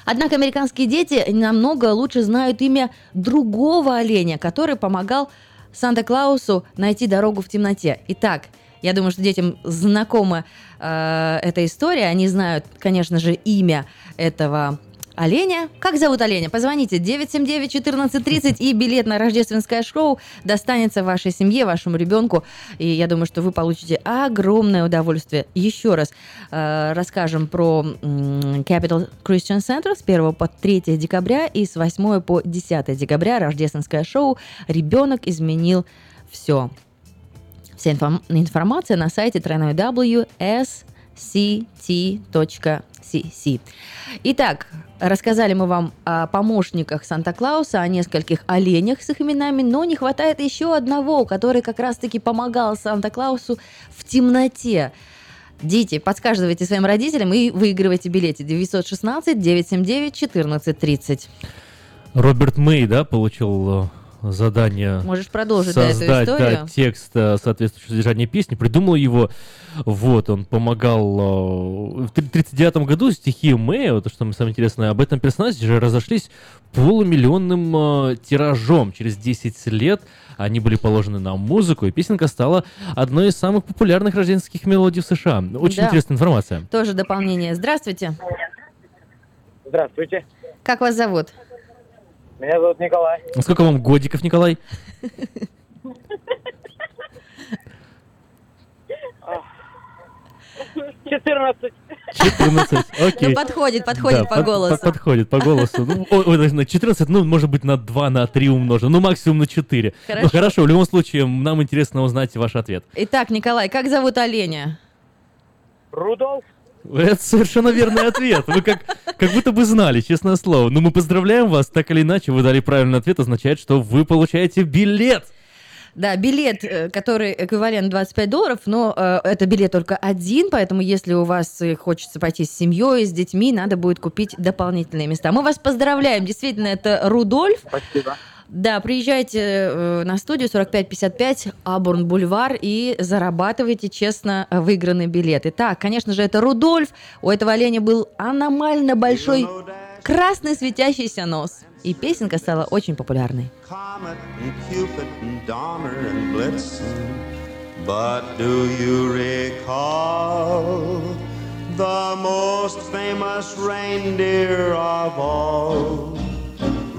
Speaker 8: Однако американские дети намного лучше знают имя другого оленя, который помогал Санта-Клаусу найти дорогу в темноте. Итак, я думаю, что детям знакома э, эта история. Они знают, конечно же, имя этого оленя. Как зовут оленя? Позвоните 979-1430 и билет на рождественское шоу достанется вашей семье, вашему ребенку. И я думаю, что вы получите огромное удовольствие. Еще раз э, расскажем про м, Capital Christian Center с 1 по 3 декабря и с 8 по 10 декабря рождественское шоу «Ребенок изменил все». Вся информ- информация на сайте www.sct.cc. Итак, рассказали мы вам о помощниках Санта-Клауса, о нескольких оленях с их именами, но не хватает еще одного, который как раз-таки помогал Санта-Клаусу в темноте. Дети, подсказывайте своим родителям и выигрывайте билеты 916 979 1430.
Speaker 4: Роберт Мэй, да, получил э, задание
Speaker 8: Можешь продолжить, да, эту
Speaker 4: создать да,
Speaker 8: историю?
Speaker 4: текст, э, соответствующий содержанию песни, придумал его. Вот, он помогал... э, В 1939 году стихи Мэя, вот что самое интересное, об этом персонаже же разошлись полумиллионным э, тиражом. Через 10 лет они были положены на музыку, и песенка стала одной из самых популярных рождественских мелодий в США. Очень
Speaker 8: Да.
Speaker 4: интересная информация.
Speaker 8: Тоже дополнение. Здравствуйте.
Speaker 46: Здравствуйте.
Speaker 8: Как вас зовут?
Speaker 46: Меня зовут Николай.
Speaker 4: А Сколько вам годиков, Николай?
Speaker 46: 14.
Speaker 4: 14, окей.
Speaker 8: Ну, подходит, подходит
Speaker 4: Да,
Speaker 8: по
Speaker 4: под-
Speaker 8: голосу.
Speaker 4: под- подходит по голосу. Ну, ой, ой, даже на 14, ну, может быть, на 2, на 3 умножим. Ну, максимум на 4.
Speaker 8: Хорошо.
Speaker 4: Ну, хорошо, в любом случае, нам интересно узнать ваш ответ.
Speaker 8: Итак, Николай, как зовут оленя?
Speaker 46: Рудолф.
Speaker 4: Это совершенно верный ответ. Вы как, как будто бы знали, честное слово. Но мы поздравляем вас, так или иначе, вы дали правильный ответ, означает, что вы получаете билет.
Speaker 8: Да, билет, э, который эквивалент 25 долларов, но э, это билет только один, поэтому если у вас э, хочется пойти с семьей, с детьми, надо будет купить дополнительные места. Мы вас поздравляем, действительно, это Рудольф.
Speaker 46: Спасибо.
Speaker 8: Да, приезжайте э, на студию 4555 Абурн Бульвар и зарабатывайте честно э, выигранный билет. Итак, конечно же, это Рудольф. У этого оленя был аномально большой красный светящийся нос. И песенка стала очень популярной.
Speaker 47: The most famous reindeer of all?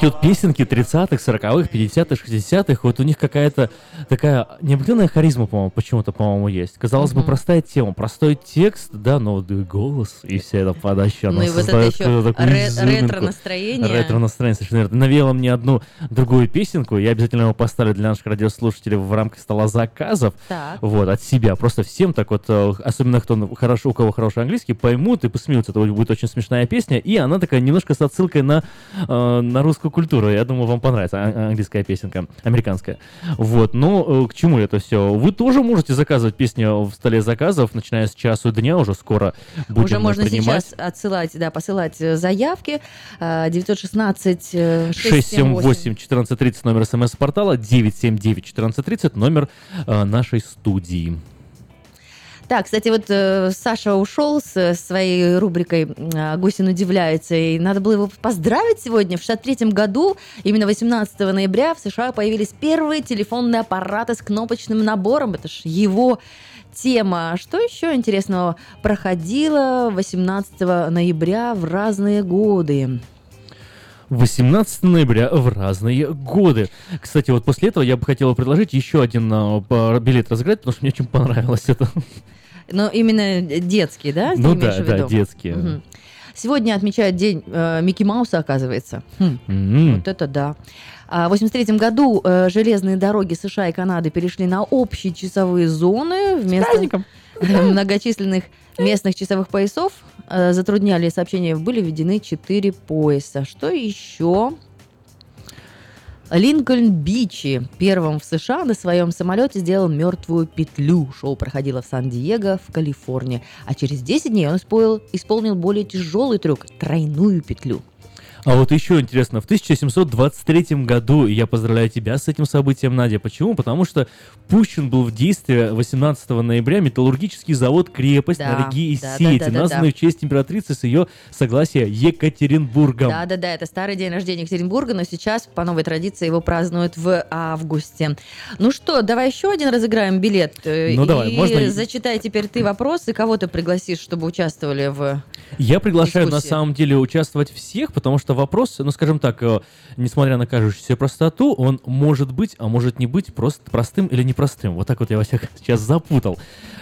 Speaker 4: Такие вот песенки 30-х, 40-х, 50-х, 60-х, вот у них какая-то такая необыкновенная харизма, по-моему, почему-то, по-моему, есть. Казалось бы, простая тема, простой текст, да, но вот голос и вся эта подача, она
Speaker 8: Ну и вот это
Speaker 4: создает
Speaker 8: еще
Speaker 4: какую-то такую
Speaker 8: ре-
Speaker 4: изюминку.
Speaker 8: ретро-настроение.
Speaker 4: Ретро-настроение, совершенно верно. Навеяло мне одну другую песенку, я обязательно его поставлю для наших радиослушателей в рамках стола заказов.
Speaker 8: Так.
Speaker 4: Вот, от себя. Просто всем так вот, э, особенно кто хорошо, у кого хороший английский, поймут и посмеются. Это будет очень смешная песня. И она такая немножко с отсылкой на, э, на русскую культуру. Я думаю, вам понравится а- английская песенка, американская. Вот, но э, к чему это все? Вы тоже можете заказывать песни в столе заказов, начиная с часу дня, уже скоро будем
Speaker 8: Уже можно
Speaker 4: принимать.
Speaker 8: сейчас отсылать, да, посылать э, заявки. Э, 916 э, 678.
Speaker 4: 678-1430 номер смс-портала, 979-1430 номер э, нашей студии.
Speaker 8: Так, кстати, вот э, Саша ушел с э, своей рубрикой э, «Гусин удивляется», и надо было его поздравить сегодня. В 63 году, именно 18 ноября, в США появились первые телефонные аппараты с кнопочным набором. Это ж его тема. Что еще интересного проходило 18 ноября в разные годы?
Speaker 4: 18 ноября в разные годы. Кстати, вот после этого я бы хотел предложить еще один а, билет разыграть, потому что мне очень понравилось это.
Speaker 8: Но именно детские, да?
Speaker 4: Ну да, да, детские.
Speaker 8: Сегодня отмечают день э, Микки Мауса, оказывается. Хм,
Speaker 4: М.
Speaker 8: Вот это да. А В 83 году э, железные дороги США и Канады перешли на общие часовые зоны вместо многочисленных местных часовых поясов. э, Затрудняли сообщения, были введены четыре пояса. Что еще? Линкольн Бичи первым в США на своем самолете сделал мертвую петлю. Шоу проходило в Сан-Диего, в Калифорнии. А через 10 дней он исполнил, исполнил более тяжелый трюк – тройную петлю.
Speaker 4: А вот еще интересно, в 1723 году, и я поздравляю тебя с этим событием, Надя. Почему? Потому что пущен был в действие 18 ноября металлургический завод «Крепость»
Speaker 8: Да,
Speaker 4: на реке
Speaker 8: да, да, да, да,
Speaker 4: названный
Speaker 8: да.
Speaker 4: в честь императрицы с ее согласия Екатеринбургом.
Speaker 8: Да-да-да, это старый день рождения Екатеринбурга, но сейчас по новой традиции его празднуют в августе. Ну что, давай еще один разыграем билет. э,
Speaker 4: Ну, давай,
Speaker 8: и
Speaker 4: можно и-
Speaker 8: зачитай теперь ты вопросы, кого ты пригласишь, чтобы участвовали в...
Speaker 4: Я приглашаю на
Speaker 8: Дискуссии.
Speaker 4: самом деле участвовать всех, потому что вопрос, ну скажем так, э, несмотря на кажущуюся простоту, он может быть, а может не быть просто простым или непростым. Вот так вот я вас сейчас запутал.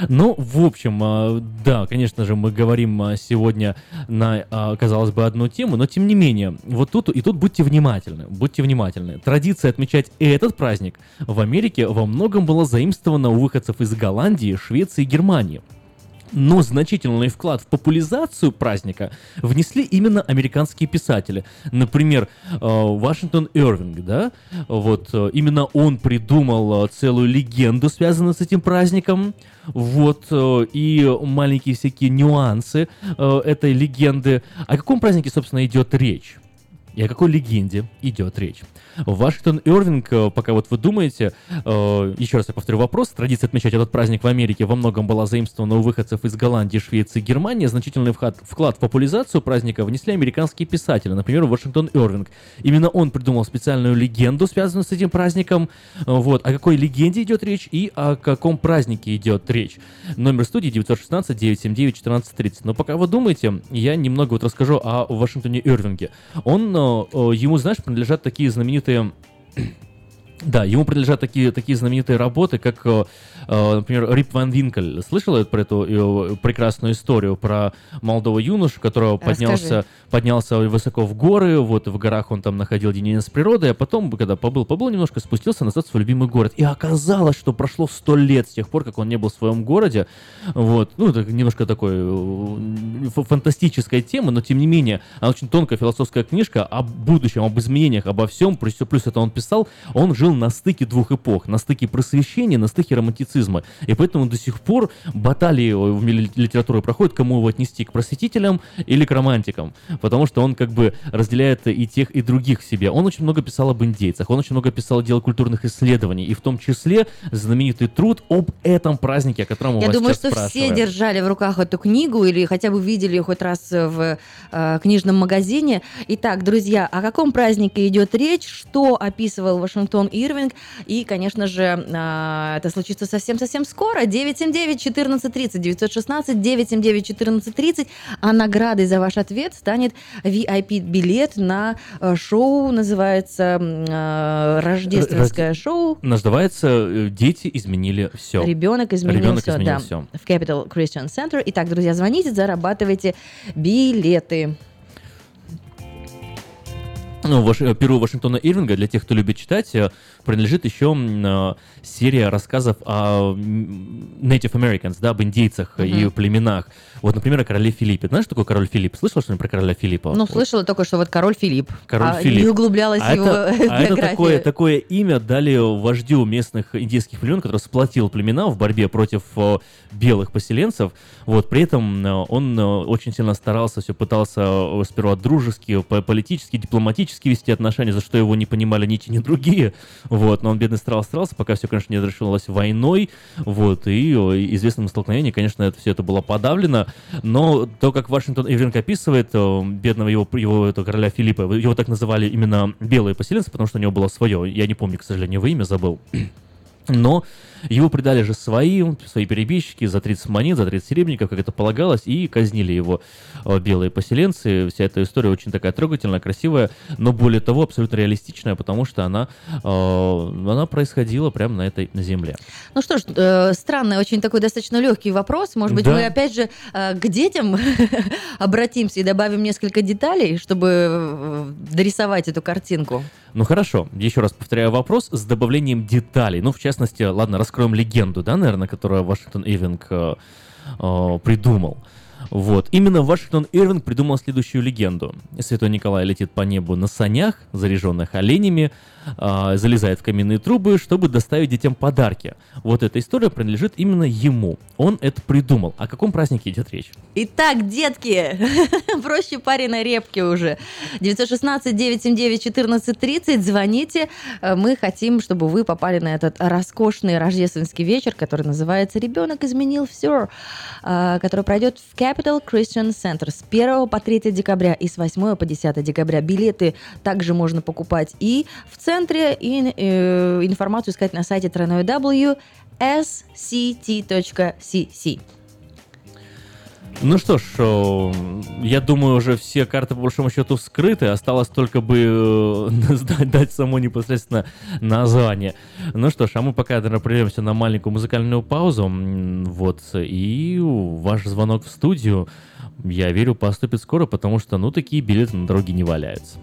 Speaker 4: Ну, в общем, э, да, конечно же, мы говорим э, сегодня на, казалось бы, одну тему, но тем не менее, вот тут и тут будьте внимательны, будьте внимательны. Традиция отмечать этот праздник в Америке во многом была заимствована у выходцев из Голландии, Швеции и Германии. Но значительный вклад в популяризацию праздника внесли именно американские писатели. Например, э, Вашингтон Ирвинг, да? Вот э, именно он придумал э, целую легенду, связанную с этим праздником. Вот, и маленькие всякие нюансы этой легенды. О каком празднике, собственно, идет речь? И о какой легенде идет речь? Вашингтон Ирвинг, э, пока вот вы думаете, э, еще раз я повторю вопрос, традиция отмечать этот праздник в Америке во многом была заимствована у выходцев из Голландии, Швеции и Германии. Значительный вклад в популяризацию праздника внесли американские писатели, например, Вашингтон Ирвинг. Именно он придумал специальную легенду, связанную с этим праздником. Э, Вот, о какой легенде идет речь и о каком празднике идет речь. Номер студии 916-979-1430. Но пока вы думаете, я немного вот расскажу о Вашингтоне Ирвинге. Он, э, ему, знаешь, принадлежат такие знаменитые да, ему принадлежат такие, такие знаменитые работы, как, э, э, например, Рип Ван Винкель. Слышала про эту э, прекрасную историю про молодого юношу, которого
Speaker 8: Расскажи.
Speaker 4: поднялся, поднялся высоко в горы, вот в горах он там находил единение с природой, а потом, когда побыл, побыл немножко, спустился назад в свой любимый город. И оказалось, что прошло сто лет с тех пор, как он не был в своем городе. Вот, ну, это немножко такой фантастическая тема, но тем не менее, она очень тонкая философская книжка о будущем, об изменениях, обо всем. Плюс, плюс это он писал, он жил на стыке двух эпох, на стыке просвещения, на стыке романтицизма. И поэтому до сих пор баталии в мире литературы проходят, кому его отнести, к просветителям или к романтикам. Потому что он как бы разделяет и тех, и других в себе. Он очень много писал об индейцах, он очень много писал дел культурных исследований, и в том числе знаменитый труд об этом празднике, о котором мы
Speaker 8: Я думаю, что все
Speaker 4: спрашиваем.
Speaker 8: держали в руках эту книгу или хотя бы видели ее хоть раз в э, книжном магазине. Итак, друзья, о каком празднике идет речь? Что описывал Вашингтон Ирвинг. И, конечно же, а, это случится совсем-совсем скоро. 979-1430, 916-979-1430. А наградой за ваш ответ станет VIP-билет на шоу, называется э, «Рождественское шоу».
Speaker 4: Называется э, «Дети изменили все».
Speaker 8: Ребенок изменил
Speaker 4: Ребенок
Speaker 8: все,
Speaker 4: изменил
Speaker 8: да,
Speaker 4: всё.
Speaker 8: в Capital Christian Center. Итак, друзья, звоните, зарабатывайте билеты.
Speaker 4: Ну, Ваш- э, Перу Вашингтона Ирвинга, для тех, кто любит читать, э, принадлежит еще э, серия рассказов о Native Americans, да, об индейцах э, и племенах. Вот, например, о короле Филиппе. Знаешь, что такое король Филипп? Слышал что-нибудь про короля Филиппа?
Speaker 8: Ну, слышала только, что вот король Филипп.
Speaker 4: Король
Speaker 8: а
Speaker 4: Филипп.
Speaker 8: Не углублялась
Speaker 4: а
Speaker 8: его
Speaker 4: это, а это такое, такое имя дали вождю местных индейских племен, который сплотил племена в борьбе против э, белых поселенцев. Вот, при этом э, он очень сильно старался, все пытался сперва дружески, по- политически, дипломатически вести отношения, за что его не понимали ни те, ни другие. Вот, но он бедный старался, старался, пока все, конечно, не разрешилось войной. Вот, и известным столкновением, конечно, это все это было подавлено. Но то, как Вашингтон Ирвинг описывает бедного его, его этого короля Филиппа, его так называли именно белые поселенцы, потому что у него было свое. Я не помню, к сожалению, его имя забыл. Но его предали же свои, свои перебежчики за 30 монет, за 30 серебряников, как это полагалось, и казнили его э, белые поселенцы. Вся эта история очень такая трогательная, красивая, но более того, абсолютно реалистичная, потому что она, э, она происходила прямо на этой земле.
Speaker 8: Ну что ж, э, странный, очень такой достаточно легкий вопрос. Может быть,
Speaker 4: Да.
Speaker 8: мы опять же к детям обратимся и добавим несколько деталей, чтобы дорисовать эту картинку.
Speaker 4: Ну хорошо, еще раз повторяю вопрос с добавлением деталей. Ну, в частности, ладно, раскроем легенду, да, наверное, которую Вашингтон Ирвинг э, э, придумал. Вот. Именно Вашингтон Ирвинг придумал следующую легенду. Святой Николай летит по небу на санях, заряженных оленями, а, залезает в каменные трубы, чтобы доставить детям подарки. Вот эта история принадлежит именно ему. Он это придумал. О каком празднике идет речь?
Speaker 8: Итак, детки, проще пареной репки уже. 916-979-1430, звоните. Э, Мы хотим, чтобы вы попали на этот роскошный рождественский вечер, который называется «Ребенок изменил все», э, который пройдет в Capital Christian Center с 1 по 3 декабря и с 8 по 10 декабря. Билеты также можно покупать и в центре, и э, информацию искать на сайте www.sct.cc.
Speaker 4: Ну что ж, о, я думаю, уже все карты по большому счету вскрыты. Осталось только бы э, дать само непосредственно название. Ну что ж, а мы пока, наверное, прервемся на маленькую музыкальную паузу. Вот, и ваш звонок в студию, я верю, поступит скоро, потому что, ну, такие билеты на дороге не валяются.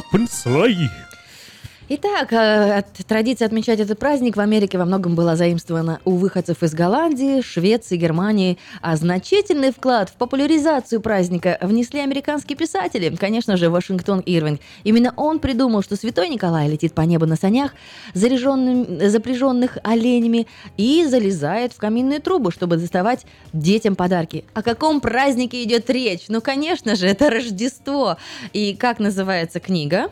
Speaker 4: пенцелой
Speaker 8: Итак, э, традиция отмечать этот праздник в Америке во многом была заимствована у выходцев из Голландии, Швеции, Германии, а значительный вклад в популяризацию праздника внесли американские писатели, конечно же, Вашингтон Ирвинг. Именно он придумал, что Святой Николай летит по небу на санях, запряженных оленями, и залезает в каминные трубы, чтобы доставать детям подарки. О каком празднике идет речь? Ну, конечно же, это Рождество. И как называется книга?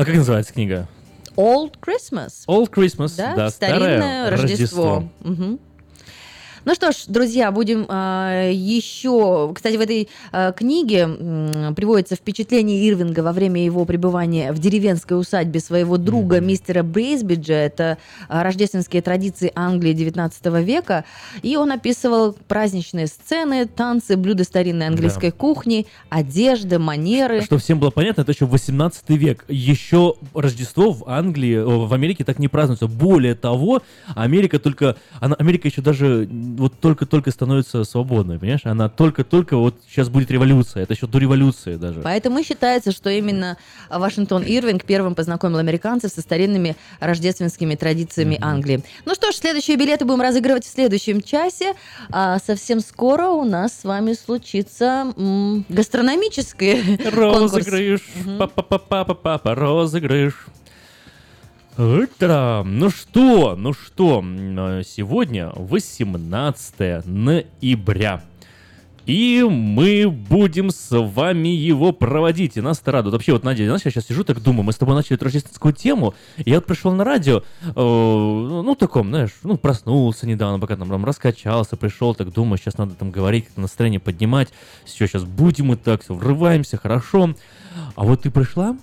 Speaker 4: А как называется книга?
Speaker 8: Old Christmas.
Speaker 4: Old Christmas,
Speaker 8: Да,
Speaker 4: да,
Speaker 8: старинное
Speaker 4: старое
Speaker 8: Рождество. Мгм. Ну что ж, друзья, будем а, еще... Кстати, в этой а, книге м, приводится впечатление Ирвинга во время его пребывания в деревенской усадьбе своего друга мистера Брейсбиджа. Это а, рождественские традиции Англии 19 века. И он описывал праздничные сцены, танцы, блюда старинной английской кухни, одежда, манеры.
Speaker 4: Чтобы всем было понятно, это еще 18 век. Еще Рождество в Англии, в Америке так не празднуется. Более того, Америка только, она, Америка еще даже вот только-только становится свободной, понимаешь? Она только-только вот сейчас будет революция. Это еще до революции даже.
Speaker 8: Поэтому считается, что именно Вашингтон Ирвинг первым познакомил американцев со старинными рождественскими традициями Англии. Ну что ж, следующие билеты будем разыгрывать в следующем часе. А совсем скоро у нас с вами случится м, гастрономический конкурс.
Speaker 4: Розыгрыш, папа-папа-папа, розыгрыш. Утро. Ну что, ну что, э, сегодня 18 ноября. И мы будем с вами его проводить. И нас это радует. Вообще, вот, Надя, знаешь, я сейчас сижу, так думаю, мы с тобой начали эту рождественскую тему, и я вот пришел на радио, э, ну, таком, знаешь, ну, проснулся недавно, пока там, там раскачался, пришел, так думаю, сейчас надо там говорить, как-то настроение поднимать, все, сейчас будем и так, все, врываемся, хорошо. А вот ты пришла,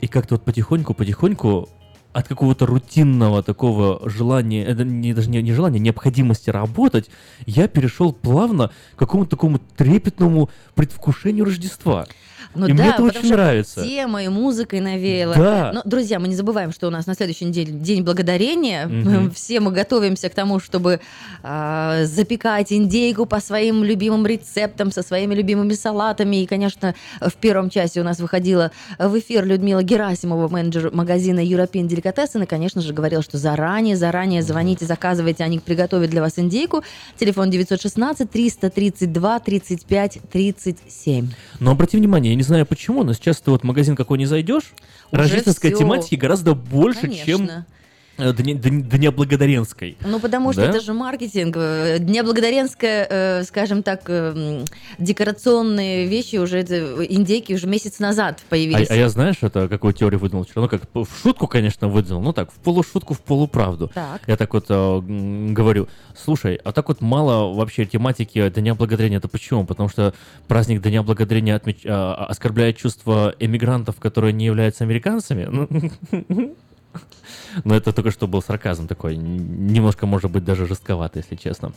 Speaker 4: и как-то вот потихоньку-потихоньку от какого-то рутинного такого желания, это не, даже не, не желания, необходимости работать, я перешел плавно к какому-то такому трепетному предвкушению Рождества.
Speaker 8: Ну
Speaker 4: и
Speaker 8: да,
Speaker 4: мне это очень нравится.
Speaker 8: Темой, музыкой навеяло.
Speaker 4: Да.
Speaker 8: Но, друзья, мы не забываем, что у нас на следующей неделе День Благодарения.
Speaker 4: Мгм.
Speaker 8: Все мы готовимся к тому, чтобы а, запекать индейку по своим любимым рецептам, со своими любимыми салатами. И, конечно, в первом часе у нас выходила в эфир Людмила Герасимова, менеджер магазина European Delicatessen. И, конечно же, говорила, что заранее, заранее звоните, заказывайте, они приготовят для вас индейку. Телефон 916 332 35 37.
Speaker 4: Но обрати внимание, не знаю почему, но сейчас ты вот в магазин какой не зайдешь,
Speaker 8: Уже
Speaker 4: рождественской
Speaker 8: всё.
Speaker 4: тематики гораздо больше, чем
Speaker 8: Конечно.
Speaker 4: э, Дня, Дня- Дня Благодаренской.
Speaker 8: Ну, потому что
Speaker 4: Да?
Speaker 8: это же маркетинг. Э, Дня Благодаренская, э, скажем так, э, декорационные вещи уже, это, индейки уже месяц назад
Speaker 4: А,
Speaker 8: появились.
Speaker 4: а я, знаешь, это какую теорию выдумал вчера? Ну, как в шутку, конечно, выдумал, ну так, в полушутку, в полуправду.
Speaker 8: Так.
Speaker 4: Я так вот э, говорю, слушай, а так вот мало вообще тематики Дня Благодарения. Это почему? Потому что праздник Дня Благодарения отмеч- а, оскорбляет чувства эмигрантов, которые не являются американцами. Но это только что был сарказм такой, немножко, может быть, даже жестковато, если честно.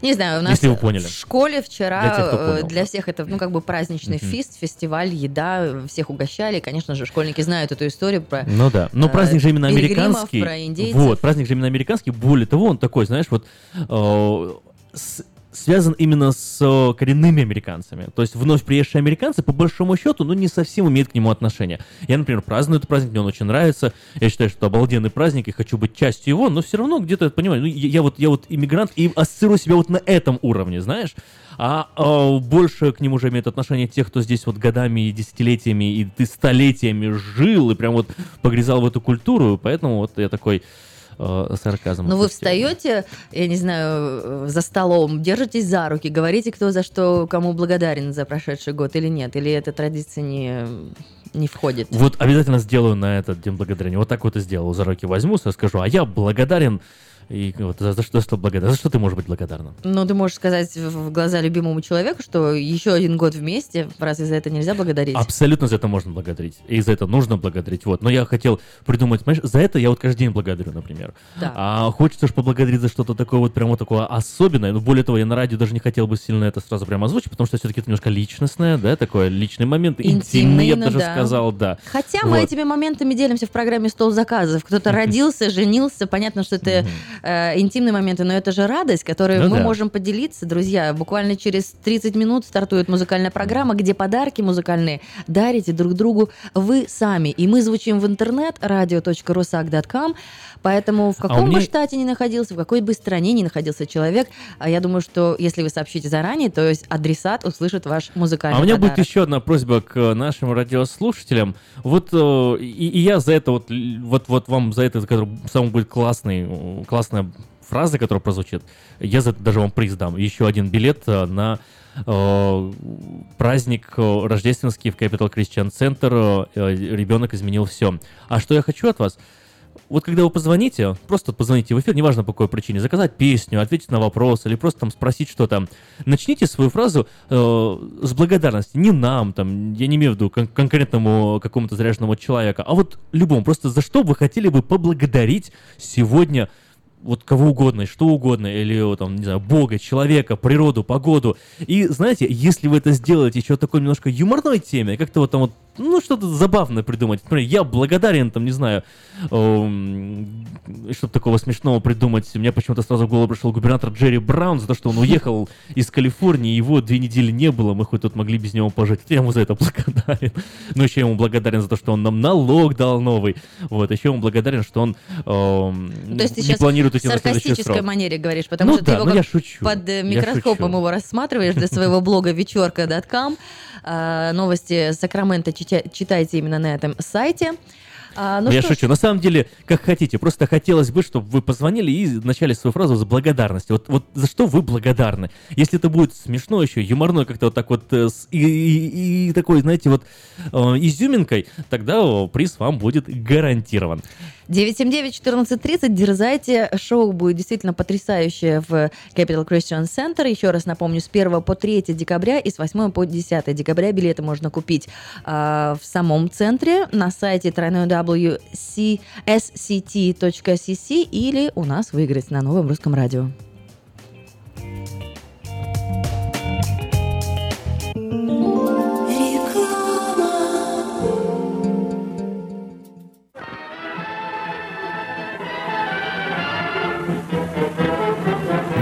Speaker 8: Не знаю, у нас
Speaker 4: Если вы поняли.
Speaker 8: в школе вчера
Speaker 4: Для тех, кто
Speaker 8: э,
Speaker 4: понял.
Speaker 8: для всех это, ну, как бы праздничный
Speaker 4: Мгм.
Speaker 8: фист, фестиваль, еда, всех угощали. Конечно же, школьники знают эту историю про
Speaker 4: Ну да, но
Speaker 8: э,
Speaker 4: праздник же именно американский.
Speaker 8: про индейцев.
Speaker 4: Вот, праздник же именно американский. Более того, он такой, знаешь, вот э, с- связан именно с э, коренными американцами. То есть вновь приезжие американцы, по большому счету, ну, не совсем имеют к нему отношение. Я, например, праздную этот праздник, мне он очень нравится. Я считаю, что обалденный праздник, и хочу быть частью его, но все равно где-то, понимаю, ну, я, я вот, я вот иммигрант, и ассоциирую себя вот на этом уровне, знаешь? А э, больше к нему уже имеет отношение тех, кто здесь вот годами и десятилетиями и столетиями жил и прям вот погрязал в эту культуру, поэтому вот я такой э, сарказм.
Speaker 8: Ну, вы встаете, я не знаю, э, за столом, держитесь за руки, говорите, кто за что кому благодарен за прошедший год или нет, или эта традиция не, не входит.
Speaker 4: Вот обязательно сделаю на этот День Благодарения. Вот так вот и сделаю. За руки возьму, скажу, а я благодарен И вот за, за что, за что благодарна? За что ты можешь быть благодарна?
Speaker 8: Ну, ты можешь сказать в глаза любимому человеку, что еще один год вместе, разве за это нельзя благодарить?
Speaker 4: Абсолютно за это можно благодарить. И за это нужно благодарить. Вот. Но я хотел придумать, понимаешь, за это я вот каждый день благодарю, например.
Speaker 8: Да.
Speaker 4: А хочется же поблагодарить за что-то такое вот прямо такое особенное. Ну, более того, я на радио даже не хотел бы сильно это сразу прямо озвучить, потому что все-таки это немножко личностное, да, такой личный момент.
Speaker 8: Интимный,
Speaker 4: я бы даже
Speaker 8: да.
Speaker 4: сказал, да.
Speaker 8: Хотя мы
Speaker 4: Вот.
Speaker 8: этими моментами делимся в программе «Стол заказов». Кто-то родился, женился, понятно, что это э, интимные моменты, но это же радость, которую
Speaker 4: Ну
Speaker 8: мы
Speaker 4: да.
Speaker 8: можем поделиться, друзья. Буквально через 30 минут стартует музыкальная программа, где подарки музыкальные дарите друг другу вы сами. И мы звучим в интернет radio.rusak.com, поэтому в
Speaker 4: А
Speaker 8: каком бы
Speaker 4: меня-
Speaker 8: штате ни находился, в какой бы стране ни находился человек, а я думаю, что если вы сообщите заранее, то есть адресат услышит ваш музыкальный
Speaker 4: А у меня
Speaker 8: подарок.
Speaker 4: будет еще одна просьба к нашим радиослушателям. Вот э, и, и я за это вот, вот, вот вам за это, который самый будет классный, э, классная фраза, которая прозвучит, я за это даже вам приз дам. Еще один билет э, на э, праздник э, рождественский в Capital Christian Center. э, Ребенок изменил все. А что я хочу от вас? Вот когда вы позвоните, просто позвоните в эфир, неважно по какой причине, заказать песню, ответить на вопрос или просто там спросить что-то, начните свою фразу э, с благодарности. Не нам, там, я не имею в виду кон- конкретному какому-то заряженному человеку, а вот любому. Просто за что вы хотели бы поблагодарить сегодня вот кого угодно, что угодно, или там, не знаю, Бога, человека, природу, погоду. И знаете, если вы это сделаете еще такой немножко юморной теме, как-то вот там вот, ну, что-то забавное придумать. Например, я благодарен, там, не знаю, эм, что-то такого смешного придумать. У меня почему-то сразу в голову пришел губернатор Джерри Браун за то, что он уехал из Калифорнии, его две недели не было, мы хоть тут могли без него пожить. Я ему за это благодарен. Но еще я ему благодарен за то, что он нам налог дал новый. Вот, еще ему благодарен, что он эм,
Speaker 8: Ну, То есть ты сейчас
Speaker 4: планирует
Speaker 8: в
Speaker 4: идти следующий
Speaker 8: саркастической манере говоришь, потому
Speaker 4: Ну
Speaker 8: что
Speaker 4: да,
Speaker 8: ты его
Speaker 4: ну я шучу,
Speaker 8: под э, микроскопом его рассматриваешь для своего блога вечерка.com. А, Новости Сакрамента читя- читайте именно на этом сайте. А, ну
Speaker 4: я
Speaker 8: что ж,
Speaker 4: шучу. На самом деле, как хотите. Просто хотелось бы, чтобы вы позвонили и начали свою фразу с благодарности. Вот, вот за что вы благодарны? Если это будет смешно еще, юморно как-то вот так вот э, и, и- и такой, знаете, вот э, изюминкой, тогда приз вам будет гарантирован.
Speaker 8: 979-1430, дерзайте. Шоу будет действительно потрясающее в Capital Christian Center. Еще раз напомню, с 1 по 3 декабря и с 8 по 10 декабря билеты можно купить а, в самом центре на сайте www.scct.cc или у нас выиграть на новом русском радио.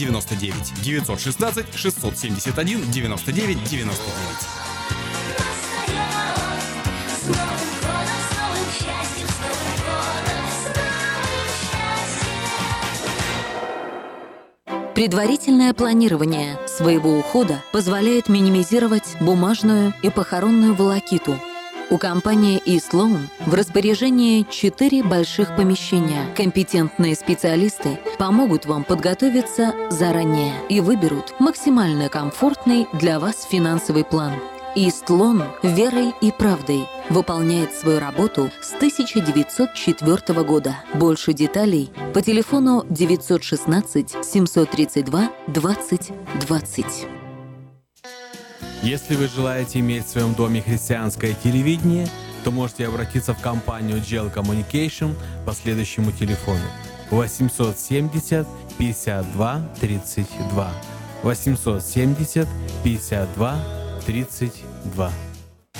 Speaker 20: 99 916 671 99 99.
Speaker 3: Предварительное планирование своего ухода позволяет минимизировать бумажную и похоронную волокиту. У компании eSloan в распоряжении четыре больших помещения. Компетентные специалисты помогут вам подготовиться заранее и выберут максимально комфортный для вас финансовый план. Истлон верой и правдой выполняет свою работу с 1904 года. Больше деталей по телефону 916 732 20 20.
Speaker 45: Если вы желаете иметь в своем доме христианское телевидение, то можете обратиться в компанию GL Communication по следующему телефону 870 52 32 870 52 32.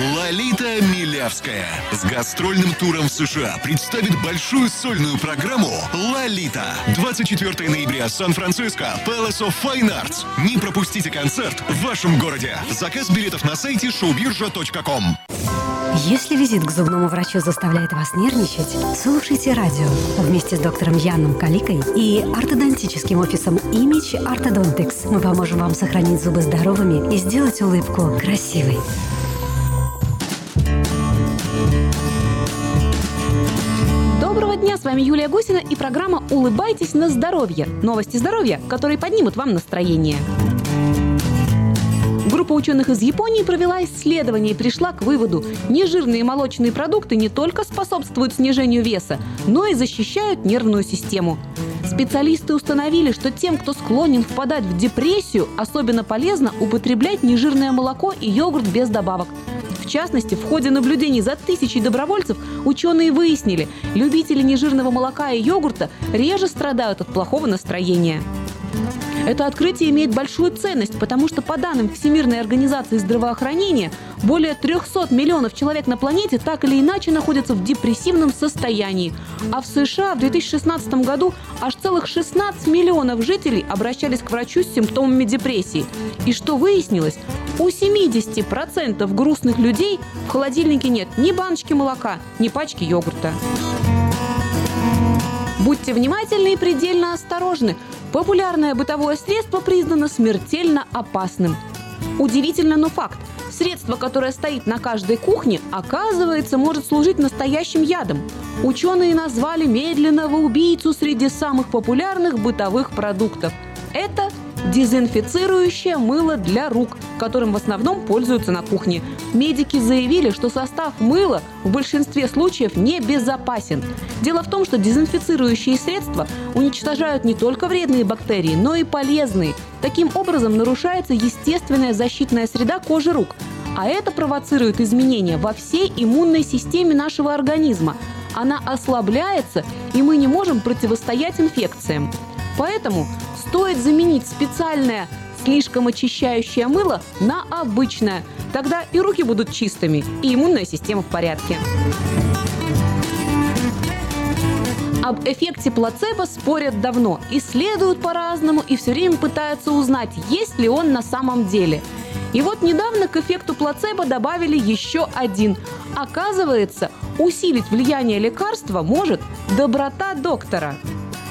Speaker 48: Лолита Милявская с гастрольным туром в США представит большую сольную программу «Лолита». 24 ноября, Сан-Франциско, Palace of Fine Arts. Не пропустите концерт в вашем городе. Заказ билетов на сайте showbirja.com.
Speaker 49: Если визит к зубному врачу заставляет вас нервничать, слушайте радио вместе с доктором Яном Каликой и ортодонтическим офисом Image Orthodontics. Мы поможем вам сохранить зубы здоровыми и сделать улыбку красивой.
Speaker 50: Доброго дня, с вами Юлия Гусина и программа «Улыбайтесь на здоровье». Новости здоровья, которые поднимут вам настроение. Группа ученых из Японии провела исследование и пришла к выводу, нежирные молочные продукты не только способствуют снижению веса, но и защищают нервную систему. Специалисты установили, что тем, кто склонен впадать в депрессию, особенно полезно употреблять нежирное молоко и йогурт без добавок. Частности, в ходе наблюдений за тысячей добровольцев ученые выяснили, любители нежирного молока и йогурта реже страдают от плохого настроения. Это открытие имеет большую ценность, потому что по данным Всемирной организации здравоохранения, более 300 миллионов человек на планете так или иначе находятся в депрессивном состоянии. А в США в 2016 году аж целых 16 миллионов жителей обращались к врачу с симптомами депрессии. И что выяснилось? У 70% грустных людей в холодильнике нет ни баночки молока, ни пачки йогурта. Будьте внимательны и предельно осторожны. Популярное бытовое средство признано смертельно опасным. Удивительно, но факт. Средство, которое стоит на каждой кухне, оказывается, может служить настоящим ядом. Ученые назвали медленного убийцу среди самых популярных бытовых продуктов. Это дезинфицирующее мыло для рук, которым в основном пользуются на кухне. Медики заявили, что состав мыла в большинстве случаев небезопасен. Дело в том, что дезинфицирующие средства уничтожают не только вредные бактерии, но и полезные. Таким образом нарушается естественная защитная среда кожи рук. А это провоцирует изменения во всей иммунной системе нашего организма. Она ослабляется, и мы не можем противостоять инфекциям. Поэтому стоит заменить специальное слишком очищающее мыло на обычное. Тогда и руки будут чистыми, и иммунная система в порядке. Об эффекте плацебо спорят давно, исследуют по-разному и все время пытаются узнать, есть ли он на самом деле. И вот недавно к эффекту плацебо добавили еще один. Оказывается, усилить влияние лекарства может доброта доктора.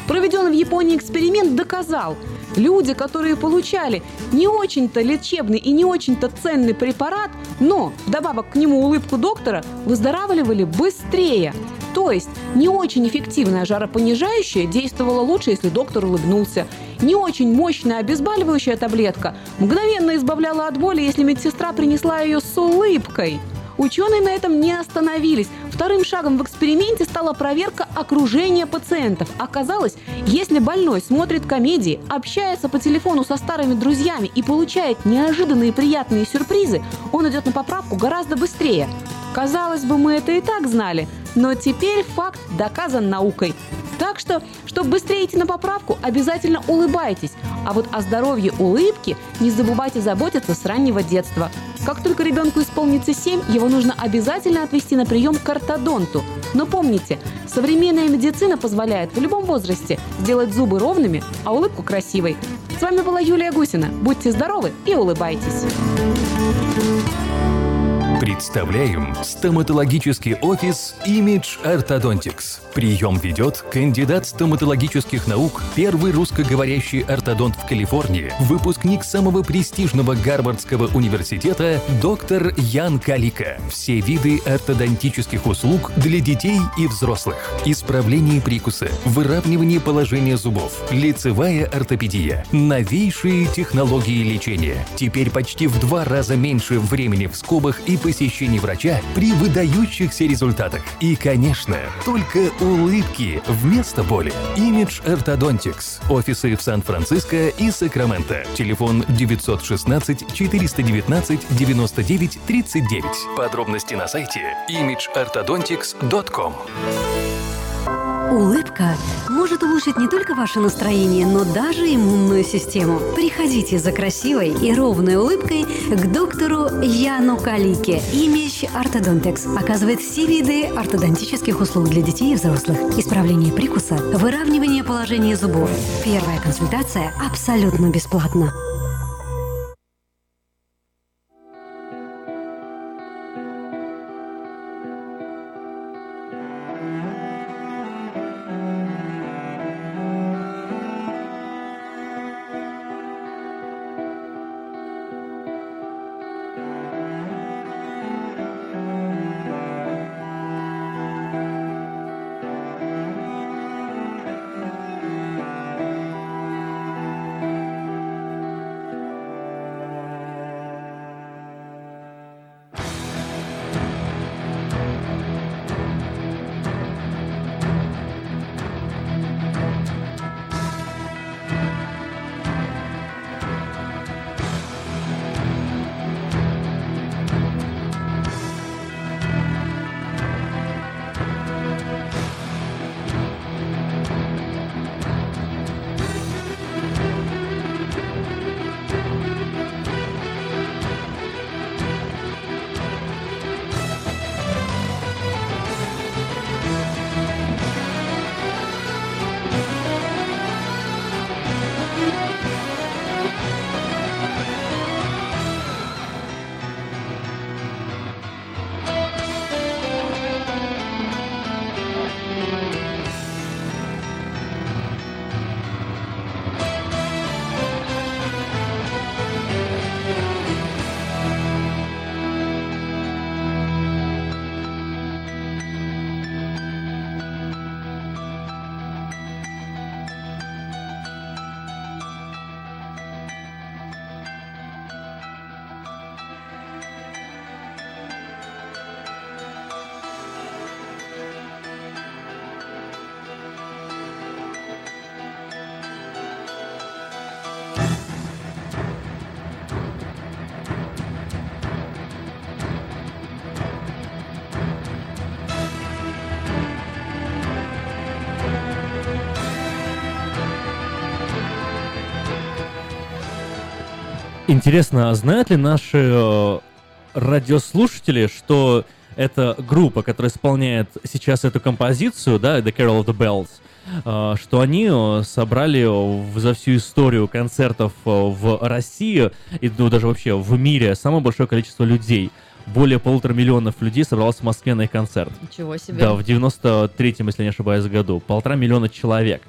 Speaker 50: Проведенный в Японии эксперимент доказал, люди, которые получали не очень-то лечебный и не очень-то ценный препарат, но вдобавок к нему улыбку доктора, выздоравливали быстрее. То есть не очень эффективное жаропонижающее действовало лучше, если доктор улыбнулся. Не очень мощная обезболивающая таблетка мгновенно избавляла от боли, если медсестра принесла ее с улыбкой. Ученые на этом не остановились. Вторым шагом в эксперименте стала проверка окружения пациентов. Оказалось, если больной смотрит комедии, общается по телефону со старыми друзьями и получает неожиданные приятные сюрпризы, он идет на поправку гораздо быстрее. Казалось бы, мы это и так знали, но теперь факт доказан наукой. Так что, чтобы быстрее идти на поправку, обязательно улыбайтесь. А вот о здоровье улыбки не забывайте заботиться с раннего детства. Как только ребенку исполнится 7, его нужно обязательно отвести на прием к ортодонту. Но помните, современная медицина позволяет в любом возрасте сделать зубы ровными, а улыбку красивой. С вами была Юлия Гусина. Будьте здоровы и улыбайтесь.
Speaker 51: Представляем стоматологический офис Image Orthodontics. Прием ведет кандидат стоматологических наук, первый русскоговорящий ортодонт в Калифорнии, выпускник самого престижного Гарвардского университета доктор Ян Калика. Все виды ортодонтических услуг для детей и взрослых. Исправление прикуса, выравнивание положения зубов, лицевая ортопедия, новейшие технологии лечения. Теперь почти в два раза меньше времени в скобах и посещений врача при выдающихся результатах. И, конечно, только улыбки вместо боли. Image Orthodontics. Офисы в Сан-Франциско и Сакраменто. Телефон 916 419 99 39. Подробности на сайте imageorthodontics.com.
Speaker 49: Улыбка может улучшить не только ваше настроение, но даже иммунную систему. Приходите за красивой и ровной улыбкой к доктору Яну Калике. Image Orthodontics оказывает все виды ортодонтических услуг для детей и взрослых. Исправление прикуса, выравнивание положения зубов. Первая консультация абсолютно бесплатна.
Speaker 4: Интересно, а знают ли наши э, радиослушатели, что эта группа, которая исполняет сейчас эту композицию, да, The Carol of the Bells, э, что они э, собрали за всю историю концертов в России и ну, даже вообще в мире самое большое количество людей. Более полутора миллионов людей собралось в Москве на их концерт.
Speaker 8: Ничего себе.
Speaker 4: Да, в 93-м, если не ошибаюсь, году. Полтора миллиона человек.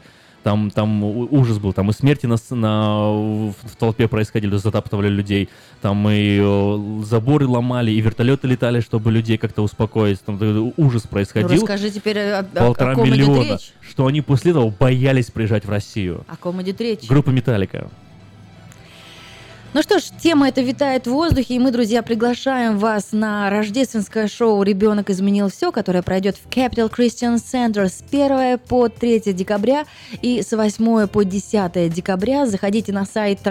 Speaker 4: Там, там ужас был, там и смерти на, на- в, толпе происходили, затаптывали людей, там и э, заборы ломали, и вертолеты летали, чтобы людей как-то успокоить, там э, ужас
Speaker 8: Ну,
Speaker 4: происходил.
Speaker 8: расскажи теперь, о,
Speaker 4: Полтора
Speaker 8: о ком идет
Speaker 4: миллиона,
Speaker 8: речь.
Speaker 4: что они после этого боялись приезжать в Россию.
Speaker 8: О ком идет речь?
Speaker 4: Группа Металлика.
Speaker 8: Ну что ж, тема эта витает в воздухе, и мы, друзья, приглашаем вас на рождественское шоу «Ребенок изменил все», которое пройдет в Capital Christian Center с 1 по 3 декабря и с 8 по 10 декабря. Заходите на сайт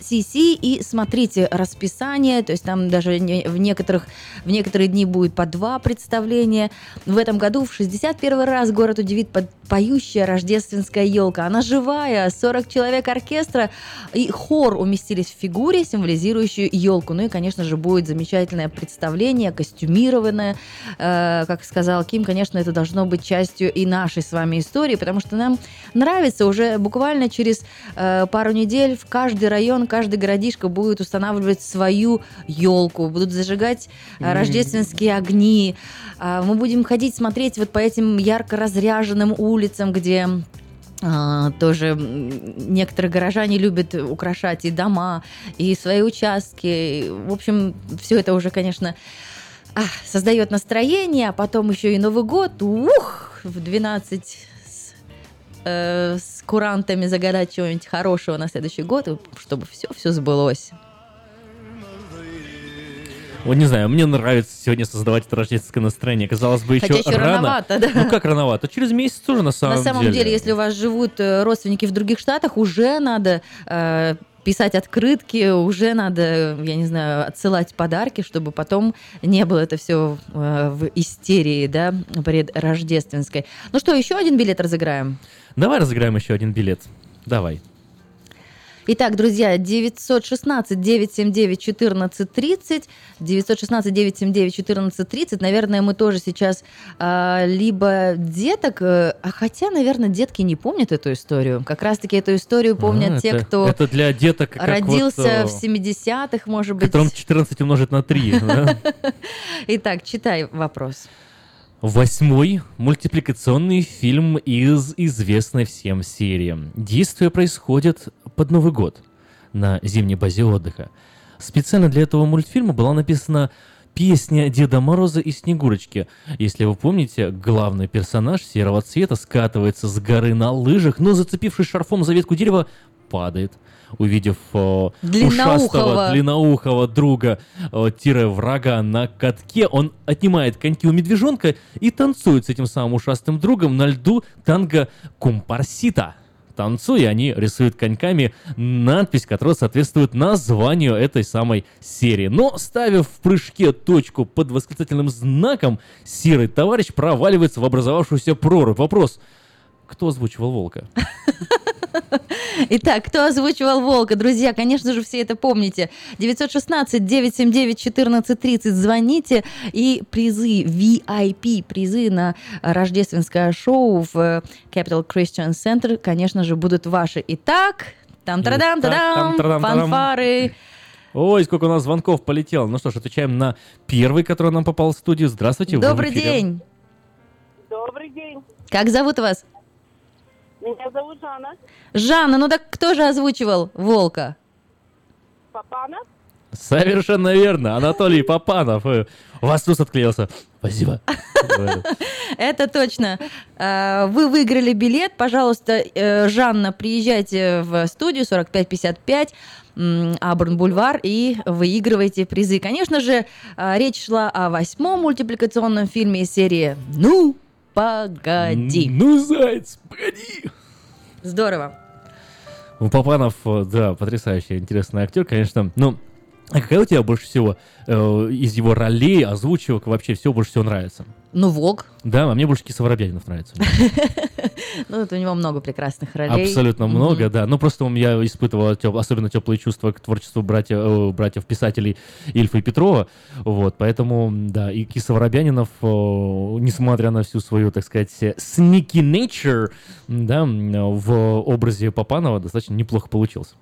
Speaker 8: www.sct.scc и смотрите расписание, то есть там даже в некоторых в некоторые дни будет по два представления. В этом году в 61 раз город удивит под поющая рождественская елка. Она живая, 40 человек оркестра и хор уместились в фигуре, символизирующую елку. Ну и, конечно же, будет замечательное представление, костюмированное. Э, как сказал Ким, конечно, это должно быть частью и нашей с вами истории, потому что нам нравится уже буквально через э, пару недель в каждый район, каждый городишко будет устанавливать свою елку, будут зажигать
Speaker 52: М.
Speaker 8: рождественские огни. А, Мы будем ходить смотреть вот по этим ярко разряженным улицам, где а, тоже некоторые горожане любят украшать и дома, и свои участки. В общем, все это уже, конечно, создает настроение, а потом еще и Новый год. Ух, в 12 с, э, с курантами загадать чего-нибудь хорошего на следующий год, чтобы все, все сбылось.
Speaker 4: Вот не знаю, мне нравится сегодня создавать это рождественское настроение. Казалось бы, еще,
Speaker 8: Хотя еще
Speaker 4: рано.
Speaker 8: рановато, да.
Speaker 4: Ну как рановато? Через месяц тоже на самом
Speaker 8: На
Speaker 4: деле.
Speaker 8: самом деле, если у вас живут э, родственники в других штатах, уже надо э, писать открытки, уже надо, я не знаю, отсылать подарки, чтобы потом не было это все в истерии, да, предрождественской. Ну что, еще один билет разыграем?
Speaker 4: Давай разыграем еще один билет. Давай.
Speaker 8: Итак, друзья, 916-979-1430, 916-979-1430, наверное, мы тоже сейчас а, либо деток, э, а хотя, наверное, детки не помнят эту историю. Как раз-таки эту историю помнят
Speaker 4: А,
Speaker 8: те,
Speaker 4: это-
Speaker 8: кто
Speaker 4: Это для деток,
Speaker 8: родился
Speaker 4: вот,
Speaker 8: в 70-х, может быть.
Speaker 4: которым 14 умножить на 3. да?
Speaker 8: Итак, читай вопрос.
Speaker 4: Восьмой мультипликационный фильм из известной всем серии. Действие происходит под Новый год на зимней базе отдыха. Специально для этого мультфильма была написана песня Деда Мороза и Снегурочки. Если вы помните, главный персонаж серого цвета скатывается с горы на лыжах, но зацепившись шарфом за ветку дерева, падает. Увидев э,
Speaker 8: Длинноухого.
Speaker 4: ушастого, длинноухого друга э, тире врага на катке, он отнимает коньки у медвежонка и танцует с этим самым ушастым другом на льду танго кумпарсита. Танцуя, они рисуют коньками надпись, которая соответствует названию этой самой серии. Но, ставив в прыжке точку под восклицательным знаком, серый товарищ проваливается в образовавшуюся прорубь. Вопрос, кто озвучивал волка?
Speaker 8: Итак, кто озвучивал «Волка»? Друзья, конечно же, все это помните. 916-979-1430. Звоните. И призы, VIP, призы на рождественское шоу в Capital Christian Center, конечно же, будут ваши. Итак, там традам тадам фанфары.
Speaker 4: Ой, сколько у нас звонков полетело. Ну что ж, отвечаем на первый, который нам попал в студию. Здравствуйте.
Speaker 8: Добрый день.
Speaker 52: Добрый день.
Speaker 8: Как зовут вас?
Speaker 52: Меня зовут Жанна.
Speaker 8: Жанна, ну так кто же озвучивал «Волка»?
Speaker 52: Папана.
Speaker 4: Совершенно верно. Анатолий Попанов. Э, У вас тут отклеился. Спасибо.
Speaker 8: Это точно. А, Вы выиграли билет. Пожалуйста, э, Жанна, приезжайте в студию 4555 м, Абрн Бульвар и выигрывайте призы. Конечно же, речь шла о восьмом мультипликационном фильме из серии «Ну, погоди».
Speaker 4: Ну, заяц, погоди.
Speaker 8: Здорово.
Speaker 4: Ну, Попанов, э, да, потрясающий, интересный актер, конечно. Ну, А какая у тебя больше всего э, из его ролей, озвучивок вообще всего больше всего нравится?
Speaker 8: Ну, Волк.
Speaker 4: Да, а мне больше Киса Воробьянинов нравится.
Speaker 8: Ну, это у него много прекрасных ролей.
Speaker 4: Абсолютно много, да. Ну, просто я испытывал особенно теплые чувства к творчеству э, братьев-писателей Ильфа и Петрова. Вот, поэтому, да, и Киса Воробьянинов, э, несмотря на всю свою, так сказать, sneaky nature, да, в образе Папанова достаточно неплохо получился.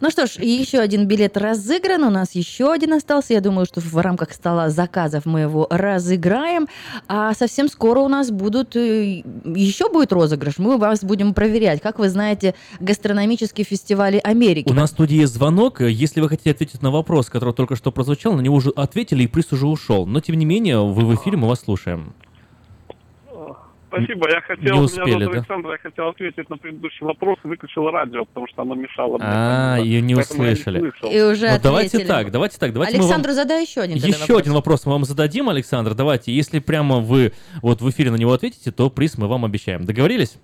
Speaker 8: Ну что ж, еще один билет разыгран. У нас еще один остался. Я думаю, что в рамках стола заказов мы его разыграем. А совсем скоро у нас будут э, еще будет розыгрыш. Мы вас будем проверять. Как вы знаете, гастрономические фестивали Америки.
Speaker 4: У нас в студии есть звонок. Если вы хотите ответить на вопрос, который только что прозвучал, на него уже ответили, и приз уже ушел. Но, тем не менее, вы в эфире, мы вас слушаем.
Speaker 53: Спасибо, я хотел,
Speaker 4: Не
Speaker 53: меня
Speaker 4: успели, да?
Speaker 53: Александр, я хотел ответить на предыдущий вопрос, выключил радио, потому что оно мешало мне.
Speaker 4: А, ее не услышали.
Speaker 53: слышал.
Speaker 8: И уже
Speaker 4: Ну, давайте так, давайте так, давайте мы вам-
Speaker 8: Александру задай еще один.
Speaker 4: Еще
Speaker 8: вопрос.
Speaker 4: один вопрос мы вам зададим, Александр. Давайте, если прямо вы вот в эфире на него ответите, то приз мы вам обещаем. Договорились?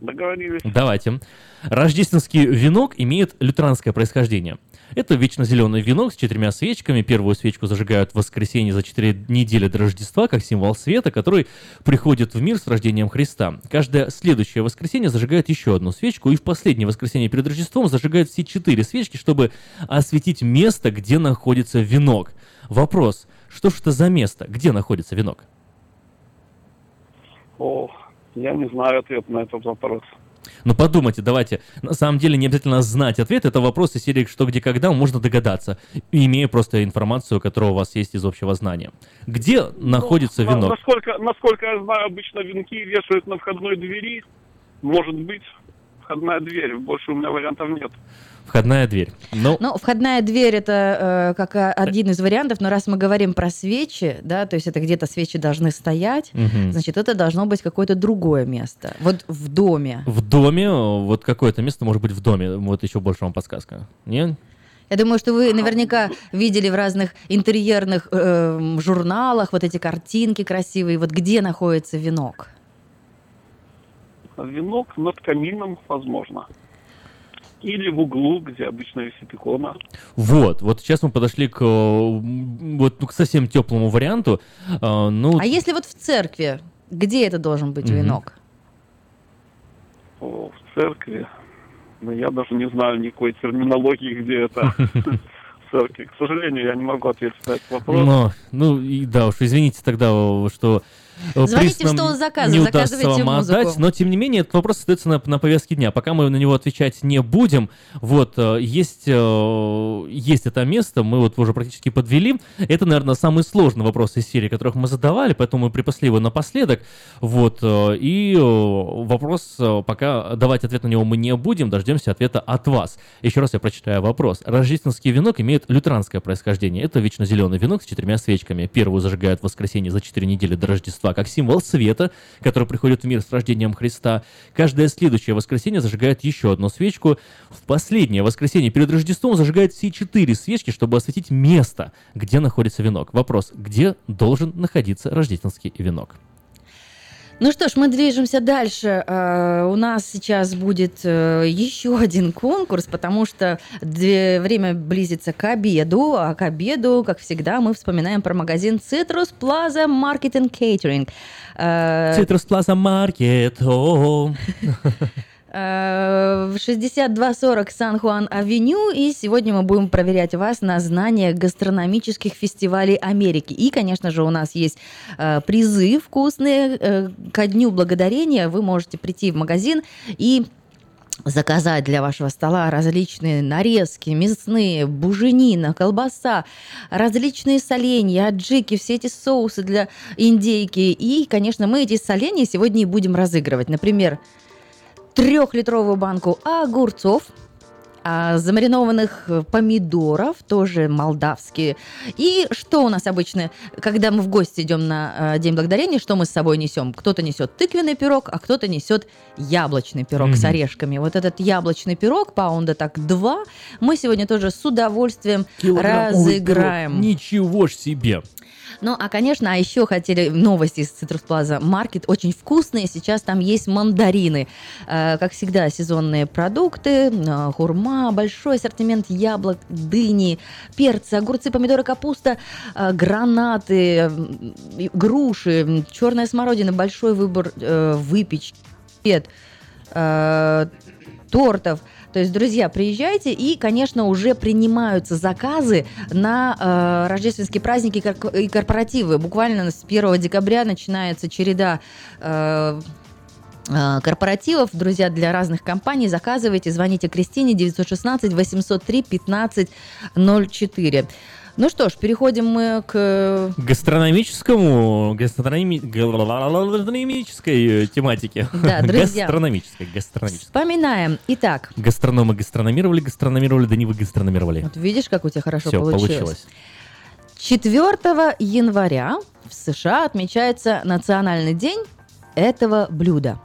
Speaker 53: Договорились.
Speaker 4: Давайте. Рождественский венок имеет лютеранское происхождение. Это вечно зеленый венок с четырьмя свечками. Первую свечку зажигают в воскресенье за четыре недели до Рождества, как символ света, который приходит в мир с рождением Христа. Каждое следующее воскресенье зажигает еще одну свечку, и в последнее воскресенье перед Рождеством зажигают все четыре свечки, чтобы осветить место, где находится венок. Вопрос, что ж это за место, где находится венок?
Speaker 53: О, я не знаю ответ на этот вопрос.
Speaker 4: Ну подумайте, давайте. На самом деле не обязательно знать ответ. Это вопрос из серии «Что, где, когда» можно догадаться, имея просто информацию, которая у вас есть из общего знания. Где находится
Speaker 53: На-
Speaker 4: венок?
Speaker 53: насколько, насколько я знаю, обычно венки вешают на входной двери. Может быть, входная дверь. Больше у меня вариантов нет.
Speaker 4: Входная дверь. Ну,
Speaker 8: Ну, входная дверь это э, как э, один из вариантов, но раз мы говорим про свечи, да, то есть это где-то свечи должны стоять,
Speaker 4: Мгм.
Speaker 8: значит, это должно быть какое-то другое место. Вот в доме.
Speaker 4: в доме, вот какое-то место может быть в доме. Вот еще больше вам подсказка. Нет?
Speaker 8: Я думаю, что вы наверняка видели в разных интерьерных э, журналах вот эти картинки красивые. Вот где находится венок?
Speaker 53: Венок над камином, возможно. Или в углу, где обычно висит икона.
Speaker 4: Вот, вот сейчас мы подошли к, э, вот, ну, к совсем теплому варианту. Э, Ну,
Speaker 8: А если вот в церкви, где это должен быть
Speaker 4: Мгм.
Speaker 8: венок?
Speaker 53: О, в церкви. Но я даже не знаю никакой терминологии, где это в церкви. К сожалению, я не могу ответить на этот вопрос.
Speaker 4: Но, ну и да уж, извините тогда, что
Speaker 8: Звоните
Speaker 4: приз
Speaker 8: в
Speaker 4: нам
Speaker 8: стол заказов,
Speaker 4: не удастся
Speaker 8: заказывайте
Speaker 4: вам
Speaker 8: музыку.
Speaker 4: отдать, но тем не менее этот вопрос остается на, на повестке дня. Пока мы на него отвечать не будем, вот, э, есть, э, есть это место, мы вот уже практически подвели. Это, наверное, самый сложный вопрос из серии, которых мы задавали, поэтому мы припасли его напоследок. Вот, э, и э, вопрос, э, пока давать ответ на него мы не будем, дождемся ответа от вас. Еще раз я прочитаю вопрос. Рождественский венок имеет лютеранское происхождение. Это вечно зеленый венок с четырьмя свечками. Первую зажигают в воскресенье за четыре недели до Рождества, как символ света, который приходит в мир с рождением Христа. Каждое следующее воскресенье зажигает еще одну свечку. В последнее воскресенье перед Рождеством зажигают все четыре свечки, чтобы осветить место, где находится венок. Вопрос, где должен находиться рождественский венок?
Speaker 8: Ну что ж, мы движемся дальше. Э, У нас сейчас будет э, еще один конкурс, потому что время близится к обеду, а к обеду, как всегда, мы вспоминаем про магазин Citrus Plaza Market and Catering.
Speaker 4: Citrus Plaza Market. О.
Speaker 8: Э, в 6240 Сан-Хуан-Авеню. И сегодня мы будем проверять вас на знание гастрономических фестивалей Америки. И, конечно же, у нас есть э, призы вкусные. Э, ко Дню Благодарения вы можете прийти в магазин и заказать для вашего стола различные нарезки, мясные, буженина, колбаса, различные соленья, аджики, все эти соусы для индейки. И, конечно, мы эти соленья сегодня и будем разыгрывать. Например, трехлитровую банку огурцов, а, замаринованных э, помидоров, тоже молдавские. И что у нас обычно, когда мы в гости идем на э, День Благодарения, что мы с собой несем? Кто-то несет тыквенный пирог, а кто-то несет яблочный пирог с
Speaker 4: Мгм.
Speaker 8: орешками. Вот этот яблочный пирог, паунда так два, мы сегодня тоже с удовольствием разыграем.
Speaker 4: пирог. Ничего ж себе.
Speaker 8: Ну, а, конечно, а еще хотели новости из Citrus Plaza Market. Очень вкусные. Сейчас там есть мандарины. Э, Как всегда, сезонные продукты, э, хурма, большой ассортимент яблок, дыни, перцы, огурцы, помидоры, капуста, э, гранаты, груши, черная смородина, большой выбор выпечки, тортов. То есть, друзья, приезжайте, и, конечно, уже принимаются заказы на э, рождественские праздники и кор- и корпоративы. Буквально с 1 декабря начинается череда э, э, корпоративов. Друзья, для разных компаний заказывайте, звоните Кристине 916 803 1504. Ну что ж, переходим мы к
Speaker 4: Гастрономическому, гастрономи- гастрономической э, тематике.
Speaker 8: Да, друзья.
Speaker 4: Гастрономической, гастрономической.
Speaker 8: Вспоминаем. Итак,
Speaker 4: Гастрономы гастрономировали, гастрономировали, да не вы гастрономировали.
Speaker 8: вот видишь, как у тебя хорошо
Speaker 4: Все,
Speaker 8: получилось.
Speaker 4: получилось.
Speaker 8: 4 января в США отмечается Национальный день этого блюда.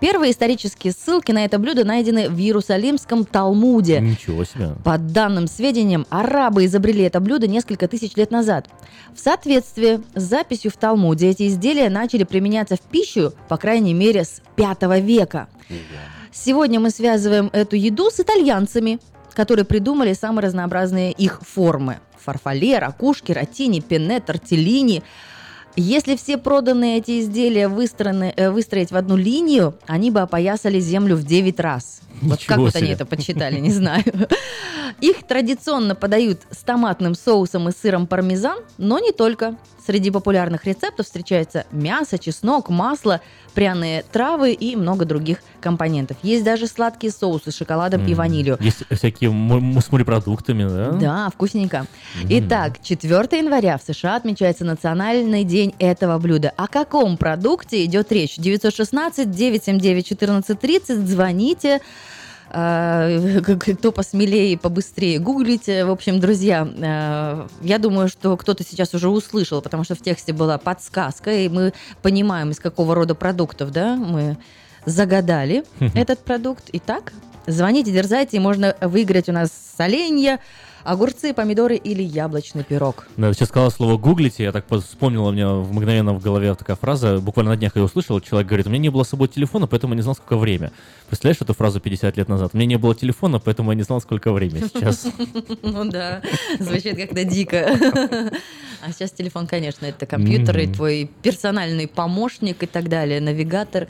Speaker 8: Первые исторические ссылки на это блюдо найдены в Иерусалимском Талмуде.
Speaker 4: Ничего себе.
Speaker 8: По данным сведениям, арабы изобрели это блюдо несколько тысяч лет назад. В соответствии с записью в Талмуде эти изделия начали применяться в пищу, по крайней мере, с 5 века. Сегодня мы связываем эту еду с итальянцами, которые придумали самые разнообразные их формы. Фарфале, ракушки, ротини, пенне, тортеллини. Если все проданные эти изделия выстроены, э, выстроить в одну линию, они бы опоясали землю в 9 раз. Вот как
Speaker 4: Ничего
Speaker 8: вот они
Speaker 4: себе.
Speaker 8: это подсчитали, не знаю. Их традиционно подают с томатным соусом и сыром пармезан, но не только. Среди популярных рецептов встречается мясо, чеснок, масло, пряные травы и много других компонентов. Есть даже сладкие соусы с шоколадом и
Speaker 4: М,
Speaker 8: ванилью.
Speaker 4: Есть всякие с морепродуктами, да?
Speaker 8: Да, вкусненько. Итак, 4 января в США отмечается национальный день этого блюда. О каком продукте идет речь? 916 979 1430 звоните. Э, Кто посмелее и побыстрее гуглите. В общем, друзья, э, я думаю, что кто-то сейчас уже услышал, потому что в тексте была подсказка, и мы понимаем, из какого рода продуктов да, мы загадали этот продукт. Итак, звоните, дерзайте, и можно выиграть у нас соленья, огурцы, помидоры или яблочный пирог.
Speaker 4: Да, сейчас сказала слово гуглите, я так пос- вспомнил, у меня в мгновенно в голове такая фраза, буквально на днях я услышал, человек говорит, у меня не было с собой телефона, поэтому я не знал, сколько время. Представляешь эту фразу 50 лет назад? У меня не было телефона, поэтому я не знал, сколько время сейчас.
Speaker 8: Ну да, звучит как-то дико. А сейчас телефон, конечно, это компьютер и твой персональный помощник и так далее, навигатор.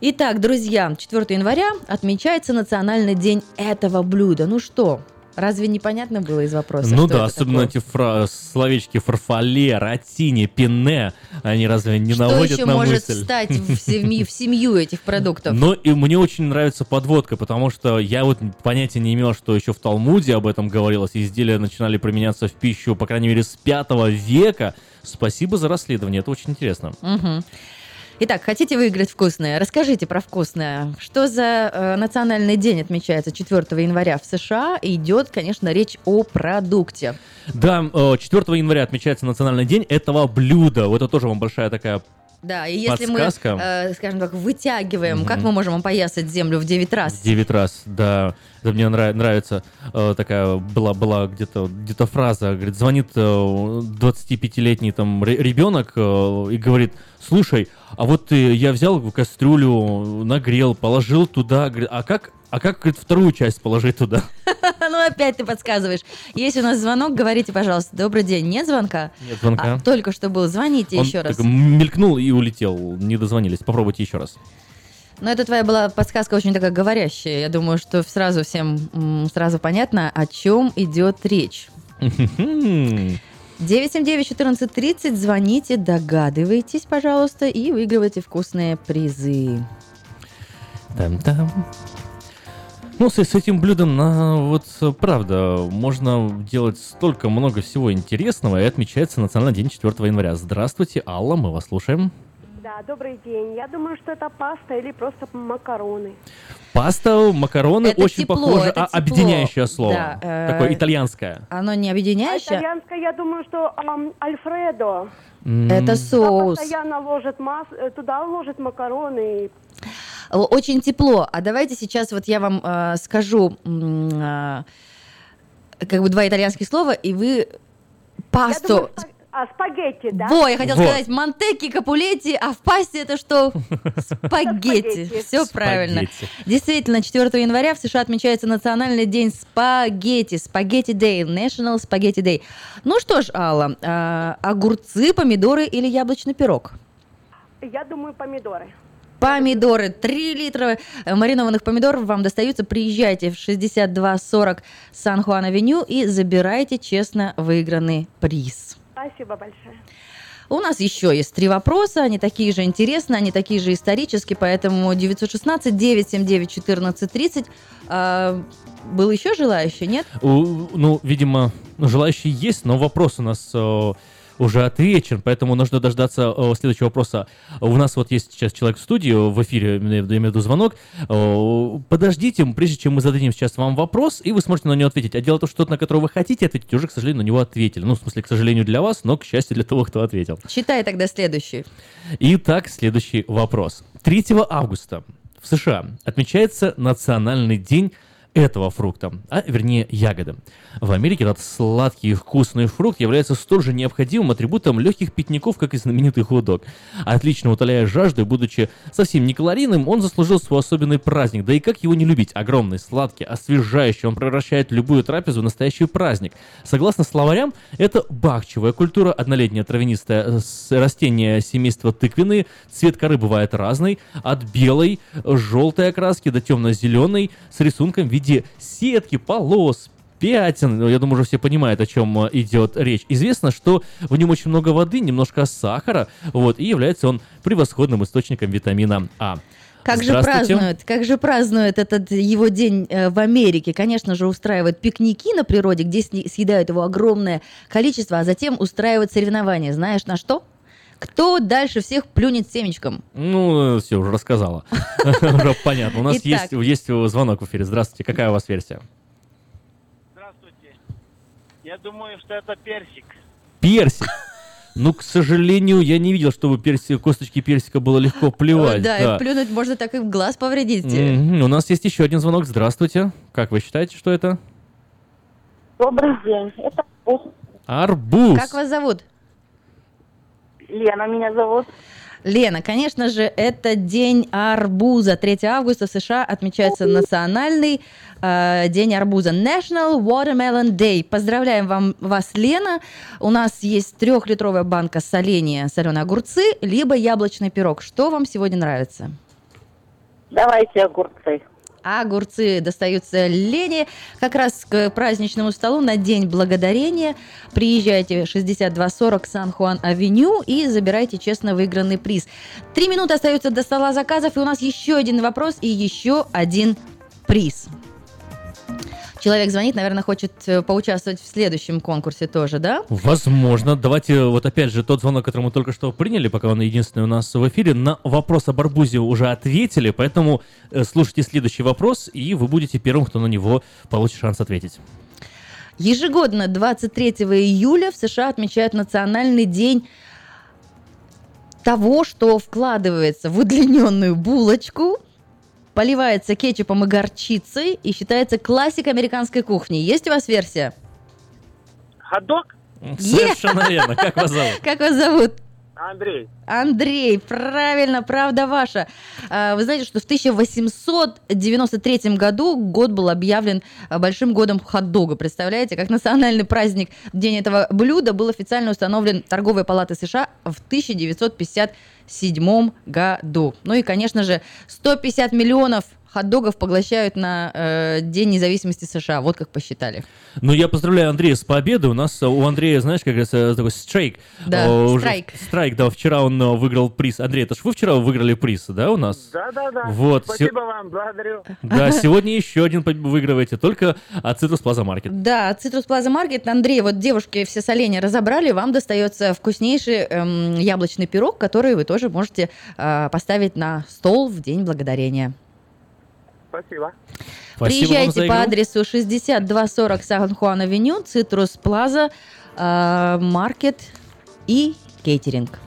Speaker 8: Итак, друзья, 4 января отмечается Национальный день этого блюда. Ну что, разве непонятно было из вопроса?
Speaker 4: Ну
Speaker 8: что
Speaker 4: да, особенно
Speaker 8: такое?
Speaker 4: эти фра- словечки фарфале, ротини, пенне, они разве не
Speaker 8: Что
Speaker 4: наводят
Speaker 8: еще
Speaker 4: на
Speaker 8: может
Speaker 4: мысль?
Speaker 8: встать в семью, в семью этих продуктов?
Speaker 4: Но и мне очень нравится подводка, потому что я вот понятия не имел, что еще в Талмуде об этом говорилось. Изделия начинали применяться в пищу, по крайней мере, с 5 века. Спасибо за расследование, это очень интересно.
Speaker 8: Мгм. Итак, хотите выиграть вкусное? Расскажите про вкусное. Что за э, национальный день отмечается 4 января в США? Идет, конечно, речь о продукте.
Speaker 4: Да, э, 4 января отмечается Национальный день этого блюда. Вот это тоже вам большая такая
Speaker 8: Да, и если
Speaker 4: Подсказка.
Speaker 8: мы, э, скажем так, вытягиваем,
Speaker 4: Мгм.
Speaker 8: как мы можем опоясать землю в 9 раз?
Speaker 4: 9 раз, да. Это мне нрав- нравится. э, такая была, была где-то где фраза, говорит, звонит э, 25-летний там ре- ребенок э, и говорит, слушай, а вот я взял кастрюлю, нагрел, положил туда, а как, а как говорит, вторую часть положить туда?
Speaker 8: Ну, опять ты подсказываешь. Есть у нас звонок, говорите, пожалуйста. Добрый день. Нет звонка?
Speaker 4: Нет звонка.
Speaker 8: А, только что был. Звоните
Speaker 4: Он
Speaker 8: еще раз.
Speaker 4: мелькнул и улетел, не дозвонились. Попробуйте еще раз.
Speaker 8: Ну, это твоя была подсказка очень такая говорящая. Я думаю, что сразу всем сразу понятно, о чем идет речь. 979-1430, звоните, догадывайтесь, пожалуйста, и выигрывайте вкусные призы.
Speaker 4: Там-там. Ну, с, с этим блюдом, на, вот правда, можно делать столько много всего интересного, и отмечается Национальный день 4 января. Здравствуйте, Алла, мы вас слушаем.
Speaker 54: Да, добрый день. Я думаю, что это паста или просто макароны.
Speaker 4: Паста, макароны,
Speaker 8: Это
Speaker 4: очень
Speaker 8: тепло,
Speaker 4: похоже,
Speaker 8: это
Speaker 4: а,
Speaker 8: тепло.
Speaker 4: объединяющее слово.
Speaker 8: Да, э,
Speaker 4: Такое итальянское.
Speaker 8: Оно не
Speaker 54: А
Speaker 8: объединяющее?
Speaker 54: итальянское, я думаю, что ам, Альфредо.
Speaker 8: Это
Speaker 54: Туда
Speaker 8: соус.
Speaker 54: постоянно ложит мас... э, туда ложит макароны.
Speaker 8: Очень тепло. А давайте сейчас вот я вам э, скажу э, как бы два итальянских слова, и вы пасту...
Speaker 54: Я думаю, А, спагетти, да?
Speaker 8: Во, я хотела
Speaker 4: Вот.
Speaker 8: сказать Монтеки, Капулетти, а в пасте это что? Спагетти. Все правильно. Действительно, 4 января в США отмечается Национальный день спагетти. Спагетти Day, National Spaghetti Day. Ну что ж, Алла, а, огурцы, помидоры или яблочный пирог?
Speaker 54: Я думаю, помидоры.
Speaker 8: Помидоры. 3 литра маринованных помидоров вам достаются. Приезжайте в 6240 Сан-Хуан-Авеню и забирайте честно выигранный приз.
Speaker 54: Спасибо большое.
Speaker 8: У нас еще есть три вопроса, они такие же интересные, они такие же исторические, поэтому 916-979-1430. А, был еще желающий, нет?
Speaker 4: Ну, видимо, желающие есть, но вопрос у нас э, уже отвечен, поэтому нужно дождаться э, следующего вопроса. У нас вот есть сейчас человек в студии, в эфире, я имею в виду звонок. Э, Подождите, прежде чем мы зададим сейчас вам вопрос, и вы сможете на него ответить. А дело в том, что тот, на который вы хотите ответить, уже, к сожалению, на него ответили. Ну, в смысле, к сожалению, для вас, но, к счастью, для того, кто ответил.
Speaker 8: Читай тогда следующий.
Speaker 4: Итак, следующий вопрос. 3 августа в США отмечается Национальный день этого фрукта, а вернее ягоды. В Америке этот сладкий и вкусный фрукт является столь же необходимым атрибутом легких пикников, как и знаменитый хот-дог. Отлично утоляя жажду, будучи совсем не калорийным, он заслужил свой особенный праздник. Да и как его не любить? Огромный, сладкий, освежающий, он превращает любую трапезу в настоящий праздник. Согласно словарям, это бахчевая культура, однолетнее травянистое э, растение семейства тыквенные. Цвет коры бывает разный, от белой, э, желтой окраски до темно-зеленой, с рисунком в виде сетки, полос, пятен. Ну, Я думаю, уже все понимают, о чем э, идет речь. Известно, что в нем очень много воды, немножко сахара, вот, и является он превосходным источником витамина А.
Speaker 8: Как же празднуют, как же празднуют этот его день э, в Америке? Конечно же, устраивают пикники на природе, где съедают его огромное количество, а затем устраивают соревнования. Знаешь на что? Кто дальше всех плюнет семечком?
Speaker 4: Ну, все, уже рассказала. Понятно. У нас есть, звонок в эфире. Здравствуйте, какая у вас версия?
Speaker 46: Я думаю, что это персик.
Speaker 4: Персик. Ну, к сожалению, я не видел, чтобы персик, косточки персика было легко плевать.
Speaker 8: да,
Speaker 4: да.
Speaker 8: и плюнуть можно так и в глаз повредить.
Speaker 4: Мгм. У нас есть еще один звонок. Здравствуйте. Как вы считаете, что это?
Speaker 52: Добрый день. Это
Speaker 4: Арбуз.
Speaker 8: Как вас зовут?
Speaker 52: Лена меня зовут.
Speaker 8: Лена, конечно же, это день арбуза. 3 августа в США отмечается национальный э, день арбуза. National Watermelon Day. Поздравляем вам, вас, Лена. У нас есть трехлитровая банка соления, соленые огурцы, либо яблочный пирог. Что вам сегодня нравится?
Speaker 52: Давайте огурцы.
Speaker 8: Огурцы достаются Лене как раз к праздничному столу на День Благодарения. Приезжайте в 6240 Сан-Хуан-Авеню и забирайте честно выигранный приз. Три минуты остается до стола заказов, и у нас еще один вопрос и еще один приз. Человек звонит, наверное, хочет э, поучаствовать в следующем конкурсе тоже, да?
Speaker 4: Возможно. Давайте вот опять же тот звонок, который мы только что приняли, пока он единственный у нас в эфире, на вопрос об арбузе уже ответили, поэтому э, слушайте следующий вопрос, и вы будете первым, кто на него получит шанс ответить.
Speaker 8: Ежегодно 23 июля в США отмечают Национальный день того, что вкладывается в удлиненную булочку, поливается кетчупом и горчицей и считается классикой американской кухни. Есть у вас версия?
Speaker 46: Ходок?
Speaker 4: Совершенно верно. Как вас зовут?
Speaker 8: Как вас зовут?
Speaker 46: Андрей.
Speaker 8: Андрей, правильно, правда ваша. А, Вы знаете, что в 1893 году год был объявлен а, большим годом хот-дога. Представляете, как национальный праздник день этого блюда был официально установлен Торговой палатой США в 1957 году. Ну и, конечно же, 150 миллионов хот-догов поглощают на э, День независимости США. Вот как посчитали.
Speaker 4: Ну, я поздравляю Андрея с победой. У нас э, у Андрея, знаешь, как говорится, такой стрейк.
Speaker 8: Да,
Speaker 4: Э, уже
Speaker 8: страйк.
Speaker 4: Страйк, да. Вчера он э, выиграл приз. Андрей, это ж вы вчера выиграли приз, да, у нас?
Speaker 46: Да, да, да.
Speaker 4: Вот,
Speaker 46: Спасибо вам, благодарю.
Speaker 4: Да, сегодня еще один выигрываете, только от Citrus Plaza Market.
Speaker 8: Да, Citrus Plaza Market. Андрей, вот девушки все соленья разобрали, вам достается вкуснейший эм, яблочный пирог, который вы тоже можете э, поставить на стол в День Благодарения.
Speaker 46: Спасибо.
Speaker 8: Приезжайте по адресу 6240 Сан-Хуан-Авеню, Citrus Plaza э, Market и кейтеринг.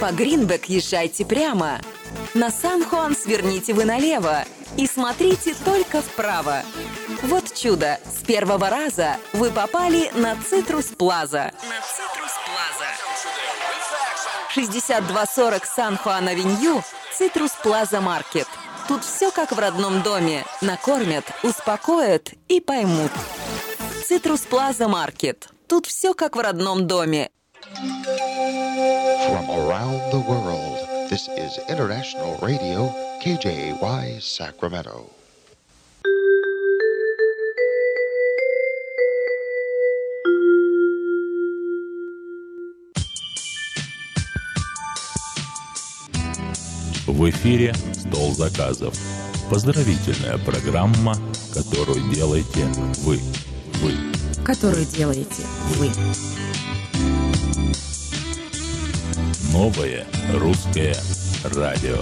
Speaker 3: По Гринбек езжайте прямо. На Сан-Хуан сверните вы налево и смотрите только вправо. Вот чудо! С первого раза вы попали на Цитрус Плаза. На Цитрус Плаза. 6240 San Juan Avenue, Citrus Plaza Market. Тут все как в родном доме. Накормят, успокоят и поймут. Citrus Plaza Market. Тут все как в родном доме.
Speaker 1: From around the world, this is International Radio, KJAY Sacramento.
Speaker 55: В эфире «Стол заказов». Поздравительная программа, которую делаете вы. Вы.
Speaker 8: Которую делаете вы.
Speaker 55: Новое русское радио.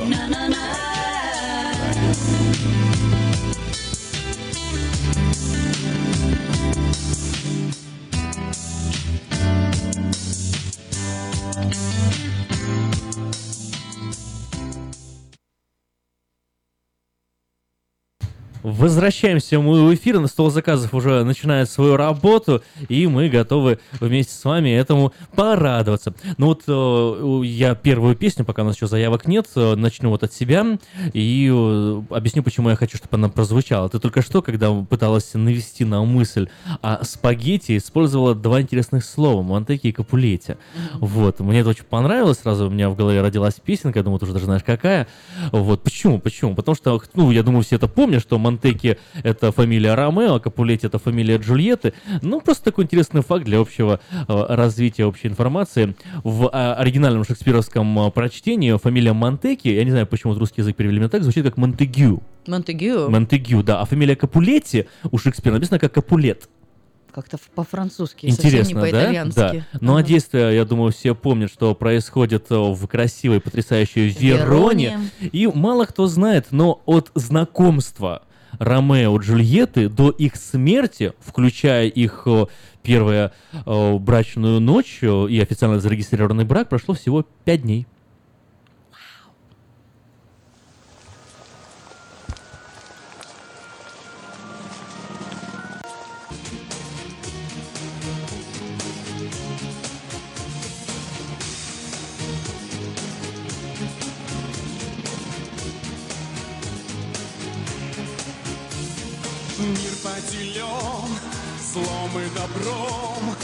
Speaker 4: Возвращаемся мы в эфир, на стол заказов уже начинает свою работу, и мы готовы вместе с вами этому порадоваться. Ну вот э, я первую песню, пока у нас еще заявок нет, э, начну вот от себя и э, объясню, почему я хочу, чтобы она прозвучала. Ты только что, когда пыталась навести на мысль о спагетти, использовала два интересных слова, мантеки и капулете. Вот, мне это очень понравилось, сразу у меня в голове родилась песенка, я думаю, ты уже даже знаешь какая. Вот, почему, почему? Потому что, ну, я думаю, все это помнят, что Монтеки — это фамилия Ромео, а Капулетти — это фамилия Джульетты. Ну, просто такой интересный факт для общего э, развития общей информации. В э, оригинальном шекспировском э, прочтении фамилия Монтеки, я не знаю, почему вот русский язык перевели именно так, звучит как Монтегю.
Speaker 8: Монтегю.
Speaker 4: Монтегю, да. А фамилия Капулетти у Шекспира написана как Капулет.
Speaker 8: Как-то по-французски, совсем не
Speaker 4: Интересно, да?
Speaker 8: по-итальянски.
Speaker 4: Да. Ну а действие, я думаю, все помнят, что происходит в красивой, потрясающей Вероне.
Speaker 8: Вероне.
Speaker 4: И мало кто знает, но от знакомства Ромео и Джульетты до их смерти, включая их э, первую э, брачную ночь э, и официально зарегистрированный брак, прошло всего пять дней.
Speaker 28: Мир поделен злом и добром.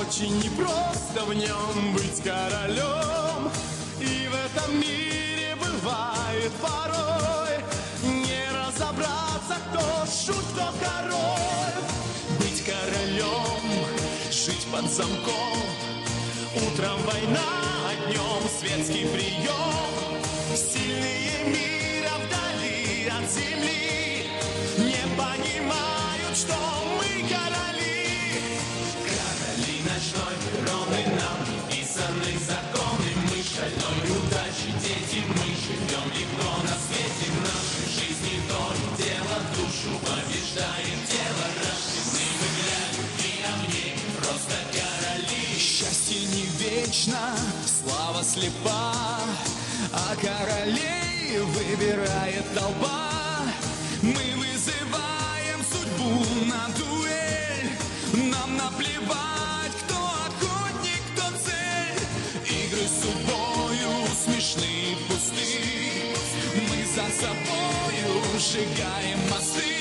Speaker 28: Очень непросто в нем быть королем. И в этом мире бывает порой Не разобраться, кто шут, кто король. Быть королем, жить под замком. Утром война, а днем светский прием. Сильные мира вдали от земли что мы короли. Короли ночной природы нам неписанный законы. Мы шальной удачи, дети, мы живем легко на свете В нашей жизни то и дело, душу побеждает. Тело Рождены мы для любви, а в ней просто короли. Счастье не вечно, слава слепа А королей выбирает толпа. Мы вызываем на дуэль. Нам наплевать, кто охотник, кто цель. Игры с судьбою смешны и пусты. Мы за собою сжигаем мосты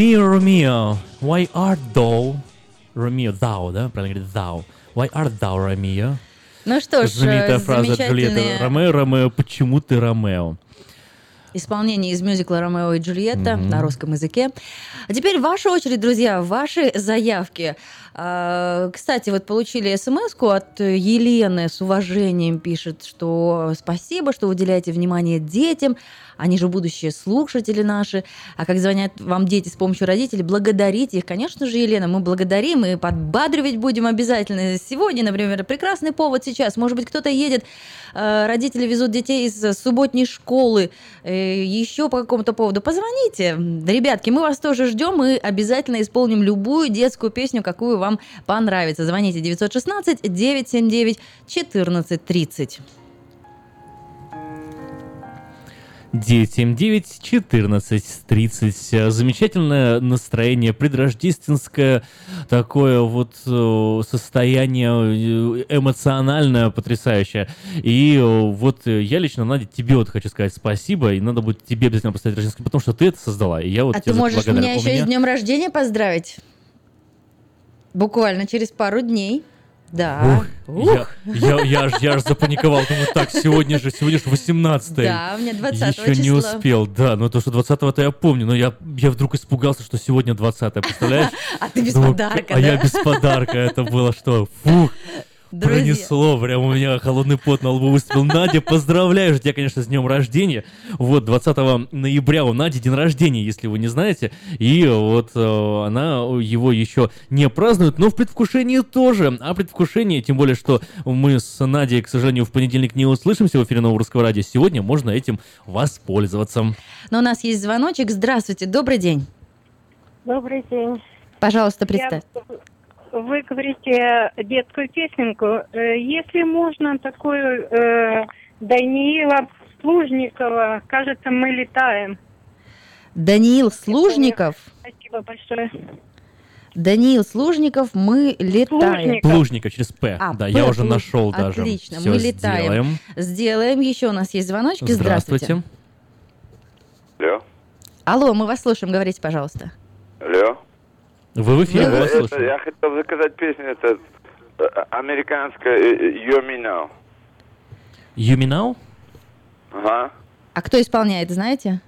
Speaker 4: Ромео, Ромео, why art thou? Ромео, thou, да? Правильно говорит thou. Why art thou, Ромео?
Speaker 8: Ну что ж,
Speaker 4: Знаменитая фраза
Speaker 8: замечательные
Speaker 4: Джульетты. Ромео, Ромео, почему ты Ромео?
Speaker 8: исполнение из мюзикла «Ромео и Джульетта»
Speaker 4: Мгм.
Speaker 8: на русском языке. А теперь ваша очередь, друзья, ваши заявки. А, Кстати, вот получили смс от Елены с уважением пишет, что спасибо, что уделяете внимание детям, они же будущие слушатели наши. А как звонят вам дети с помощью родителей, благодарите их. Конечно же, Елена, мы благодарим и подбадривать будем обязательно. Сегодня, например, прекрасный повод сейчас. Может быть, кто-то едет, э, родители везут детей из субботней школы, э, еще по какому-то поводу. Позвоните. Ребятки, мы вас тоже ждем и обязательно исполним любую детскую песню, какую вам понравится. Звоните 916 979 1430.
Speaker 4: 979 14 30. Э, Замечательное настроение, предрождественское такое вот э, состояние э, эмоциональное, потрясающее. И э, вот я лично, Надя, тебе вот хочу сказать спасибо, и надо будет тебе обязательно поставить рождественский, потому что ты это создала, и я вот
Speaker 8: а ты можешь меня еще и с днем рождения поздравить? Буквально через пару дней. Да.
Speaker 4: Ух, Я, я, я, аж, я аж запаниковал, думаю, так, сегодня же, сегодня же 18
Speaker 8: Да, у меня 20
Speaker 4: Еще не
Speaker 8: числа.
Speaker 4: успел, да, но то, что 20-го-то я помню, но я, я вдруг испугался, что сегодня 20 представляешь?
Speaker 8: А ты без
Speaker 4: Думаю,
Speaker 8: подарка,
Speaker 4: А
Speaker 8: да?
Speaker 4: я без подарка, это было что? Фух,
Speaker 8: Друзья.
Speaker 4: пронесло, прям у меня холодный пот на лбу выступил. Надя, поздравляю же тебя, конечно, с днем рождения. Вот, 20 ноября у Нади день рождения, если вы не знаете. И вот э, она его еще не празднует, но в предвкушении тоже. А предвкушение, тем более, что мы с Надей, к сожалению, в понедельник не услышимся в эфире Нового Русского Радио. Сегодня можно этим воспользоваться.
Speaker 8: Но у нас есть звоночек. Здравствуйте, добрый день.
Speaker 56: Добрый день.
Speaker 8: Пожалуйста, представь.
Speaker 56: Я- Вы говорите детскую песенку. Э, Если можно, такую э, Даниила Плужникова, кажется, мы летаем.
Speaker 8: Даниил Служников.
Speaker 56: Спасибо большое.
Speaker 8: Даниил Служников, мы летаем.
Speaker 4: Плужников через П.
Speaker 8: А,
Speaker 4: да,
Speaker 8: П,
Speaker 4: я уже
Speaker 8: Плуж-
Speaker 4: нашел даже.
Speaker 8: Отлично,
Speaker 4: Всё
Speaker 8: мы летаем.
Speaker 4: сделаем.
Speaker 8: Сделаем. Еще у нас есть звоночки. Здравствуйте.
Speaker 57: Алло.
Speaker 8: Алло, мы вас слушаем. Говорите, пожалуйста.
Speaker 57: Алло.
Speaker 4: Вы в эфире,
Speaker 57: Э,
Speaker 4: мы вас
Speaker 57: это,
Speaker 4: слушаем.
Speaker 57: я хотел заказать песню, это э, американская э, You Me Now.
Speaker 4: You me now?
Speaker 57: Ага.
Speaker 8: А кто исполняет, знаете?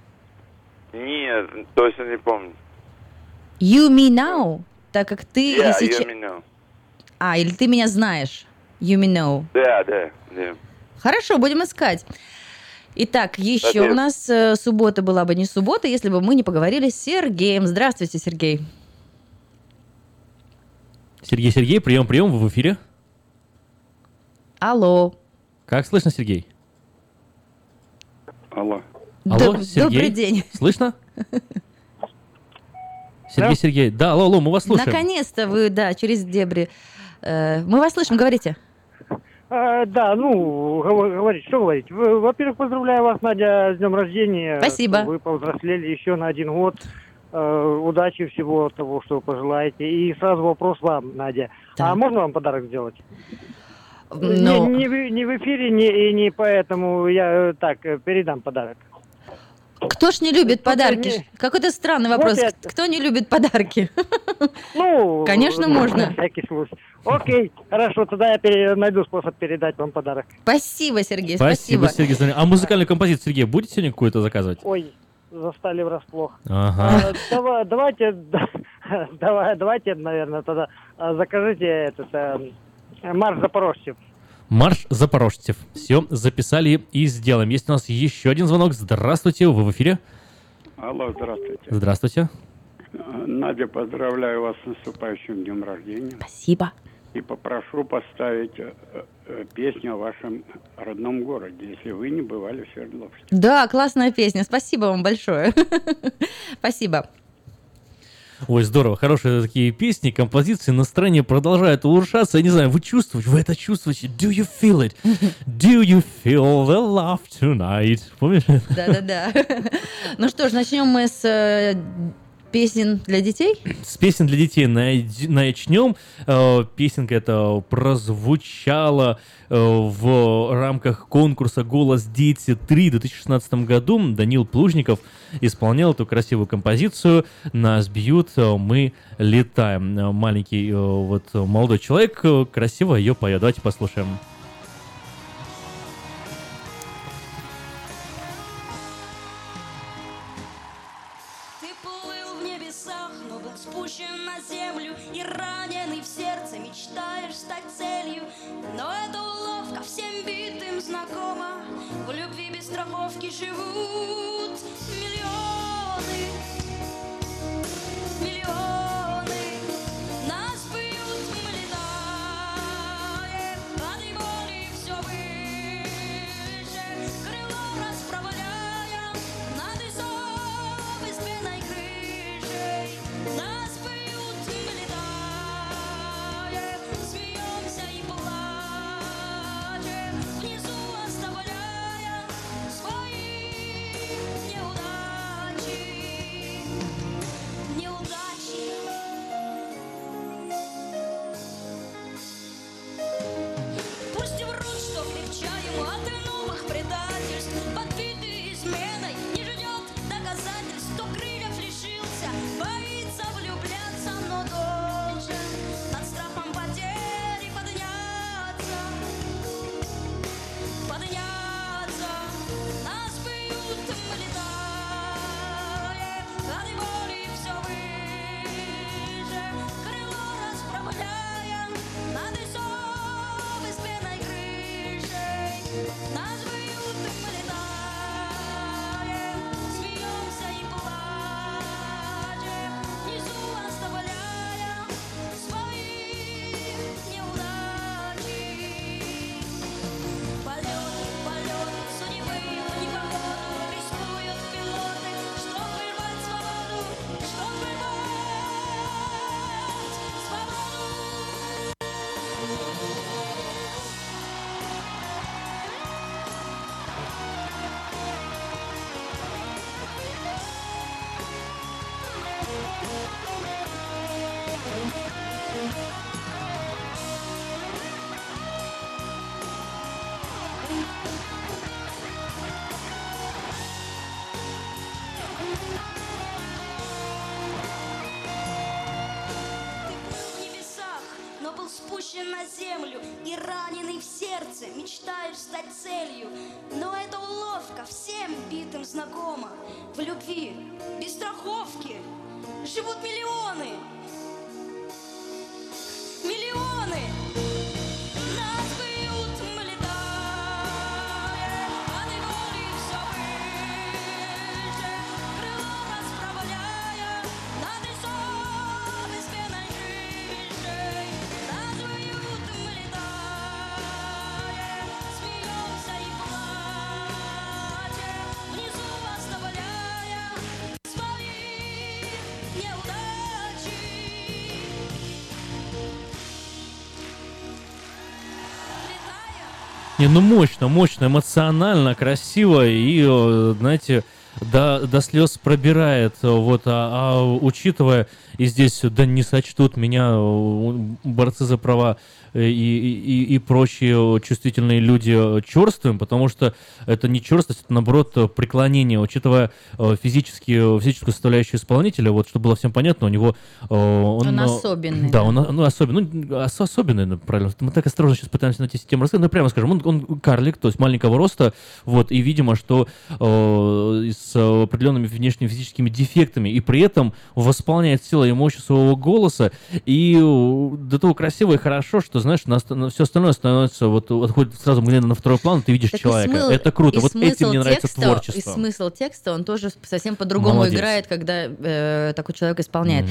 Speaker 57: Нет, точно не помню.
Speaker 8: You me now, так как ты
Speaker 57: Yeah,
Speaker 8: или сейчас...
Speaker 57: You Me Now.
Speaker 8: А, или ты меня знаешь. You me know.
Speaker 57: Да, да, да.
Speaker 8: Хорошо, будем искать. Итак, еще
Speaker 57: Спасибо.
Speaker 8: у нас э, суббота была бы не суббота, если бы мы не поговорили с Сергеем. Здравствуйте, Сергей.
Speaker 4: Сергей, Сергей, прием, прием, вы в эфире.
Speaker 8: Алло.
Speaker 4: Как слышно, Сергей?
Speaker 57: Алло.
Speaker 4: Алло,
Speaker 8: Доб-
Speaker 4: Сергей?
Speaker 8: добрый день.
Speaker 4: Слышно? Сергей, Сергей. Да, алло, алло, мы вас слушаем.
Speaker 8: Наконец-то вы, да, через дебри. Э, мы вас слышим, говорите.
Speaker 58: А, да, ну, говор- говорить, что говорить. Вы- Во-первых, поздравляю вас, Надя, с днем рождения.
Speaker 8: Спасибо.
Speaker 58: Вы повзрослели еще на один год. Э, удачи всего того, что вы пожелаете. И сразу вопрос вам, Надя. А можно вам подарок сделать?
Speaker 8: Но-
Speaker 58: Не, не в- не в эфире, не, и не поэтому я э, так э, передам подарок.
Speaker 8: Кто ж не любит
Speaker 58: Кто-то
Speaker 8: подарки?
Speaker 58: не-
Speaker 8: Какой-то странный вопрос.
Speaker 58: Вот это.
Speaker 8: Кто не любит подарки?
Speaker 58: Ну,
Speaker 8: Конечно,
Speaker 58: на
Speaker 8: можно.
Speaker 58: всякий случай. Окей, хорошо, тогда я пере- найду способ передать вам подарок.
Speaker 8: Спасибо, Сергей,
Speaker 4: Спасибо,
Speaker 8: спасибо.
Speaker 4: Сергей. А музыкальную композицию, Сергей, будете сегодня какую-то заказывать?
Speaker 58: Ой, застали врасплох.
Speaker 4: Ага.
Speaker 58: А, давай- давайте, давай, давайте, наверное, тогда а, закажите этот э, марш запорожцев.
Speaker 4: Марш запорожцев. Все, записали и сделаем. Есть у нас еще один звонок. Здравствуйте, вы в эфире.
Speaker 59: Алло, здравствуйте.
Speaker 4: Здравствуйте.
Speaker 59: Надя, поздравляю вас с наступающим днем рождения.
Speaker 8: Спасибо.
Speaker 59: И попрошу поставить э, э, песню о вашем родном городе, если вы не бывали в Свердловске.
Speaker 8: Да, классная песня. Спасибо вам большое. Спасибо.
Speaker 4: Ой, здорово, хорошие такие песни, композиции, настроение продолжает улучшаться. Я не знаю, вы чувствуете, вы это чувствуете? Do you feel it? Do you feel the love tonight? Помнишь?
Speaker 8: Да-да-да. Ну что ж, начнем мы с э, песен для детей?
Speaker 4: С песен для детей начнем. Э, Песенка эта прозвучала э, в рамках конкурса «Голос дети 3» в 2016 году. Данил Плужников исполнял эту красивую композицию «Нас бьют, э, мы летаем». Маленький вот молодой человек красиво ее поет. Давайте послушаем.
Speaker 60: Ты Не,
Speaker 4: ну мощно, мощно, эмоционально, красиво и, э, знаете, до, до слез пробирает. э, Вот, а, а учитывая, и здесь, да не сочтут меня э, борцы за права э, и, и, и прочие чувствительные люди черствым, потому что это не черствость, это наоборот э, преклонение, учитывая э, физически, физическую составляющую исполнителя, вот чтобы было всем понятно, у него э, он,
Speaker 8: Он
Speaker 4: э,
Speaker 8: особенный,
Speaker 4: Да,
Speaker 8: да.
Speaker 4: он ну, особенный, ну, ос- особенный, ну, правильно. Мы так осторожно сейчас пытаемся найти систему рассказать, но прямо скажем, он, он карлик, то есть маленького роста, вот, и видимо, что э, с определенными внешними физическими дефектами, и при этом восполняет силой и мощью своего голоса, и э, до того красиво и хорошо, что, знаешь, все остальное становится, вот, отходит сразу мгновенно на второй план, ты видишь
Speaker 8: Так
Speaker 4: человека.
Speaker 8: смыл-
Speaker 4: Это круто, вот этим мне нравится
Speaker 8: текста-
Speaker 4: творчество.
Speaker 8: И смысл текста, он тоже совсем по-другому
Speaker 4: Молодец.
Speaker 8: играет, когда э, такой человек исполняет.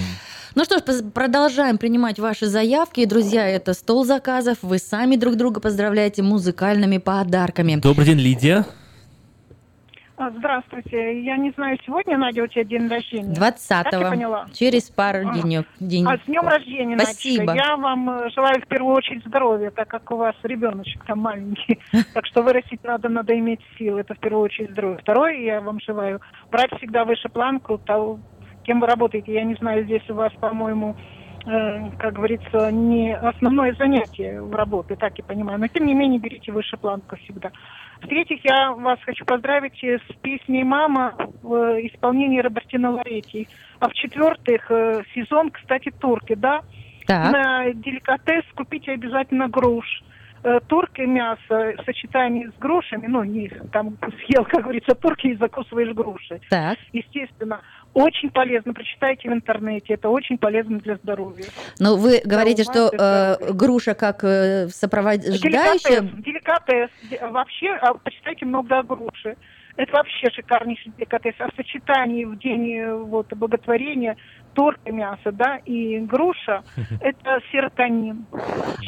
Speaker 8: Ну что ж, продолжаем принимать ваши заявки. Друзья, это стол заказов. Вы сами друг друга поздравляете музыкальными подарками.
Speaker 4: Добрый день, Лидия.
Speaker 61: А, Здравствуйте. Я не знаю, сегодня, Надя, у тебя день рождения?
Speaker 8: 20
Speaker 61: Так я поняла.
Speaker 8: Через пару
Speaker 61: А.
Speaker 8: денек. день.
Speaker 61: А с днем рождения,
Speaker 8: Спасибо.
Speaker 61: Надечка. Я вам э, желаю в первую очередь здоровья, так как у вас ребеночек там маленький. Так что вырастить надо, надо иметь силы. Это в первую очередь здоровье. Второе, я вам желаю брать всегда выше планку того, кем вы работаете. Я не знаю, здесь у вас, по-моему, как говорится, не основное занятие в работе, так я понимаю. Но тем не менее берите выше планку всегда. В-третьих, я вас хочу поздравить э, с песней «Мама» в э, исполнении Робертина Лоретти. А в-четвертых, э, сезон, кстати, турки, да?
Speaker 8: Так.
Speaker 61: На деликатес купите обязательно груш. Э, Турки мясо в сочетании с грушами, ну, не там съел, как говорится, турки и закусываешь груши.
Speaker 8: Так.
Speaker 61: Естественно, очень полезно. Прочитайте в интернете, это очень полезно для здоровья.
Speaker 8: Но вы говорите, что э, груша как э, сопровождающая...
Speaker 61: Деликатес, деликатес. Де- Вообще, а, почитайте много о груше. Это вообще шикарнейший деликатес. А в сочетании в день э, вот, благотворения торта мясо, да, и груша, это серотонин.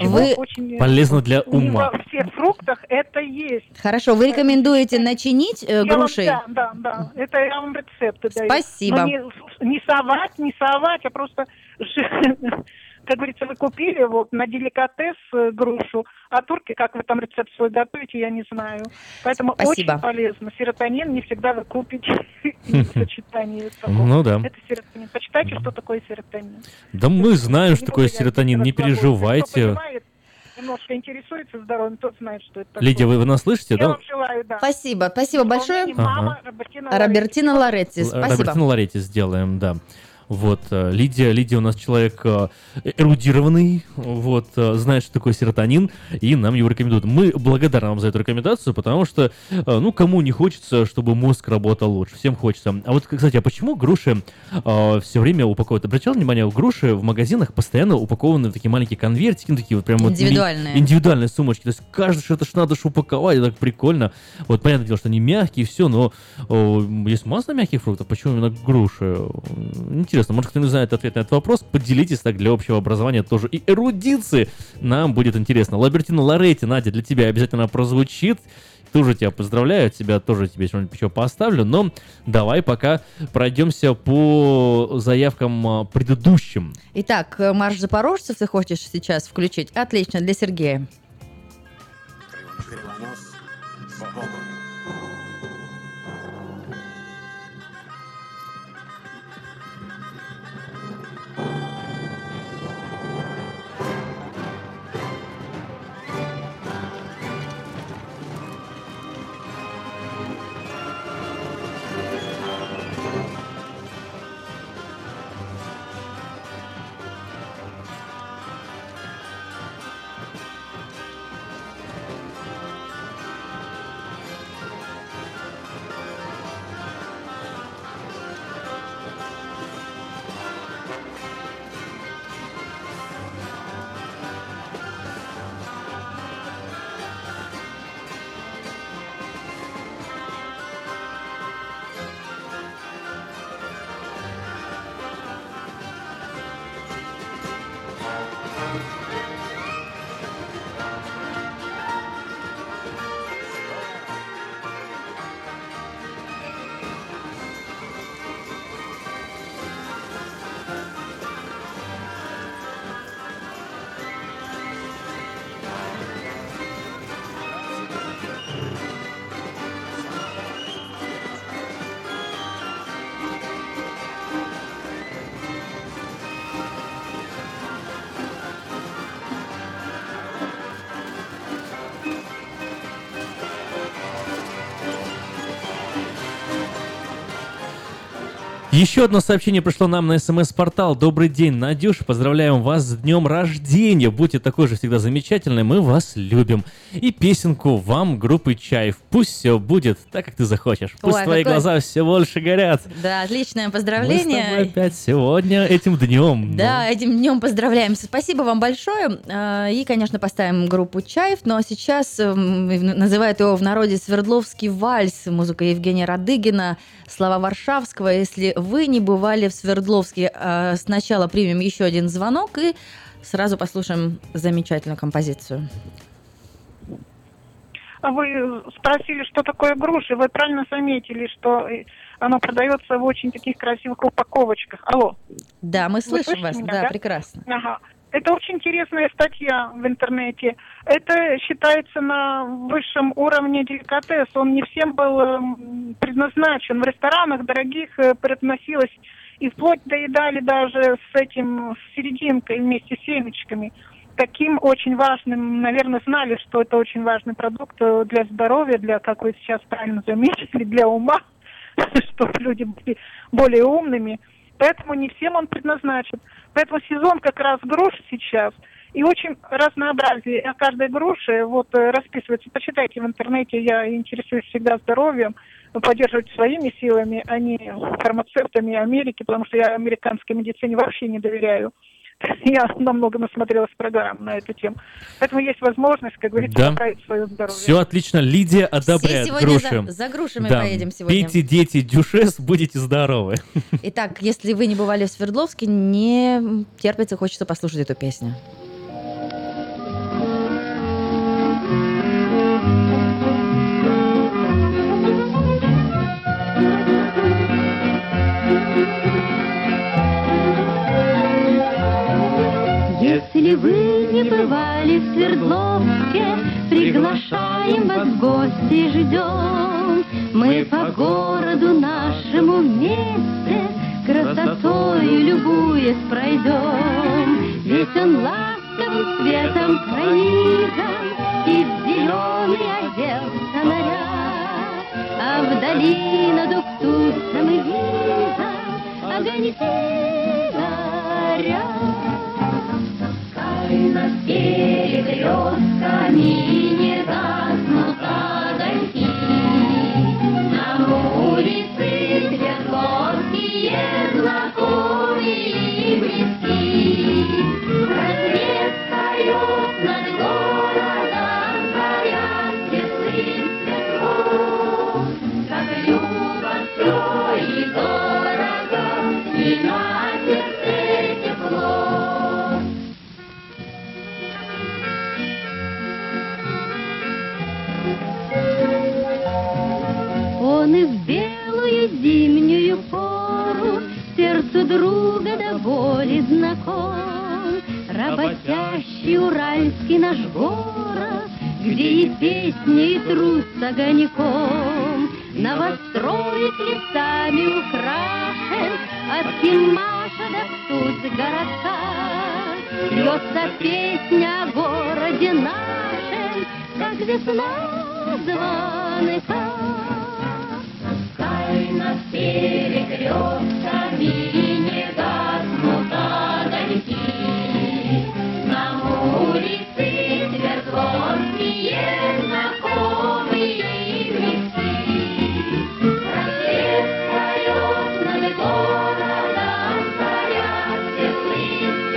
Speaker 8: Вы-
Speaker 61: очень,
Speaker 4: Полезно для ума.
Speaker 61: Во всех фруктах это есть.
Speaker 8: Хорошо, вы рекомендуете начинить э,
Speaker 61: Я вам-
Speaker 8: грушей?
Speaker 61: да, да, да. Это я вам рецепты даю.
Speaker 8: Спасибо.
Speaker 61: Но не, не совать, не совать, а просто, как говорится, вы купили вот на деликатес э, грушу, а турки, как вы там рецепт свой готовите, я не знаю. Поэтому
Speaker 8: Спасибо.
Speaker 61: очень полезно. Серотонин не всегда вы купите в сочетании.
Speaker 4: Ну да.
Speaker 61: Это серотонин. Почитайте, что такое серотонин.
Speaker 4: Да мы знаем, что такое серотонин, не переживайте.
Speaker 61: Немножко интересуется здоровьем, тот знает, что это такое.
Speaker 4: Лидия, вы, вы нас слышите,
Speaker 61: Я
Speaker 4: да?
Speaker 61: вам желаю, да.
Speaker 8: Спасибо, спасибо большое.
Speaker 61: Мама
Speaker 4: Ага.
Speaker 61: Робертина
Speaker 8: Робертина Лоретти, спасибо.
Speaker 4: Робертина Лоретти сделаем, да. Вот, э, Лидия, Лидия у нас человек э, эрудированный, вот, э, знает, что такое серотонин, и нам его рекомендуют. Мы благодарны вам за эту рекомендацию, потому что, э, ну, кому не хочется, чтобы мозг работал лучше, всем хочется. А вот, кстати, а почему груши все время упаковывают? Обращал внимание, груши в магазинах постоянно упакованы в такие маленькие конвертики, ну, такие вот прям вот ми-
Speaker 8: Индивидуальные.
Speaker 4: индивидуальные сумочки. То есть каждый что-то ж надо ж упаковать, это так прикольно. Вот понятное дело, что они мягкие, все, но о, есть масса мягких фруктов, почему именно груши? Интересно, может кто-нибудь знает ответ на этот вопрос, поделитесь так для общего образования тоже и эрудиции. Нам будет интересно. Лабертина Лоретти, Надя, для тебя обязательно прозвучит. Тоже тебя поздравляю, от тебя тоже тебе что-нибудь еще поставлю, но давай пока пройдемся по заявкам а, предыдущим.
Speaker 8: Итак, э, марш запорожцев ты хочешь сейчас включить? Отлично, для Сергея.
Speaker 4: Еще одно сообщение пришло нам на смс-портал. Добрый день, Надюша. Поздравляем вас с днем рождения. Будьте такой же всегда замечательной. Мы вас любим. И песенку вам группы Чаев. Пусть все будет так, как ты захочешь. Пусть
Speaker 8: Ой,
Speaker 4: твои
Speaker 8: какой-
Speaker 4: глаза все больше горят.
Speaker 8: Да, отличное
Speaker 4: Мы с
Speaker 8: поздравление.
Speaker 4: тобой опять сегодня этим днем.
Speaker 8: Да, этим днем поздравляем. Спасибо вам большое. А, И, конечно, поставим группу Чаев. Но сейчас эм, называют его в народе Свердловский вальс. Музыка Евгения Радыгина, слова Варшавского. Если вы не бывали в Свердловске, а, сначала примем еще один звонок и сразу послушаем замечательную композицию.
Speaker 61: А Вы спросили, что такое груши. Вы правильно заметили, что э, оно продается в очень таких красивых упаковочках. Алло.
Speaker 8: Да, мы слышим вас.
Speaker 61: меня,
Speaker 8: да,
Speaker 61: да?
Speaker 8: прекрасно.
Speaker 61: Ага. Это очень интересная статья в интернете. Это считается на высшем уровне деликатес. Он не всем был предназначен. В ресторанах дорогих э, предносилось И вплоть доедали даже с этим, с серединкой вместе с семечками. Таким очень важным, наверное, знали, что это очень важный продукт э, для здоровья, для, как вы сейчас правильно заметили, для ума, чтобы люди были более умными. Поэтому не всем он предназначен. Поэтому сезон как раз груш сейчас. И очень разнообразие о каждой груше вот э, расписывается. Почитайте в интернете, я интересуюсь всегда здоровьем, поддерживать своими силами, а не фармацевтами Америки, потому что я американской медицине вообще не доверяю. Я намного насмотрелась программ на эту тему. Поэтому есть возможность, как говорится,
Speaker 4: Да.
Speaker 61: поправить свое здоровье.
Speaker 4: Все отлично. Лидия одобряет
Speaker 8: сегодня
Speaker 4: груши.
Speaker 8: за- за грушами
Speaker 4: Да.
Speaker 8: поедем сегодня.
Speaker 4: Пейте, дети, дюшес, будете здоровы.
Speaker 8: Итак, если вы не бывали в Свердловске, не терпится, хочется послушать эту песню.
Speaker 62: Если вы не бывали в Свердловске, приглашаем вас в гости, ждем. Мы по городу нашему вместе, красотой любуясь пройдем. Ведь он ласковым светом пронизан, и в зеленый оделся наряд. А вдали над Уктусом и видом огоньки горят. Над перекрестками не гаснут Он и в белую зимнюю пору Сердцу друга до боли знаком. Работящий уральский наш город, Где и песни, и труд с огоньком. Новостроек лесами украшен, От Кимаша до Птуц городка. Льется песня о городе нашем, Как весна звонка. Пускай над перекрестками